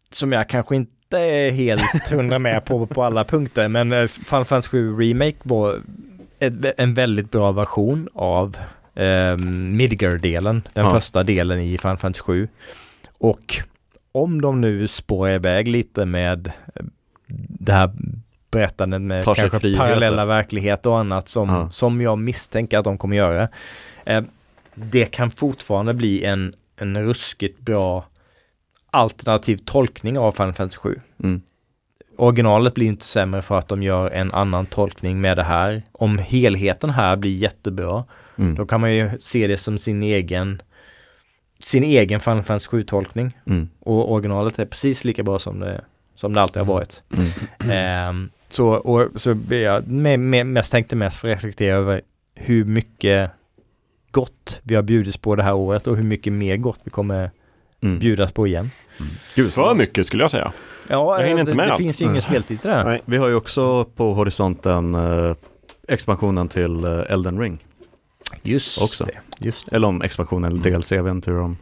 som jag kanske inte är helt hundra med på på alla punkter men eh, Final Fantasy 7 Remake var en väldigt bra version av eh, Midgar-delen, den Ja. första delen i Final Fantasy 7. Och om de nu spårar iväg lite med eh, det här berättandet med Tar kanske parallella verkligheter och annat som, Ja. som jag misstänker att de kommer göra. Eh, det kan fortfarande bli en, en ruskigt bra alternativ tolkning av Final Fantasy 7 Mm. originalet blir inte sämre för att de gör en annan tolkning med det här. Om helheten här blir jättebra, Mm. då kan man ju se det som sin egen sin egen Final Fantasy 7-tolkning. Mm. Och originalet är precis lika bra som det, som det alltid har varit. Mm. Ehm, så, och, så jag med, med, mest tänkte mest för att reflektera över hur mycket gott vi har bjudits på det här året och hur mycket mer gott vi kommer Mm. bjudas på igen. Gud, För mycket skulle jag säga. Ja, Jag hinner inte det, med det allt. finns ju ingen Nej. speltitel där. Nej. Vi har ju också på horisonten eh, expansionen till eh, Elden Ring. Just Också. det. Just det. Eller om expansion eller Mm. DLC, jag vet inte hur de...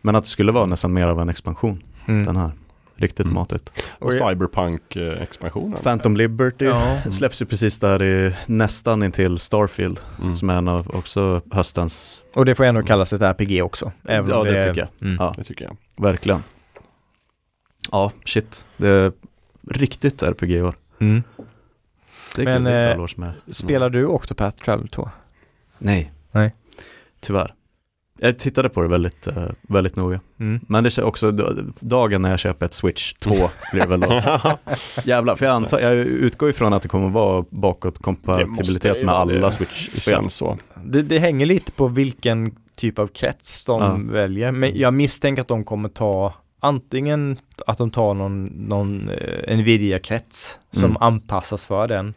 Men att det skulle vara nästan mer av en expansion, Mm. den här. Riktigt Mm. matigt. Och Cyberpunk-expansionen. Phantom Liberty Ja. släpps ju precis där i nästan intill Starfield, Mm. som är en av också höstens, Och det får ändå kallas ett RPG också. Även Ja, det är- tycker jag. Mm. ja, Det tycker jag. verkligen. Ja, shit. Det är riktigt RPG i år. Mm. Det är Men, kul, det är ett eh, halvår som är. Spelar du Octopath Travel 2? Nej. Nej. Tyvärr. Jag tittade på det väldigt, eh, väldigt noga. Mm. Men det är också dagen när jag köper ett Switch 2 blir det väl då. Jävlar, för jag, antar, jag utgår ifrån att det kommer vara bakåtkompatibilitet med alla Switch-spel. så. Det, det hänger lite på vilken typ av krets de väljer. Men jag misstänker att de kommer ta antingen att de tar någon, någon eh, Nvidia-krets som Mm. anpassas för den.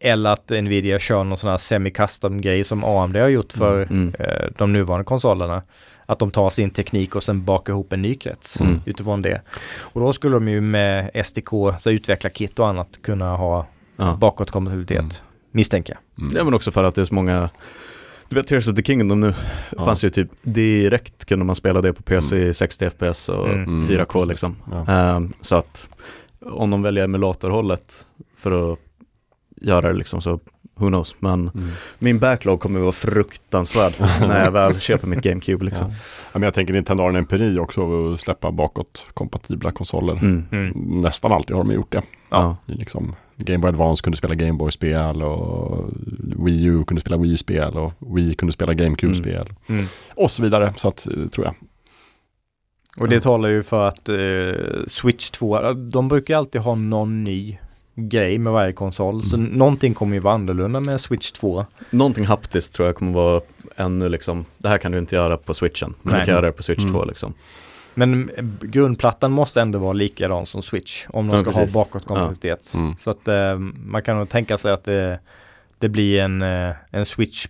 Eller att Nvidia kör någon sån här semi-custom grej som AMD har gjort för Mm. eh, de nuvarande konsolerna. Att de tar sin teknik och sen bakar ihop en ny krets Mm. utifrån det. Och då skulle de ju med SDK, så utveckla kit och annat, kunna ha Ja. bakåtkompatibilitet. Mm. Misstänker jag. Mm. ja, men också för att det är så många du vet Tears of the Kingdom nu, Ja. fanns ju typ direkt kunde man spela det på PC i 60 FPS och Mm. Mm, 4K precis. liksom. Ja. Ehm, så att om de väljer emulatorhållet för att göra det liksom så who knows. Men Mm. min backlog kommer att vara fruktansvärd när jag väl köper mitt GameCube liksom. Ja. Ja, men jag tänker Nintendo har en empiri också att släppa bakåt kompatibla konsoler. Mm. Mm. Nästan alltid har de gjort det. Ja. I Liksom, Game Boy Advance kunde spela Game Boy-spel och Wii U kunde spela Wii-spel och Wii kunde spela GameCube-spel. Mm. Och så vidare, så att, eh, tror jag. Och det talar ju för att eh, Switch 2, de brukar alltid ha någon ny grej med varje konsol. Så Mm. någonting kommer ju vara annorlunda med Switch 2. Någonting haptiskt tror jag kommer vara ännu liksom, det här kan du inte göra på switchen. Du Nej. kan göra det på switch Mm. 2 liksom. Men eh, grundplattan måste ändå vara likadan som Switch om de Ja, ska precis. ha bakåtkompatibilitet. Mm. Så att eh, man kan nog tänka sig att det, det blir en, eh, en Switch,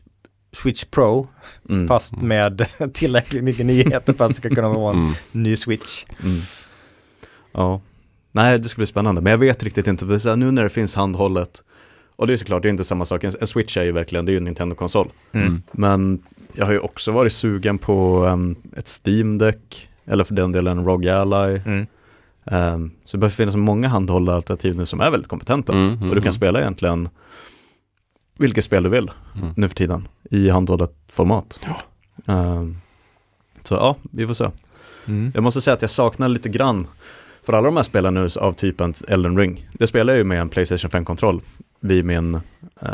Switch Pro Mm. fast Mm. med tillräckligt mycket nyheter för att det ska kunna vara en Mm. ny Switch. Mm. Ja, nej det ska bli spännande. Men jag vet riktigt inte, för så här, nu när det finns handhållet, och det är såklart, det är inte samma sak, en switch är ju verkligen, det är ju en Nintendo-konsol. Mm. Men jag har ju också varit sugen på um, ett Steam Deck, eller för den delen en ROG Ally. Mm. Um, så det behöver finnas många handhållna alternativ nu som är väldigt kompetenta. Mm, mm, Och du kan mm. spela egentligen vilket spel du vill Mm. nu för tiden i handhållet format. Um, så ja, vi får se. Mm. Jag måste säga att jag saknar lite grann för alla de här spelen nu av typen Elden Ring. Det spelar jag ju med en Playstation 5-kontroll vid min eh,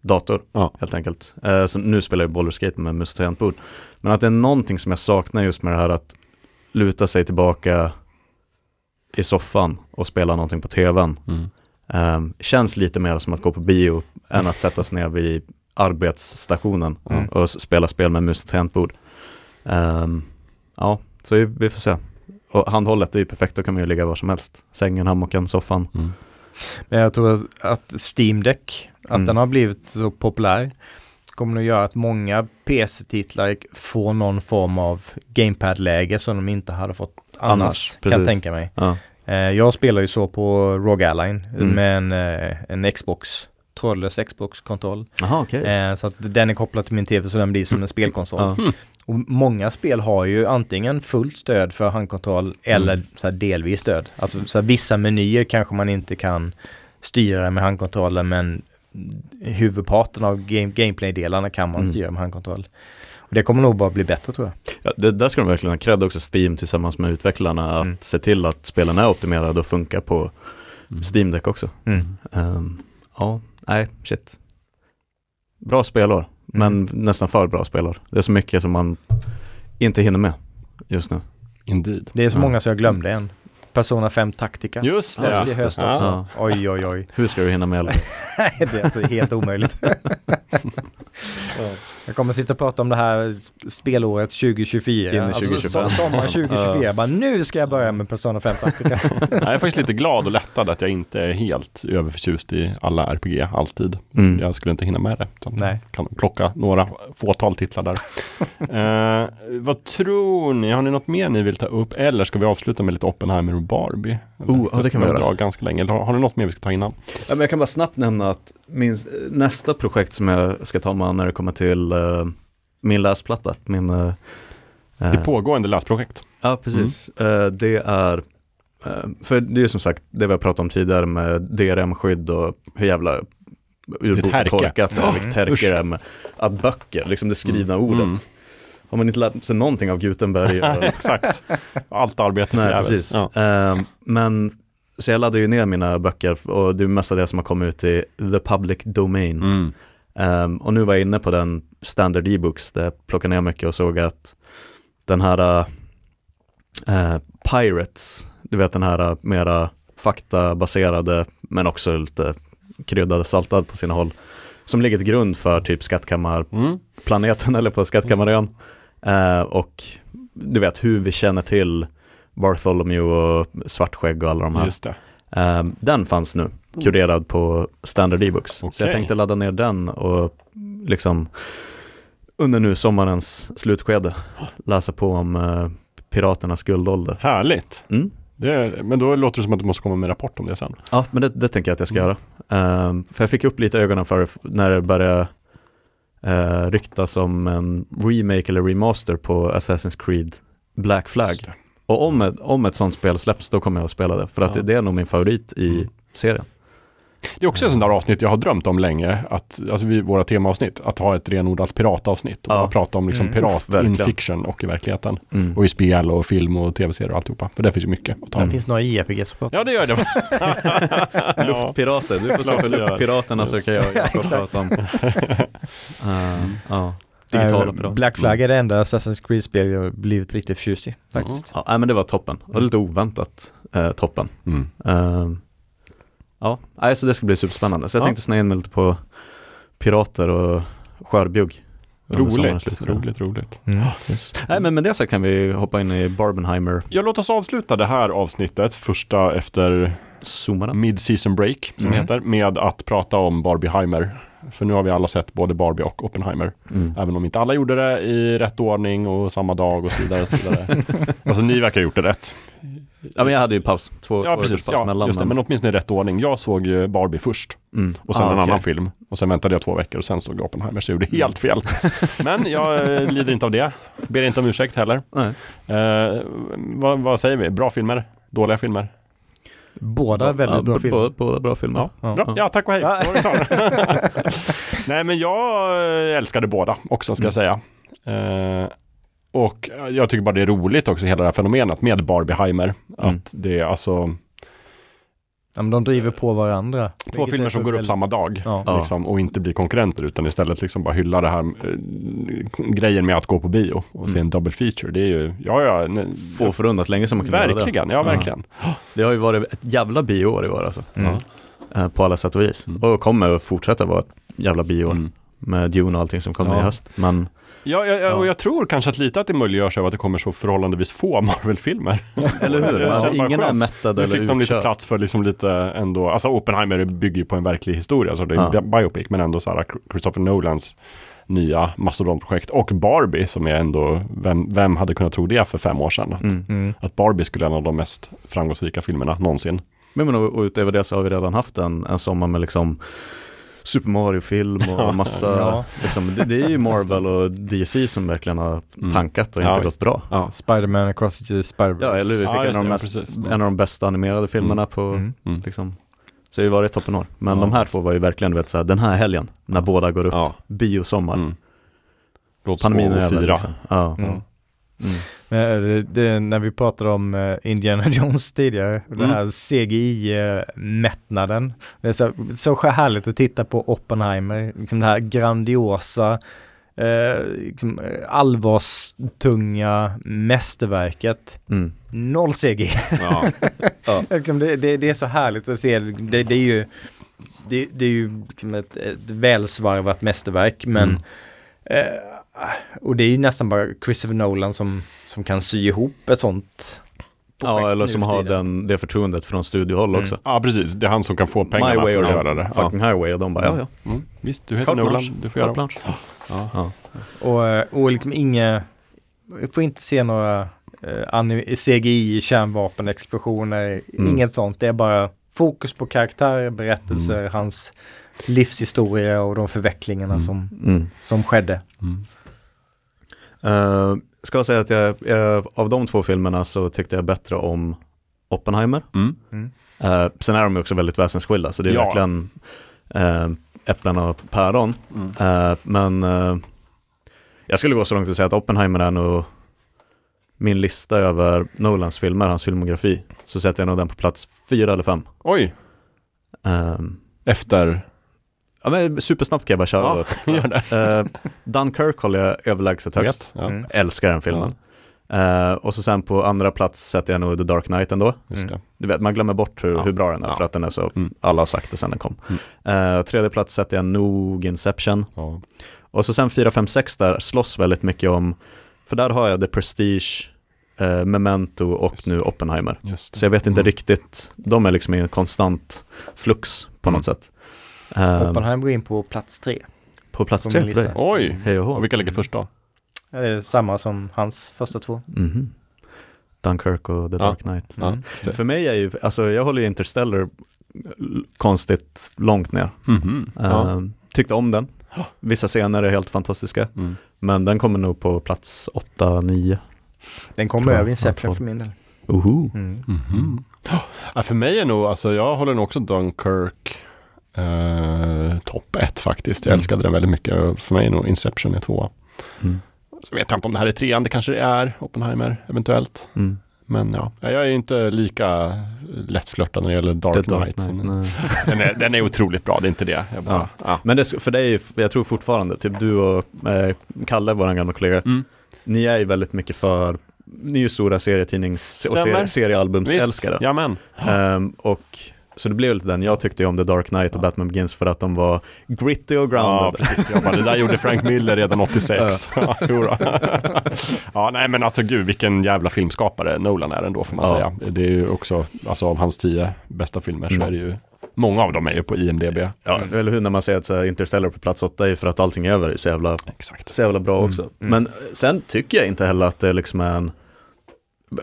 dator Ja. helt enkelt. Eh, så nu spelar jag ju Boulderskate med mus och tangentbord. Men att det är någonting som jag saknar just med det här att luta sig tillbaka i soffan och spela någonting på tvn. Mm. Eh, känns lite mer som att gå på bio än att sätta sig ner vid arbetsstationen Mm. och spela spel med mus och tangentbord. Ehm, ja, så vi, vi får se. Och handhållet är ju perfekt, då kan man ju ligga var som helst. Sängen, hammocken, soffan. Mm. Men jag tror att- att Steam Deck, att Mm. den har blivit så populär, kommer att göra att många PC-titlar får någon form av gamepad-läge som de inte hade fått annars, Annars, kan jag tänka mig. Ja, Eh, jag spelar ju så på ROG Ally Mm. med en, eh, en Xbox, trådlös Xbox-kontroll. Okej. Eh, så att den är kopplad till min tv så den blir som en spelkonsol. Ja. Och många spel har ju antingen fullt stöd för handkontroll eller Mm. så delvis stöd. Alltså så vissa menyer kanske man inte kan styra med handkontrollen men huvudparten av game, gameplay-delarna kan man Mm. styra med handkontroll. Och det kommer nog bara bli bättre tror jag. Ja, det, där ska de verkligen ha cred också, Steam tillsammans med utvecklarna, att Mm. se till att spelen är optimerade och funkar på Mm. Steam Deck också. Mm. Ehm, ja, nej, shit. Bra spelår, men Mm. nästan för bra spelår. Det är så mycket som man inte hinner med just nu. Indeed. Det är så Ja. många så jag glömde en. Persona 5 Tactica. Just det. Ja, just det. Ja. Oj, oj, oj. Hur ska du hinna med alla? Det är alltså helt omöjligt. Jag kommer sitta och prata om det här spelåret 2024. In i Alltså, 2025. so- sommaren 2024. Ja. Bara nu ska jag börja med Persona 5 Tactica. Jag är faktiskt lite glad och lättad att jag inte är helt överförtjust i alla RPG alltid. Mm. Jag skulle inte hinna med det. Nej. kan plocka några fåtal titlar där. eh, vad tror ni? Har ni något mer ni vill ta upp? Eller ska vi avsluta med lite Oppenheimer och Barbie? Eller? Oh, ja, det kan vi göra. dra ganska länge. Har, har ni något mer vi ska ta innan? Ja, men jag kan bara snabbt nämna att min, nästa projekt som jag ska ta mig an när det kommer till eh, min läsplatta, min... eh, Det pågående läsprojekt. Ja, precis. Eh, det är, för det är ju som sagt det vi har pratat om tidigare med DRM-skydd och hur jävla urbota härke. korkat det är, Ja, vilket härke det är med att böcker, liksom det skrivna Mm. ordet. Mm. Har man inte lärt sig någonting av Gutenberg? och- Exakt. Allt arbete Nej, precis. Ja. Ehm, men så jag laddade ju ner mina böcker och det är mest av det som har kommit ut i the public domain. Mm. Ehm, och nu var jag inne på den standard e-books där jag plockade ner mycket och såg att den här eh, Pirates, du vet den här mera faktabaserade men också lite kryddad saltad på sina håll, som ligger till grund för typ Skattkammarplaneten Mm. eller på Skattkammarön. Eh, och du vet hur vi känner till Bartholomew och Svartskägg och alla de här. Just det. Eh, den fanns nu, kurerad på standard e-books. Så jag tänkte ladda ner den och liksom under nu sommarens slutskede läsa på om eh, piraternas guldålder. Härligt. Mm. Det, men då låter det som att du måste komma med rapport om det sen. Ja, men det, det tänker jag att jag ska Mm. göra. Eh, för jag fick upp lite ögonen för när det började uh, ryktas om en remake eller remaster på Assassin's Creed Black Flag. Och om ett, om ett sånt spel släpps, då kommer jag att spela det. För att Ja. det, är nog min favorit i Mm. serien. Det är också en sån där avsnitt jag har drömt om länge, att, alltså vid våra temaavsnitt, att ha ett renodlat piratavsnitt och Ja. prata om liksom Mm. pirat Uff, in fiction och i verkligen. Mm. Och i spel och film och tv-serier och alltihopa. För det finns ju mycket att ta Det finns några JRPGs att prata om. Ja, det gör det. Luftpirater, du får se för luftpiraterna så kan jag, jag prata om. Uh, ja. Digitala Nej, pirater. Black Flag är det enda Assassin's Creed-spel jag blivit riktigt förtjust i faktiskt. Ja, men det var toppen. Det var lite oväntat eh, toppen. Mm. Uh, ja, nej, så det ska bli superspännande. Så jag Ja. tänkte snöa in mig lite på pirater och skörbjugg. Roligt, roligt, roligt. Mm. Yes. Nej, men med det så kan vi hoppa in i Barbenheimer Ja, låt oss avsluta det här avsnittet, första efter zoomarna. mid-season break, som Mm. heter, med att prata om Barbieheimer. För nu har vi alla sett både Barbie och Oppenheimer. Mm. Även om inte alla gjorde det i rätt ordning och samma dag och så vidare. Och så vidare. alltså ni verkar ha gjort det rätt. Ja, men jag hade ju paus. Två, Ja, två precis. paus Ja, mellan. just det. Men åtminstone i rätt ordning. Jag såg ju Barbie först mm. och sen Ah, en okej. annan film. Och sen väntade jag två veckor och sen såg jag Oppenheimer så jag gjorde helt fel. Mm. Men jag eh, lider inte av det. Ber inte om ursäkt heller. Eh, vad, vad säger vi? Bra filmer? Dåliga filmer? Båda väldigt Ja, bra filmer. Båda, båda bra filmer. Ja, Ja. bra. Ja, tack och hej. Ja. Då var. Nej, men jag eh, älskade båda också, ska jag säga. Eh, och jag tycker bara det är roligt också, hela det här fenomenet med Barbieheimer. Mm. Att det är alltså Ja, men de driver på varandra. två filmer som går upp samma dag. Ja. Ja. Liksom, och inte blir konkurrenter utan istället liksom bara hylla det här eh, grejen med att gå på bio och se Mm. en double feature. Det är ju, ja ja, ne, Få förunnat länge som man kan göra det. verkligen, ja verkligen. Det har ju varit ett jävla bioår i år alltså. Mm. Eh, på alla sätt och vis. Mm. Och kommer att fortsätta vara ett jävla bioår. Mm. Med Dune och allting som kommer Ja. i höst. Men Ja, ja, ja, och Ja. jag tror kanske att lite att det möjliggörs av att det kommer så förhållandevis få Marvel-filmer. eller hur? Det Alltså, ingen är skönt. mättad Nu eller fick de lite utkörd. plats för liksom lite ändå, alltså Oppenheimer bygger ju på en verklig historia, så det är Ja. biopic, men ändå så här Christopher Nolans nya mastodontprojekt och Barbie som är ändå, vem, vem hade kunnat tro det för fem år sedan? Att, Mm. Mm. att Barbie skulle vara en av de mest framgångsrika filmerna någonsin. Men, men och, och utöver det så har vi redan haft en, en sommar med liksom Super Mario-film och massa, Ja. liksom, det, det är ju Marvel och DC som verkligen har Mm. tankat och Ja, inte gått visst. bra. Ja. Spider-Man Across the Spider-Verse. Ja, eller hur? Ja, en, av de ja, mest, en av de bästa animerade filmerna på, Mm. Mm. liksom, så det har ju varit toppenår. Men Ja. de här två var ju verkligen, du vet, så här, den här helgen, när båda går upp, Ja. biosommar, Mm. Låt oss pandemin gå är och fira. liksom. Ja. Mm. Mm. Men det, det, när vi pratade om eh, Indiana Jones tidigare, den här CGI-mättnaden. Det är så, så härligt att titta på Oppenheimer, liksom det här grandiosa, eh, liksom, eh, allvarstunga mästerverket. Mm. Noll CGI. Ja. liksom det, det, det är så härligt att se, det, det är ju det, det är ju liksom ett, ett välsvarvat mästerverk men Mm. Eh, och det är ju nästan bara Christopher Nolan som, som kan sy ihop ett sånt Ja, eller som har den, det förtroendet från studiehåll Mm. också. Ja, precis. Det är han som kan få pengarna My way för att göra det. Ja. fucking highway och de bara, ja ja. Mm. Visst, du heter Carte Nolan. Du får göra blanche. Ja. Ja. Och, eh, och liksom inga, vi får inte se några eh, CGI, kärnvapenexplosioner, Mm. inget sånt. Det är bara fokus på karaktär, berättelser, Mm. hans livshistoria och de förvecklingarna Mm. som, Mm. som skedde. Mm. Uh, ska jag säga att jag, jag, av de två filmerna så tyckte jag bättre om Oppenheimer. Mm. Eh, sen är de också väldigt väsensskilda, så det är Ja. verkligen uh, äpplen och päron. Mm. Eh, men eh, jag skulle gå så långt att säga att Oppenheimer är nog min lista över Nolans filmer, hans filmografi. Så sätter jag nog den på plats fyra eller fem. Oj, Ehm, efter... ja, men supersnabbt kan jag bara köra Ja, gör det. Eh, Dunkirk håller jag överlägset högst. Ja, Mm. Älskar den filmen. Eh, och så sen på andra plats sätter jag nog The Dark Knight ändå. just det. Du vet, man glömmer bort hur, Ja. hur bra den är Ja. för att den är så, Mm. alla har sagt det sen den kom. Eh, tredje plats sätter jag nog Inception. Ja. Och så sen 4, 5, 6 där slåss väldigt mycket om, för där har jag The Prestige, eh, Memento och Just. nu Oppenheimer. Så jag vet inte Mm. riktigt, de är liksom i en konstant flux på Mm. något sätt. Eh, Oppenheimer går in på plats tre. på plats på tre för dig. Oj, Hej och hå. och vilka ligger först då? Är samma som hans första två. Mhm. Dunkirk och The Ja. Dark Knight. Ja, Mm. det. För mig är ju, alltså jag håller ju Interstellar konstigt långt ner. Mhm. Ja. Eh, tyckte om den. Vissa scener är helt fantastiska. Mm. Men den kommer nog på plats 8, 9. Den kommer över Inception Ja, för min del. Uhu. Mm. Mhm. Ja, för mig är nog, alltså jag håller nog också Dunkirk eh, topp ett faktiskt. Jag Mm. älskade den väldigt mycket. För mig är nog Inception är tvåa. Mm. Så vet jag inte om det här är trean, det kanske det är, Oppenheimer eventuellt. Mm. Men ja, jag är inte lika lättflörtad när det gäller Dark Dark Knight. Knight. Den, är, den är otroligt bra, det är inte det. Bara, ja. Men det, för dig, jag tror fortfarande, typ du och eh, Kalle, vår gamla kollega, Mm. ni är ju väldigt mycket för, ni är ju stora serietidnings och Stämmer. serie, seriealbumsälskare. Jajamän. Ehm, och så det blev lite den, jag tyckte ju om The Dark Knight och Ja. Batman Begins för att de var gritty och Ja, grounded. precis. Jag bara, det där gjorde Frank Miller redan 86. ja, ja, nej men alltså gud, vilken jävla filmskapare Nolan är ändå får man Ja. säga. Det är ju också, alltså av hans tio bästa filmer så Mm. är det ju, många av dem är ju på IMDB. Ja, eller hur, när man säger att så Interstellar på plats åtta är för att allting över är så jävla, Exakt. så jävla bra Mm. också. Men sen tycker jag inte heller att det liksom är en,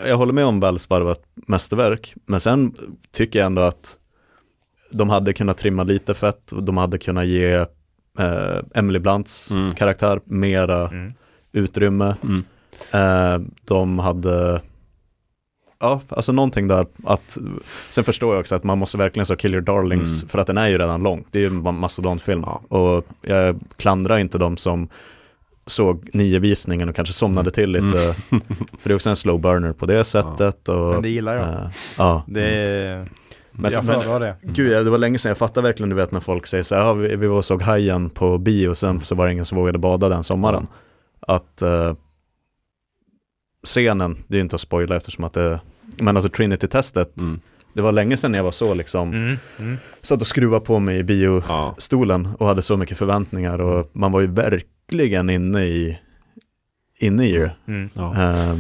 jag håller med om välsvarvat mästerverk, men sen tycker jag ändå att de hade kunnat trimma lite fett, och de hade kunnat ge eh, Emily Blunts Mm. karaktär mera Mm. utrymme. Mm. Eh, de hade, ja, alltså någonting där att, sen förstår jag också att man måste verkligen så kill your darlings, Mm. för att den är ju redan lång, det är ju en mastodontfilm. Ja. Och jag klandrar inte de som såg nio visningen och kanske somnade till lite, för det är också en slow burner på det sättet. Och, Men det gillar jag. eh, ja. Det är... Men, jag men, föredrar det. Gud, ja, det var länge sedan jag fattade verkligen, du vet när folk säger så här, ja, vi, vi var och såg Hajen på bio och sen så var det ingen som vågade bada den sommaren. Att eh, scenen, det är ju inte att spoila eftersom att det, men alltså Trinity-testet, Mm. det var länge sedan jag var så liksom, Mm. Mm. satt och skruvade på mig i biostolen Ja. och hade så mycket förväntningar och man var ju verkligen inne i, inne i det. Mm. Ja. Eh,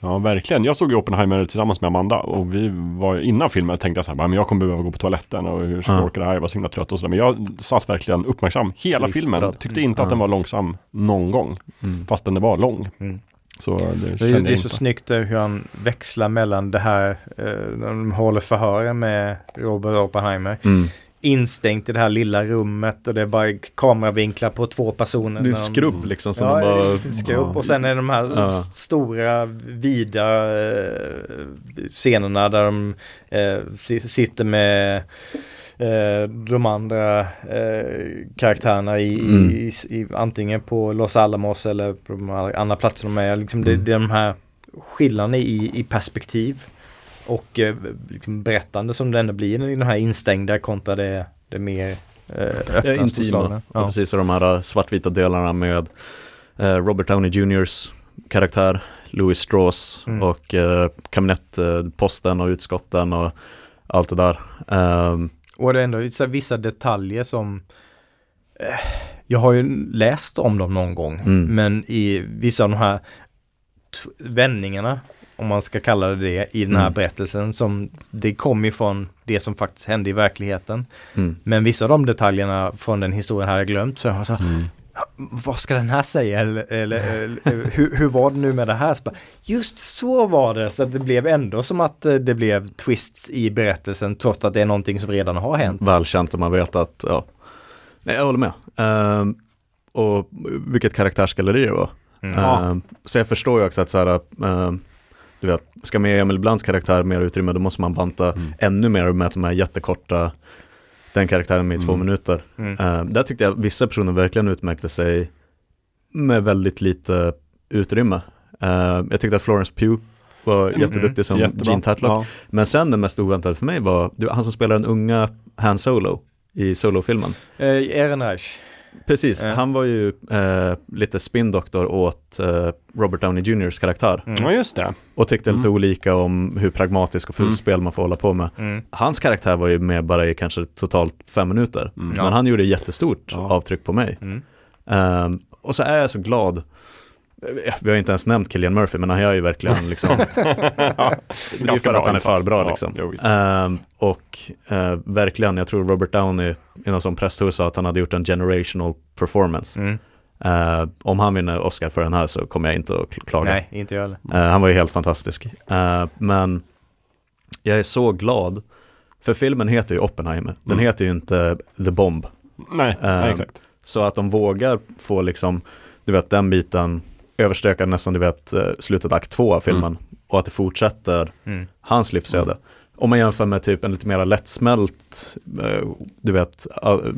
ja, verkligen. Jag såg ju Oppenheimer tillsammans med Amanda och vi var innan filmen tänkte jag så här, bara, men jag kommer behöva gå på toaletten och hur ska jag Ja. orka det här? Jag var så himla trött och sådär. Men jag satt verkligen uppmärksam hela Klistrad. filmen. Tyckte inte att den var långsam någon gång, mm. fastän den var lång. Mm. Så det, Det det är så snyggt där hur han växlar mellan det här, eh, när de håller förhören med Robert Oppenheimer. Mm. Instängt i det här lilla rummet och det är bara kameravinklar på två personer. Det är skrubb liksom som ja, de det bara... skrubb. Och sen är de här Ja. stora, vida eh, scenerna där de eh, si- sitter med eh, de andra eh, karaktärerna i, Mm. i, i, antingen på Los Alamos eller på de andra platser de är. Liksom det, Mm. det är de här skillnaderna i, i perspektiv och eh, liksom berättande som det ändå blir i de här instängda kontra det, det mer eh, öppna, Ja, intima. Ja. Precis, och de här äh, svartvita delarna med eh, Robert Downey Jr.s karaktär, Louis Strauss Mm. och eh, kabinettposten och utskotten och allt det där. Ehm, Och det är ändå vissa detaljer som eh, Jag har ju läst om dem någon gång, Mm. men i vissa av de här vändningarna, om man ska kalla det det, i den här Mm. berättelsen som det kom ifrån det som faktiskt hände i verkligheten. Mm. Men vissa av de detaljerna från den historien hade jag glömt så jag så, Mm. vad ska den här säga eller, eller, eller hur, hur var det nu med det här? Så bara, Just så var det, så att det blev ändå som att eh, det blev twists i berättelsen trots att det är någonting som redan har hänt. Välkänt och man vet att, ja. Nej, jag håller med. Ehm, och vilket karaktärsgalleri det var. Mm. Ehm, så jag förstår ju också att så här, ehm, du vet, ska man ge Emil Blands karaktär mer utrymme då måste man banta Mm. ännu mer med att de här jättekorta, den karaktären med i två Mm. minuter. Mm. Ehm, där tyckte jag vissa personer verkligen utmärkte sig med väldigt lite utrymme. Ehm, jag tyckte att Florence Pugh var Mm. jätteduktig som Jättebra. Gene Tatlock. Ja. Men sen det mest oväntade för mig var var han som spelar den unga Han Solo i Solo-filmen. Eh, Ehrenreich. Precis, Ja. han var ju eh, lite spindoktor åt eh, Robert Downey Jrs karaktär Mm. ja, just det. och tyckte lite Mm. olika om hur pragmatisk och fullt Mm. man får hålla på med. Mm. Hans karaktär var ju med bara i kanske totalt fem minuter, Mm. Men han gjorde jättestort Ja. avtryck på mig. Mm. Ehm, och så är jag så glad vi har inte ens nämnt Killian Murphy, men han gör ju verkligen liksom, ja, det är för att han är för bra liksom. jo, visst. Ehm, och eh, verkligen, jag tror Robert Downey i någon sån presstour sa att han hade gjort en generational performance. Mm. Eh, om han vinner Oscar för den här så kommer jag inte att kl- klaga. Nej, inte jag heller. Eh, han var ju helt fantastisk. Eh, men jag är så glad, för filmen heter ju Oppenheimer. Den Mm. heter ju inte The Bomb. Nej, nej, ehm, exakt. Så att de vågar få liksom, du vet den biten överstökad nästan, du vet, eh, slutet akt två av filmen. Och att det fortsätter Mm. hans livsöde. Om man jämför med typ en lite mer lättsmält, eh, du vet,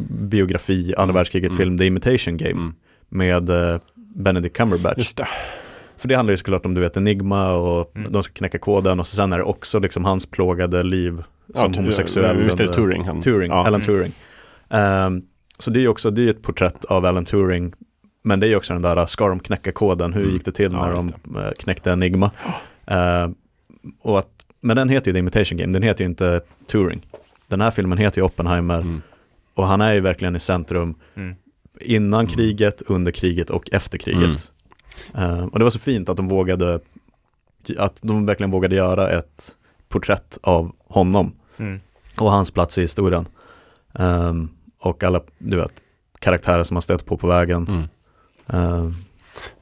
biografi, andra Mm. världskriget Mm. film, The Imitation Game, Mm. med eh, Benedict Cumberbatch. Det. För det handlar ju såklart om, du vet, Enigma och Mm. de ska knäcka koden och så sen är det också liksom hans plågade liv som ja, homosexuell. Mr under- Turing. Han, Turing, ja. Alan Mm. Turing. Ehm, så det är ju också, det är ett porträtt av Alan Turing, men det är ju också den där, ska de knäcka koden, hur Mm. gick det till Ja, när de just eh, knäckte Enigma? Ehm, och att, men den heter ju The Imitation Game, den heter ju inte Turing. Den här filmen heter ju Oppenheimer Mm. och han är ju verkligen i centrum Mm. innan Mm. kriget, under kriget och efter kriget. Ehm, och det var så fint att de vågade, att de verkligen vågade göra ett porträtt av honom Mm. och hans plats i historien. Ehm, och alla, du vet, karaktärer som han stött på på vägen. Mm. Ehm,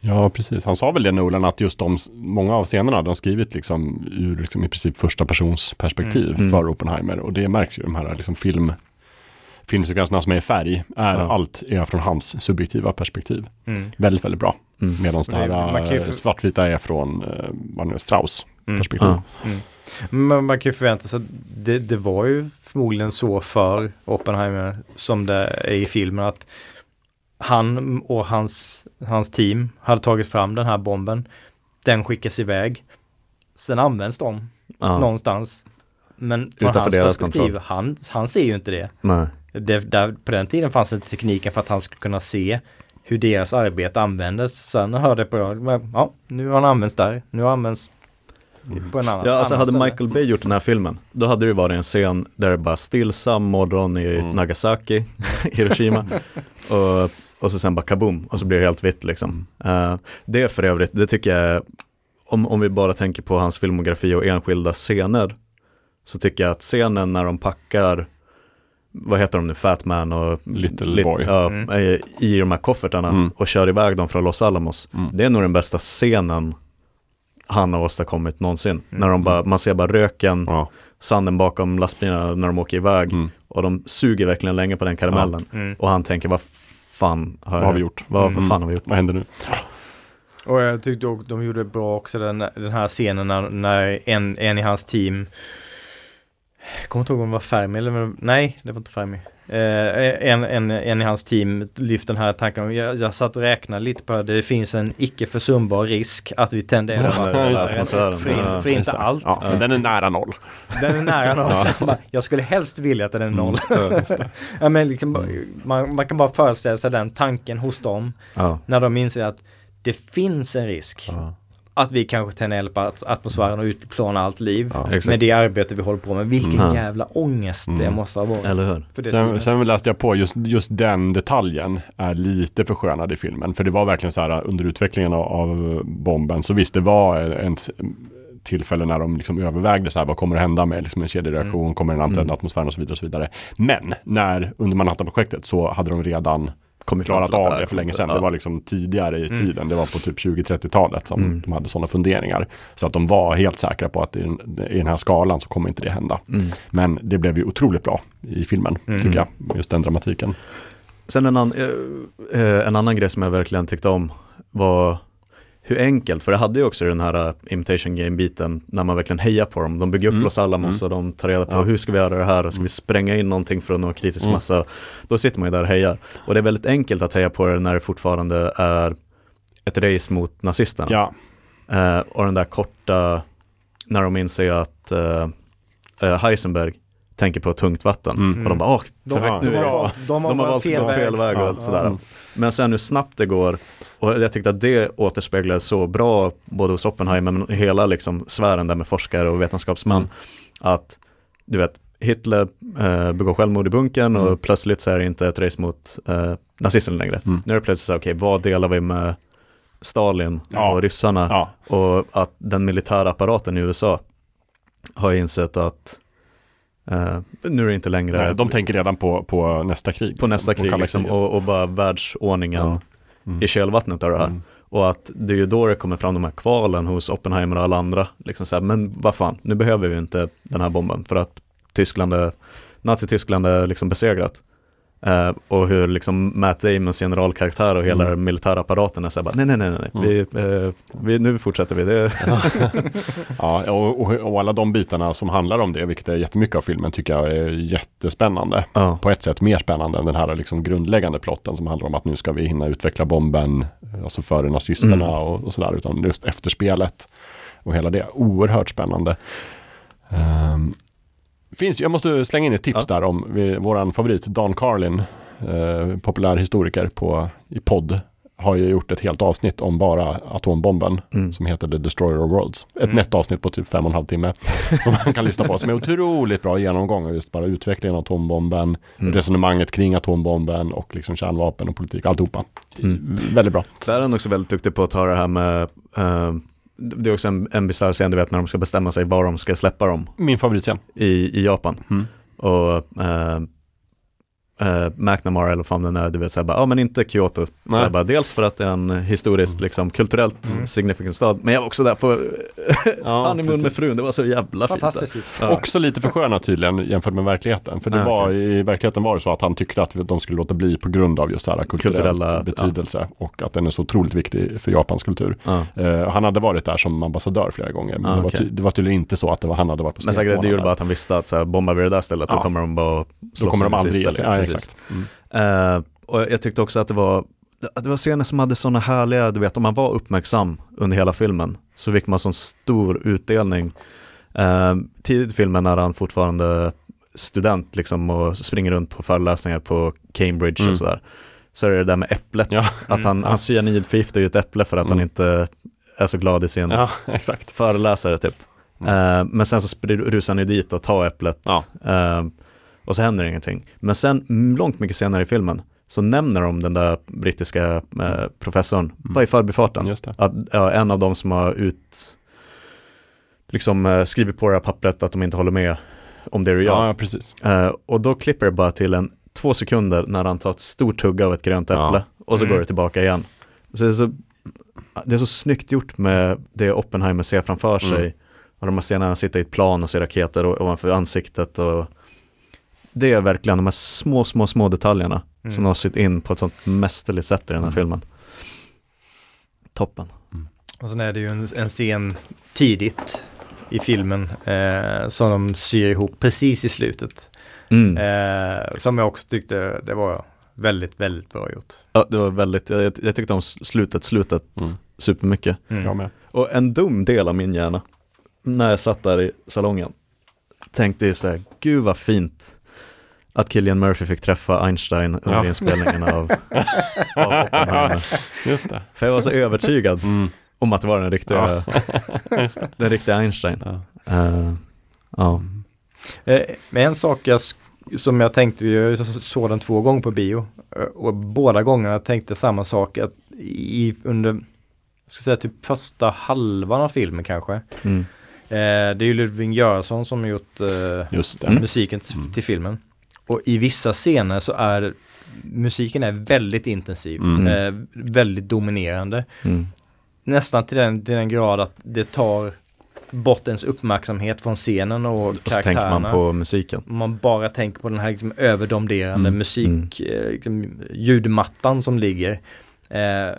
Ja, precis. Han sa väl det Nolan att just de, många av scenerna, de skrivit liksom ur liksom i princip första persons perspektiv Mm. Mm. för Oppenheimer. Och det märks ju de här liksom film, filmsekvenserna som är i färg, är Ja. allt är från hans subjektiva perspektiv. Mm. Väldigt, väldigt bra. mm. Medan det här eh, för- svartvita är från eh, vad nu är, Strauss Mm. perspektiv. Ja. Men man kan ju förvänta sig att det, det var ju förmodligen så för Oppenheimer som det är i filmen att han och hans, hans team hade tagit fram den här bomben. Den skickas iväg. Sen används de Ja. någonstans. Men från Utanför hans perspektiv, han, han ser ju inte det. Nej. det där, på den tiden fanns inte tekniken för att han skulle kunna se hur deras arbete användes. Sen hörde jag på radio, ja nu har han använts där, nu har han använts på en annan Ja, alltså annan hade ställe. Michael Bay gjort den här filmen, då hade det varit en scen där det bara stillsam morgon i Mm. Nagasaki, Hiroshima, och, och så sen bara kaboom, och så blir det helt vitt liksom. Eh, det för övrigt, det tycker jag, om, om vi bara tänker på hans filmografi och enskilda scener, så tycker jag att scenen när de packar, vad heter de nu, Fat Man och Little Lit- Boy. Ja, Mm. eh, i de här koffertarna Mm. och kör iväg dem från Los Alamos. Mm. Det är nog den bästa scenen han har åstadkommit någonsin. Mm. När de bara, man ser bara röken, Ja. sanden bakom lastbilarna när de åker iväg Mm. och de suger verkligen länge på den karamellen. Mm. Och han tänker, vad fan har, Vad har vi gjort? Vad Mm. för fan har vi gjort? Vad händer nu? Och jag tyckte också de gjorde bra också den, den här scenen när, när en, en i hans team jag kommer inte ihåg om det var Fermi eller nej, det var inte Fermi. Eh, en, en, en i hans team lyfte den här tanken. Jag, jag satt och räknade lite på det. Det finns en icke försumbar risk att vi tenderar Ja, att det, för, in, Ja, för inte allt. Ja, men den är nära noll. Den är nära noll. Ja. Jag skulle helst vilja att den är noll. Mm. ja, men liksom, man, man kan bara föreställa sig den tanken hos dem Ja. när de inser att det finns en risk. Att vi kanske tänder eld på at- atmosfären och utplånar allt liv. Ja, med det arbete vi håller på med. Vilken Mm. jävla ångest det Mm. måste ha varit. Eller hur? För det Sen, sen läste jag på, just, just den detaljen är lite förskönad i filmen. För det var verkligen så här under utvecklingen av, av bomben. Så visst, det var en tillfälle när de liksom övervägde så här, vad kommer att hända med liksom en kedjereaktion, kommer den antända Mm. atmosfären och så vidare och så vidare. Men när under Manhattan-projektet så hade de redan Kommit klarat av det för länge sedan. ja. Det var liksom tidigare i Mm. tiden. Det var på typ 20-30-talet som Mm. de hade sådana funderingar. Så att de var helt säkra på att i den, i den här skalan så kommer inte det hända. Mm. Men det blev ju otroligt bra i filmen, Mm. tycker jag. Just den dramatiken. Sen en, an, eh, eh, en annan grej som jag verkligen tyckte om var hur enkelt, för det hade ju också den här uh, imitation game-biten när man verkligen hejar på dem. De bygger upp Mm. Los Alamos och de tar reda på Ja. hur ska vi göra det här och ska Mm. vi spränga in någonting för att nå kritisk Mm. massa. Då sitter man ju där och hejar. Och det är väldigt enkelt att heja på det när det fortfarande är ett race mot nazisterna. Ja, Eh, och den där korta, när de inser att eh, eh, Heisenberg tänker på tungt vatten. Mm. Och de bara, åh, de, perfekt, de, nu är de de har valt fel väg. fel väg och Ja, sådär. Men sen hur snabbt det går och jag tyckte att det återspeglades så bra både hos Oppenheimer men hela liksom sfären där med forskare och vetenskapsman. Mm. Att du vet, Hitler eh, begår självmord i bunkern Mm. och plötsligt så är det inte ett race mot eh, nazisterna längre. Mm. Nu är det plötsligt så här, okej vad delar vi med Stalin Ja. och ryssarna ja, och att den militära apparaten i USA har insett att eh, nu är det inte längre nej, de tänker redan på, på nästa krig. på nästa på krig liksom, och, och bara världsordningen Ja. Mm. i kölvattnet av det här. Mm. Och att det är ju då det kommer fram de här kvalen hos Oppenheimer och alla andra. Liksom så här, men vad fan, nu behöver vi inte den här bomben för att Tyskland är, Nazityskland är liksom besegrat. Eh, och hur liksom Matt Damons generalkaraktär och hela Mm. den militära apparaten är så här, bara, nej nej nej, nej. Mm. Vi, eh, vi, nu fortsätter vi. Det, Ja, och, och, alla de bitarna som handlar om det, vilket är jättemycket av filmen, tycker jag är jättespännande. ja. På ett sätt mer spännande än den här liksom grundläggande plotten som handlar om att nu ska vi hinna utveckla bomben, alltså före nazisterna Mm. och, och sådär, utan just efterspelet och hela det. Oerhört spännande. Ehm, finns, jag måste slänga in ett tips där om vi, våran favorit Dan Carlin, eh, populär historiker på, i podd, har ju gjort ett helt avsnitt om bara atombomben Mm. som heter The Destroyer of Worlds. Ett Mm. nätt avsnitt på typ fem och en halv timme som man kan lyssna på. Som är otroligt bra genomgång av just bara utvecklingen av atombomben, Mm. resonemanget kring atombomben och liksom kärnvapen och politik, alltihopa. Mm. Väldigt bra. Där är han också väldigt duktig på att ta det här med eh, det är också en, en bisarr scen, du vet när de ska bestämma sig var de ska släppa dem Min favoritscen. i, i Japan. Mm. Och eh, eh, McNamara eller vad den är, du vet såhär bara, ja men inte Kyoto. Så Nej. här bara, dels för att det är en historiskt, liksom kulturellt Mm. signifikant stad, men jag var också där på Ja, honeymoon med frun, det var så jävla fint. där. Fantastiskt. Ja. Också lite förskönat tydligen jämfört med verkligheten. För det Ja, var, okej. i verkligheten var det så att han tyckte att de skulle låta bli på grund av just så här kulturell Kulturella, betydelse och att den är så otroligt viktig för Japans kultur. Ja. Eh, han hade varit där som ambassadör flera gånger, men det, var det var tydligen inte så att det var, han hade varit på Men säkert det gjorde där. bara att han visste att så här, bombar vi det där stället, då Ja. kommer de bara Då slåss kommer de aldrig ge sista, sig. Precis. Mm. Eh, och jag tyckte också att det var det var scener som hade sådana härliga, du vet om man var uppmärksam under hela filmen så fick man sån stor utdelning. Uh, tidigt i filmen är han fortfarande student liksom och springer runt på föreläsningar på Cambridge Mm. och sådär. Så är det det där med äpplet, Ja. att han, Mm. han cyanidförgiftar ju ett äpple för att han Mm. inte är så glad i sin ja, föreläsare typ. Mm. Eh, men sen så rusar han ju dit och tar äpplet. Ja. Eh, och så händer ingenting. Men sen mm, långt mycket senare i filmen så nämner de den där brittiska eh, professorn bara i förbifarten. Att ja, en av dem som har ut liksom eh, skrivit på det här pappret att de inte håller med om det du gör. Ja, ja, precis. Eh, och då klipper det bara till en två sekunder när han tar ett stort tugga av ett grönt äpple Ja. och så Mm. går det tillbaka igen. Så det, är så, det är så snyggt gjort med det Oppenheimer ser framför sig. Mm. Och de här scenerna sitter i ett plan och ser raketer ovanför ansiktet. Och det är verkligen de här små, små, små detaljerna Mm. som har sytt in på ett sånt mästerligt sätt i den här Mm. filmen. Toppen. Och sen är det ju en, en scen tidigt i filmen eh, som de syr ihop precis i slutet. Mm. Eh, som jag också tyckte det var väldigt, väldigt bra gjort. Ja, det var väldigt, jag, jag tyckte om slutet, slutet Mm. supermycket. Mm. Jag med. Och en dum del av min hjärna, när jag satt där i salongen, tänkte ju så här, gud vad fint att Killian Murphy fick träffa Einstein under Ja. inspelningen av, av Oppenheimer. Just det. För jag var så övertygad Mm. om att vara den riktiga, den riktiga Einstein. Ja. Eh, ja. Eh, Men en sak jag, som jag tänkte, jag såg den två gånger på bio eh, och båda gångerna tänkte samma sak att i, under, jag ska säga typ första halvan av filmen kanske. Mm. Eh, det är ju Ludvig Göransson som har gjort eh, Just det. Mm. musiken Mm. till filmen. Och i vissa scener så är musiken är väldigt intensiv, Mm. eh, väldigt dominerande. Mm. Nästan till den, till den grad att det tar bort ens uppmärksamhet från scenen och Och så karaktärerna. tänker man på musiken. Man bara tänker på den här liksom överdomderande Mm, musik, eh, liksom, ljudmattan som ligger. Eh,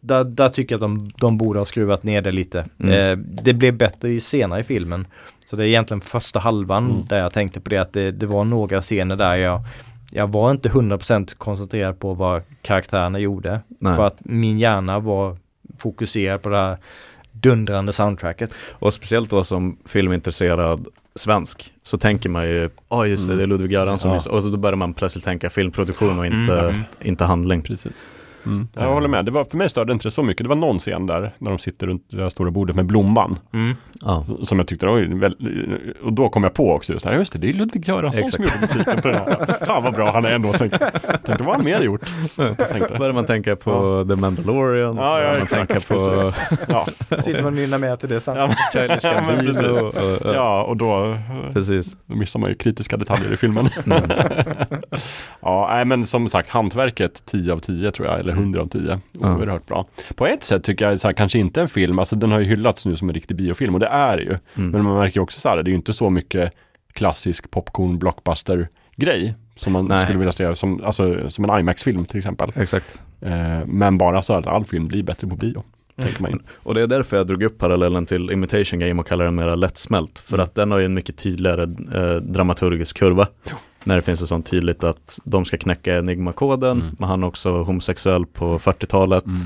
där, där tycker jag att de, de borde ha skruvat ner det lite. Mm. Eh, det blev bättre i senare i filmen. Så det är egentligen första halvan Mm. där jag tänkte på det att det, det var några scener där jag jag var inte 100% koncentrerad på vad karaktärerna gjorde. Nej. För att min hjärna var fokuserad på det här dundrande soundtracket. Och speciellt då som filmintresserad svensk så tänker man ju, ja just det, Mm. det är Ludvig Göransson. Ja. Och så då börjar man plötsligt tänka filmproduktion och inte, Mm. inte handling. Precis. Mm. Jag håller med. Det var, för mig störde inte det så mycket. Det var någon scen där, när de sitter runt det här stora bordet med blomman. Mm. Ja. Som jag tyckte, oj, och då kom jag på också just det här, just det, det är Ludvig Göransson som Exakt. gjorde musiken på den här. Fan vad bra han är ändå. Tänkte, tänkte vad har han mer gjort? Börjar man tänka på The Mandalorian, Ja, ja, man exakt. tänka på precis. Ja, Sitter man och nynnar med till det sen. ja, men- Ja, precis. och- och- och- ja, och då, Precis. då missar man ju kritiska detaljer i filmen. Mm. ja, nej, men som sagt, hantverket 10 av 10 tror jag, eller 100 av 10. Ja. Oerhört bra. På ett sätt tycker jag så här, kanske inte en film, alltså den har ju hyllats nu som en riktig biofilm och det är det ju. Mm. Men man märker ju också så här, det är ju inte så mycket klassisk popcorn blockbuster grej som man Nej. skulle vilja se som, alltså, som en IMAX-film till exempel. Exakt. Eh, men bara så att all film blir bättre på bio, ju. Och det är därför jag drog upp parallellen till Imitation Game och kallar den mera lättsmält. För Mm. att den har ju en mycket tydligare eh, dramaturgisk kurva. När det finns det sånt tydligt att de ska knäcka enigmakoden, Mm. men han är också homosexuell på 40-talet Mm.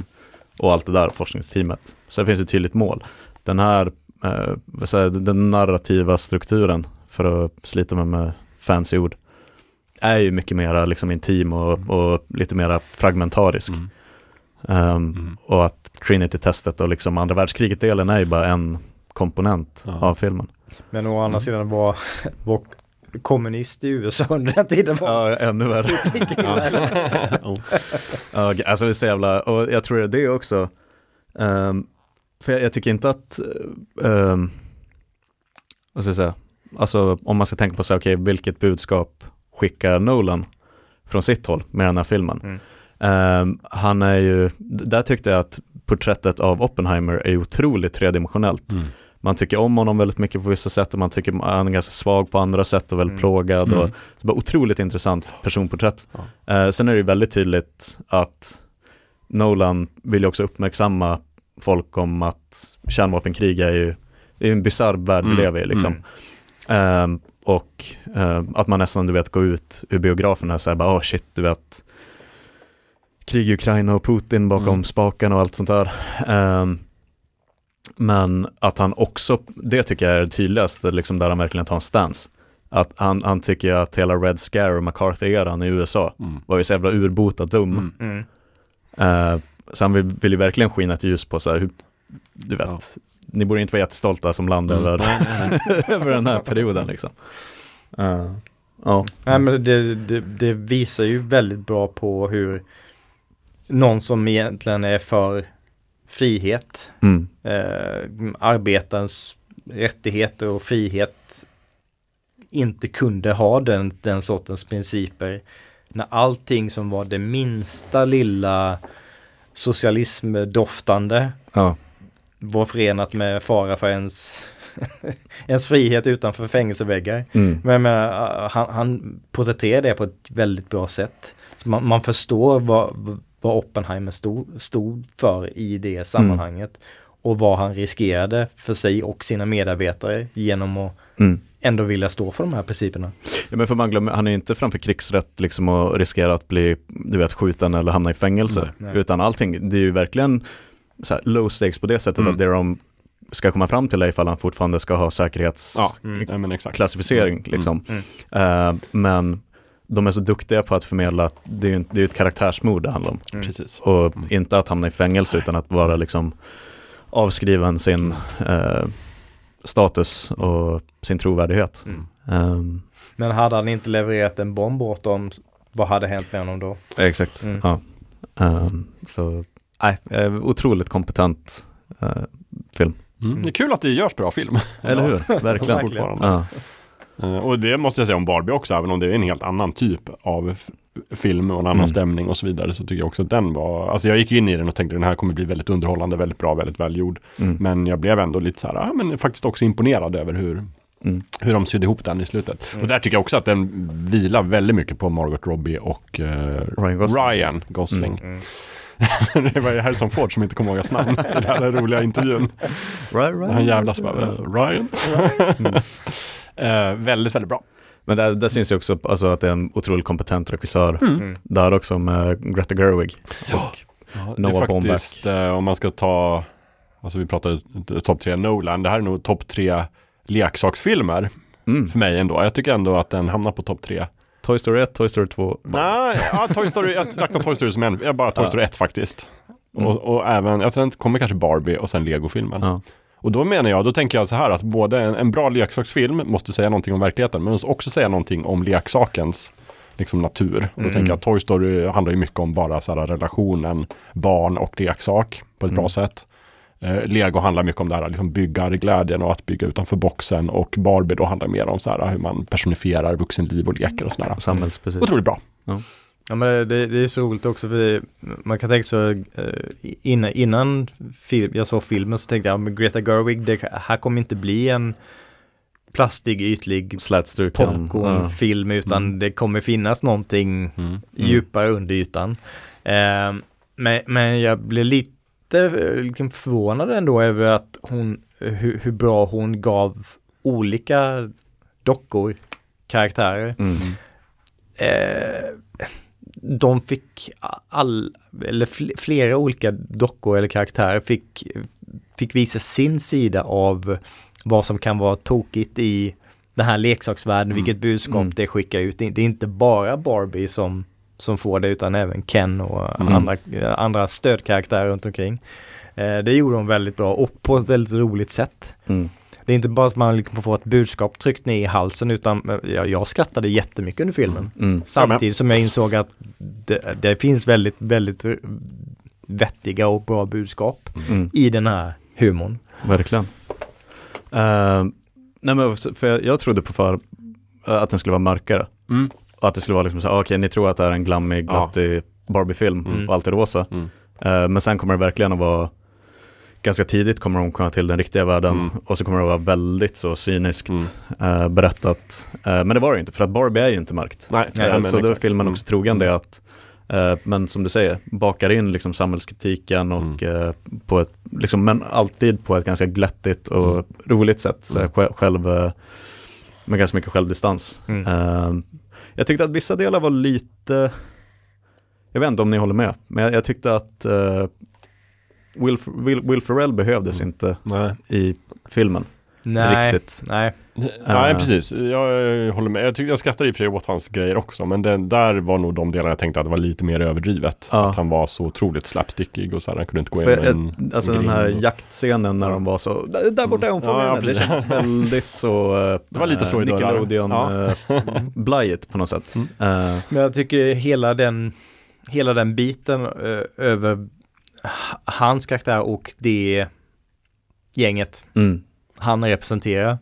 och allt det där, forskningsteamet. Så det finns ett tydligt mål. Den här, eh, vad säger, den narrativa strukturen, för att slita mig med fancy ord, är ju mycket mera liksom intim och, och lite mera fragmentarisk. Mm. Mm. och att Trinity-testet och liksom andra världskriget-delen är ju bara en komponent Ja. av filmen. Men å andra Mm. sidan var, var kommunist i USA under den tiden var Ja, ännu värre. Ja. Ja, alltså det är så jävla, och jag tror det är det också. Ehm, för jag, jag tycker inte att, um, vad ska jag säga, alltså om man ska tänka på så här, okej, vilket budskap skickar Nolan från sitt håll med den här filmen? Mm. Ehm, han är ju, där tyckte jag att porträttet av Oppenheimer är otroligt tredimensionellt. Mm. Man tycker om honom väldigt mycket på vissa sätt och man tycker han är ganska svag på andra sätt och väldigt Mm. plågad. Och, Mm. det var otroligt intressant personporträtt. Ja. Eh, sen är det ju väldigt tydligt att Nolan vill ju också uppmärksamma folk om att kärnvapenkrig är ju det är en bisarr värld vi Mm. lever i liksom. Mm. Eh, och eh, att man nästan du vet går ut ur biograferna och säger bara, oh shit, du vet krig i Ukraina och Putin bakom Mm. spaken och allt sånt där. Ehm, men att han också, det tycker jag är det tydligaste, liksom där han verkligen tar en stance. Att han, han tycker att hela Red Scare och McCarthy-eran i USA Mm. var ju så jävla urbota dum. Mm. Eh, så han vill, vill ju verkligen skina ett ljus på så här, hur, du vet, Ja. ni borde inte vara jättestolta som land Mm. över, över den här perioden liksom. Eh, ja. Nej men det, det, det visar ju väldigt bra på hur någon som egentligen är för frihet, Mm. eh, arbetarens rättigheter och frihet inte kunde ha den, den sortens principer. När allting som var det minsta lilla socialismdoftande Ja. var förenat med fara för ens, ens frihet utanför fängelseväggar. Mm. Men menar, han, han porträtterar det på ett väldigt bra sätt. Så man, man förstår vad, vad Oppenheimer stod, stod för i det sammanhanget. Och vad han riskerade för sig och sina medarbetare genom att Mm. ändå vilja stå för de här principerna. Ja, men för man glömmer, han är inte framför krigsrätt liksom och riskerar att bli, du vet, skjuten eller hamna i fängelse. Nej. Utan allting, det är ju verkligen så här, low stakes på det sättet Mm. att det de ska komma fram till är ifall han fortfarande ska ha Ja, säkerhetsklassificering nej, men exakt. liksom. Mm. Eh, men de är så duktiga på att förmedla att det är ju det är ett karaktärsmord det handlar om. Mm. Precis. Och Mm. inte att hamna i fängelse utan att vara liksom avskriven sin eh, status och sin trovärdighet. Mm. Ehm, Men hade han inte levererat en bomb åt dem, vad hade hänt med honom då? exakt, Mm. ja. Ehm, så, nej, eh, otroligt kompetent eh, film. Mm. Det är kul att det görs bra film. Eller hur? Verkligen. Verkligen. Fortfarande. Ja. Eh, Och det måste jag säga om Barbie också, även om det är en helt annan typ av film och en annan Mm. stämning och så vidare, så tycker jag också att den var, alltså jag gick in i den och tänkte den här kommer bli väldigt underhållande, väldigt bra, väldigt välgjord. Mm. Men jag blev ändå lite så här, ja men faktiskt också imponerad över hur, Mm. hur de sydde ihop den i slutet. Mm. Och där tycker jag också att den vilar väldigt mycket på Margot Robbie och eh, Ryan Gosling. Ryan Gosling. Mm. det var ju Harrison Ford som inte kom ihåg hans namn i den här roliga intervjun. Right, right. Han jävlas bara, Ryan. Eh, väldigt, väldigt bra. Men där, där syns ju också alltså, att det är en otroligt kompetent regissör. Mm. Där också med Greta Gerwig. Ja. Noah det är faktiskt, eh, om man ska ta, alltså vi pratade topp tre Nolan, det här är nog topp tre leksaksfilmer Mm. för mig ändå. Jag tycker ändå att den hamnar på topp tre. Toy Story 1, Toy Story 2. Nej, ja, Toy Story, jag räknar Toy Story som en, jag bara Toy Ja. Story 1 faktiskt. Mm. Och, och även, jag tror den kommer kanske Barbie och sen Lego-filmen. Ja. Och då menar jag, då tänker jag så här att både en, en bra leksaksfilm måste säga någonting om verkligheten, men måste också säga någonting om leksakens liksom natur. Och då Mm. tänker jag att Toy Story handlar ju mycket om bara så här relationen barn och leksak på ett bra Mm. sätt. Eh, Lego handlar mycket om det här, liksom byggarglädjen och att bygga utanför boxen och Barbie då handlar mer om så här hur man personifierar vuxenliv och leker och sådär. Samhälls, precis. Otroligt bra. Ja men det, det är så roligt också för det, man kan tänka så eh, innan, innan film, jag såg filmen så tänkte jag, men Greta Gerwig, det här kommer inte bli en plastig, ytlig popcornfilm utan Mm. det kommer finnas någonting Mm. djupare under ytan. Eh, men, men jag blev lite eh, liksom förvånad ändå över att hon, hur, hur bra hon gav olika dockor karaktärer. Mm. Eh, de fick all, eller fl- flera olika dockor eller karaktärer fick, fick visa sin sida av vad som kan vara tokigt i den här leksaksvärlden, Mm. vilket budskap Mm. det skickar ut. Det är- det är inte bara Barbie som, som får det utan även Ken och Mm. andra, andra stödkaraktärer runt omkring. Eh, det gjorde de väldigt bra och på ett väldigt roligt sätt. Mm. Det är inte bara att man liksom får ett budskap tryckt ner i halsen utan eh, jag, jag skrattade jättemycket under filmen. Mm. Samtidigt som jag insåg att det, det finns väldigt, väldigt vettiga och bra budskap Mm. i den här humorn. Verkligen. Uh, nej men för jag, jag trodde på för att den skulle vara mörkare. Mm. Och att det skulle vara liksom så okej ni tror att det är en glammig, Ja. glattig Barbie-film Mm. och allt är rosa. Mm. Eh, men sen kommer det verkligen att vara Ganska tidigt kommer de komma till den riktiga världen Mm. och så kommer det att vara väldigt så cyniskt Mm. eh, berättat. Eh, men det var det inte för att Barbie är ju inte mörkt. Nej, Nej, Eh, men så då är filmen Mm. också trogen det att eh, men som du säger, bakar in liksom samhällskritiken och Mm. eh, på ett, liksom, men alltid på ett ganska glättigt och Mm. roligt sätt. Så Mm. själv, själv, eh, med ganska mycket självdistans. Mm. Eh, jag tyckte att vissa delar var lite, jag vet inte om ni håller med, men jag, jag tyckte att eh, Will, Will, Will Ferrell behövdes Mm. inte Nej. i filmen. Nej, Riktigt. nej. Nej, Eh. precis. Jag, jag håller med. Jag, jag skrattar i och för sig åt hans grejer också, men den, där var nog de delar jag tänkte att det var lite mer överdrivet. Ja. Att han var så otroligt slapstickig och så här, han kunde inte gå med jag, en alltså en den här och- jaktscenen när de var så, där, där borta är hon, fånga Ja, ja. Det kändes väldigt så eh, Det var lite slå i dörrar. Nickelodeon Ja. eh, på något sätt. Mm. Eh, Men jag tycker hela den, hela den biten ö, över hans karaktär och det gänget mm, han representerar.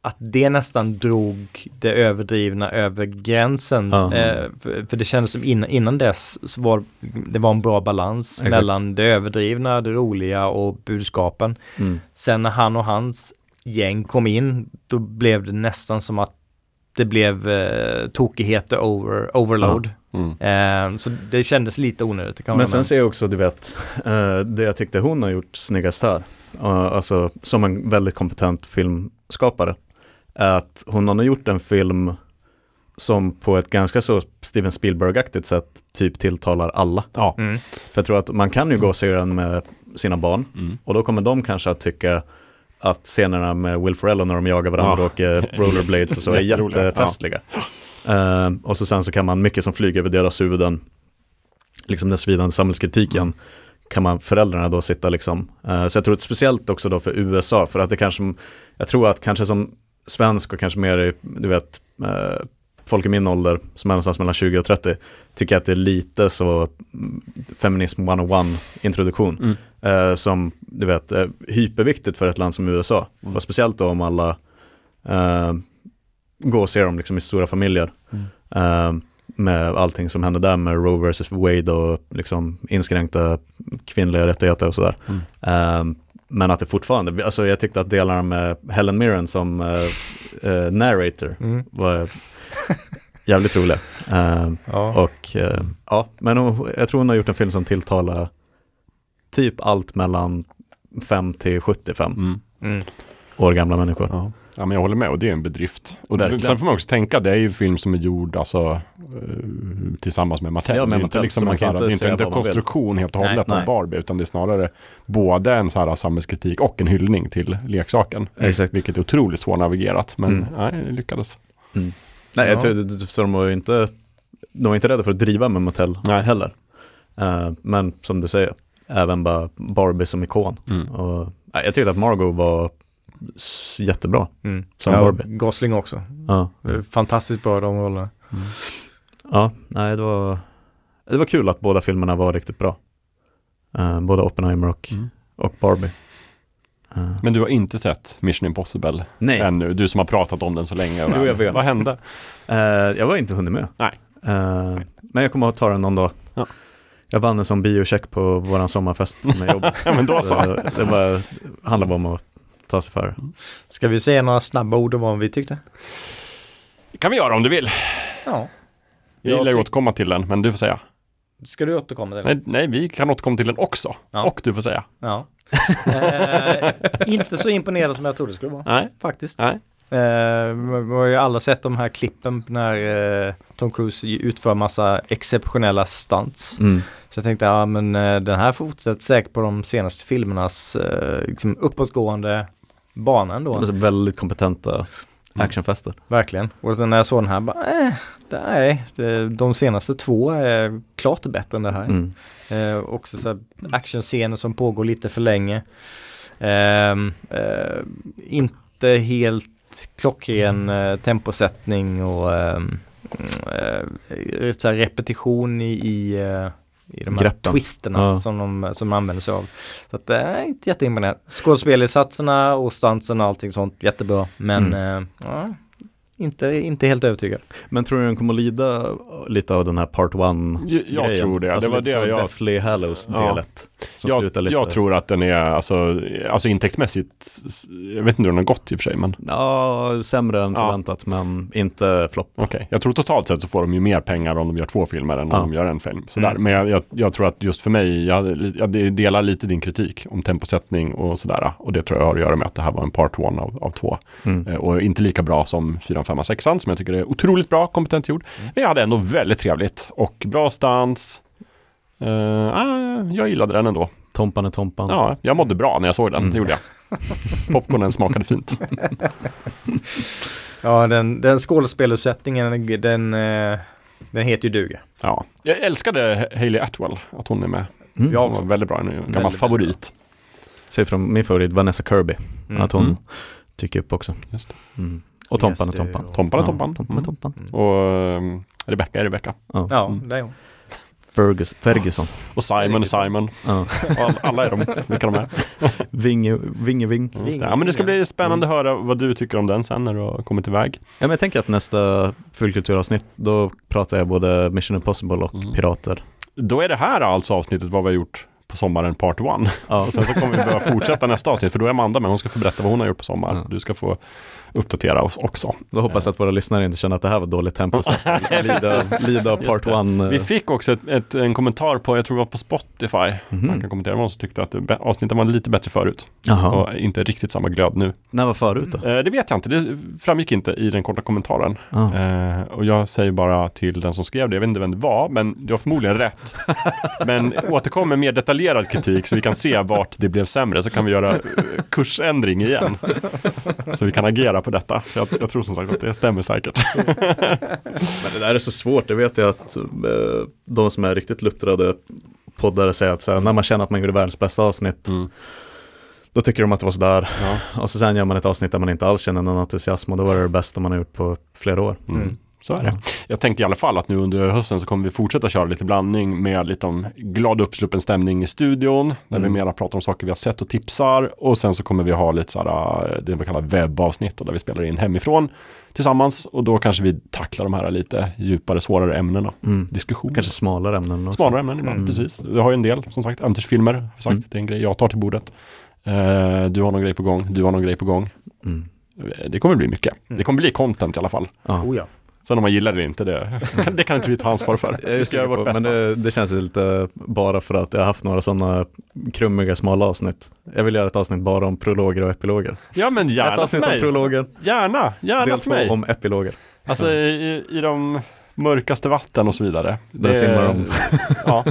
Att det nästan drog det överdrivna över gränsen. Ja. Eh, för, för det kändes som innan, innan dess så var det var en bra balans Exakt. mellan det överdrivna, det roliga och budskapen. mm, Sen när han och hans gäng kom in, då blev det nästan som att det blev eh, tokigheter over, overload. Mm. Eh, så det kändes lite onödigt. Men hålla sen med. ser jag också, du vet, eh, det jag tyckte hon har gjort snyggast här, alltså som en väldigt kompetent filmskapare, är att hon har gjort en film som på ett ganska så Steven Spielberg-aktigt sätt typ tilltalar alla. Ja. Mm. För jag tror att man kan ju gå och se den med sina barn Mm. och då kommer de kanske att tycka att scenerna med Will Ferrell när de jagar varandra Ja. och åker rollerblades och så är jättefestliga. Eh, och så sen så kan man mycket som flyger över deras huvuden, liksom den svidande samhällskritiken, kan man föräldrarna då sitta liksom. Eh, så jag tror att speciellt också då för USA, för att det kanske, jag tror att kanske som svensk och kanske mer, du vet, eh, folk i min ålder som är någonstans mellan 20 och 30 tycker att det är lite så feminism 101 introduktion Mm. eh, som du vet är hyperviktigt för ett land som USA. Mm. Speciellt då om alla eh, går och ser dem liksom i stora familjer. Mm. Eh, med allting som hände där med Roe vs Wade och liksom inskränkta kvinnliga rättigheter och sådär. Mm. Eh, men att det fortfarande, alltså jag tyckte att delarna med Helen Mirren som eh, eh, narrator Mm. var jävligt roliga. Eh, Ja. och eh, ja, men hon, jag tror hon har gjort en film som tilltalar typ allt mellan 5 till 75 Mm. Mm. år gamla människor. Ja. ja, men jag håller med och det är en bedrift. Och Verkligen. sen får man också tänka, det är ju film som är gjord alltså, eh, tillsammans med Mattel. Ja, med det är inte Mattel, liksom en, här, inte det inte en dekonstruktion helt och Nej, hållet av. Barbie, utan det är snarare både en så här samhällskritik och en hyllning till leksaken. Exakt. Vilket är otroligt svårnavigerat, men Mm. nej, det lyckades. Nej, Ja. jag tror, så de var inte, de var inte rädda för att driva med Mattel Nej. heller. Eh, men som du säger, även bara Barbie som ikon. Mm. Och, nej, jag tyckte att Margot var jättebra Mm. som ja, Barbie. Gosling också. Ja, Mm. Fantastiskt bra de rollerna. ja nej, det var, det var kul att båda filmerna var riktigt bra. Eh, både Oppenheimer och, Mm. och Barbie. Men du har inte sett Mission Impossible nej, ännu, du som har pratat om den så länge. Jo, jag vet. Vad hände? Eh, jag var inte hunnit med. Nej. Eh, men jag kommer att ta den någon dag. Ja. Jag vann en sån biocheck på våran sommarfest med jobbet. Ja, men då så. det bara handlar bara om att ta sig för. Ska vi säga några snabba ord om vad vi tyckte? Det kan vi göra om du vill. Ja. Vi Jag gillar ju återkomma till den, men du får säga. Ska du återkomma till det? Nej, nej, vi kan återkomma till den också. Ja. Och du får säga. Ja. Eh, inte så imponerad som jag trodde det skulle vara. Nej, Faktiskt. nej. Eh, vi har ju alla sett de här klippen när eh, Tom Cruise utför massa exceptionella stunts. Mm. Så jag tänkte, ja men eh, den här fortsätter säkert på de senaste filmernas eh, liksom uppåtgående bana ändå. var så väldigt kompetenta actionfester. Verkligen. Och sen när jag såg den här, bara, eh, nej, de senaste två är klart bättre än det här. Mm. Eh, också så actionscener som pågår lite för länge. Ehm, eh, inte helt klockren eh, temposättning och ehm, eh, så repetition i, i, eh, i de här Greppen. twisterna Ja. som de som de använder sig av. Så att det är inte jätteimponerande. Skådespelinsatserna och stansen och allting sånt jättebra. Men Mm. eh, ja, inte, inte helt övertygad. Men tror du den kommer att lida lite av den här part one Jag, jag tror det. Alltså det var det jag, Deathly Hallows Ja. delet. Som jag, jag tror att den är, alltså, alltså intäktsmässigt, jag vet inte hur den har gått i och för sig, men Ja, sämre än Ja. förväntat men inte flopp. okej. Jag tror totalt sett så får de ju mer pengar om de gör två filmer än om Ja. de gör en film. Sådär. Mm. Men jag, jag, jag tror att just för mig, jag, jag delar lite din kritik om temposättning och sådär. Och det tror jag har att göra med att det här var en part one av, av två. Mm. Eh, Och inte lika bra som 4, 5, 6 som jag tycker är otroligt bra, kompetent gjord. Men jag hade ändå väldigt trevligt och bra stans. Uh, ah, jag gillade den ändå. Tompan är Tompan. Ja, jag mådde bra när jag såg den, Mm. det gjorde jag. Popcornen smakade fint. Ja, den, den skådespeluppsättningen, den, eh, den heter ju duga. Ja. Jag älskade Hailey Atwell, att hon är med. Mm. Ja. Hon var väldigt bra, en gammal Väldigt, favorit. Säg från min favorit Vanessa Kirby. Mm. Att hon Mm. tycker upp också. Just det. Mm. Och Tompan är Tompan. Tompan är Ja, Tompan. Tompan Mm. Tompan. Och um, Rebecca är Rebecca. Ja. Ja, Mm. det är hon. Fergus, Ferguson. Och Simon är Simon. Ja. Och all, alla är de, vilka de är. Vinge, Vinge Ving. Ja, men det ska bli spännande att höra vad du tycker om den sen när du har kommit iväg. Ja, men jag tänker att nästa fullkulturavsnitt, då pratar jag både Mission Impossible och Mm. Pirater. Då är det här alltså avsnittet vad vi har gjort på sommaren part one. Ja, Och sen så kommer vi behöva fortsätta nästa avsnitt för då är Amanda med. Hon ska få berätta vad hon har gjort på sommaren. Ja. Du ska få uppdatera oss också. då hoppas jag att våra lyssnare inte känner att det här var dåligt tempo. Så lida, lida part one. Vi eh, fick också ett, ett, en kommentar på, jag tror det var på Spotify. mhm. Man kan kommentera någon som tyckte att avsnittet var lite bättre förut. Jaha, Och inte riktigt samma glöd nu. när var förut då? Eh, det vet jag inte, det framgick inte i den korta kommentaren. Ja. Eh, och jag säger bara till den som skrev det, jag vet inte vem det var, men du har förmodligen rätt. men återkom med mer detaljerad kritik så vi kan se vart det blev sämre, så kan vi göra kursändring igen. så vi kan agera på detta. Jag, jag tror som sagt att det stämmer säkert. Men det där är så svårt, det vet jag att eh, de som är riktigt luttrade poddare säger att här, när man känner att man gjorde världens bästa avsnitt, Mm. då tycker de att det var sådär. Ja. Och så sen gör man ett avsnitt där man inte alls känner någon entusiasm och då var det det bästa man har gjort på flera år. Mm. Så är det. Jag tänker i alla fall att nu under hösten så kommer vi fortsätta köra lite blandning med lite om glad uppsluppen stämning i studion. Där vi Mm. mera pratar om saker vi har sett och tipsar. Och sen så kommer vi ha lite så här, äh, det vi kallar webbavsnitt och där vi spelar in hemifrån tillsammans. Och då kanske vi tacklar de här lite djupare, svårare ämnena. Mm. Diskussion. Kanske smalare ämnen också. Smalare ämnen ibland, Mm. precis. Vi har ju en del, som sagt, äventyrsfilmer. har vi Sagt. Mm. Det är en grej jag tar till bordet. Eh, du har någon grej på gång, du har någon grej på gång. Mm. Eh, Det kommer bli mycket. Mm. Det kommer bli content i alla fall. Ja. Oh ja. Sen om man gillar det inte, det, det kan inte vi ta ansvar för. Vi ska göra vårt bästa. men det, det känns lite bara för att jag har haft några sådana krummiga smala avsnitt. Jag vill göra ett avsnitt bara om prologer och epiloger. Ja men ett gärna för avsnitt om mig. prologer, Gärna, gärna del två mig. om epiloger. Alltså i, i de mörkaste vatten och så vidare. Där simmar de. Ja.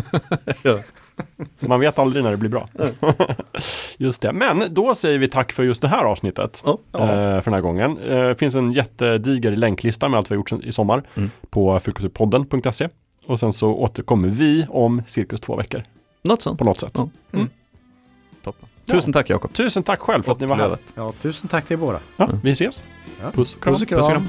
Ja. Man vet aldrig när det blir bra. just det. Men då säger vi tack för just det här avsnittet. Ja. eh, för den här gången. Eh, Det finns en jättediger länklista med allt vi har gjort i sommar Mm. på fruktpodden.se. Och sen så återkommer vi om cirkus två veckor Något sånt. på något sätt. Ja. Mm. Toppen. Ja. Tusen tack Jakob. Tusen tack själv för att ni var här. Ja, tusen tack till er båda. Ja, vi ses. Ja. Puss och kram. Puss och kram. Puss och kram.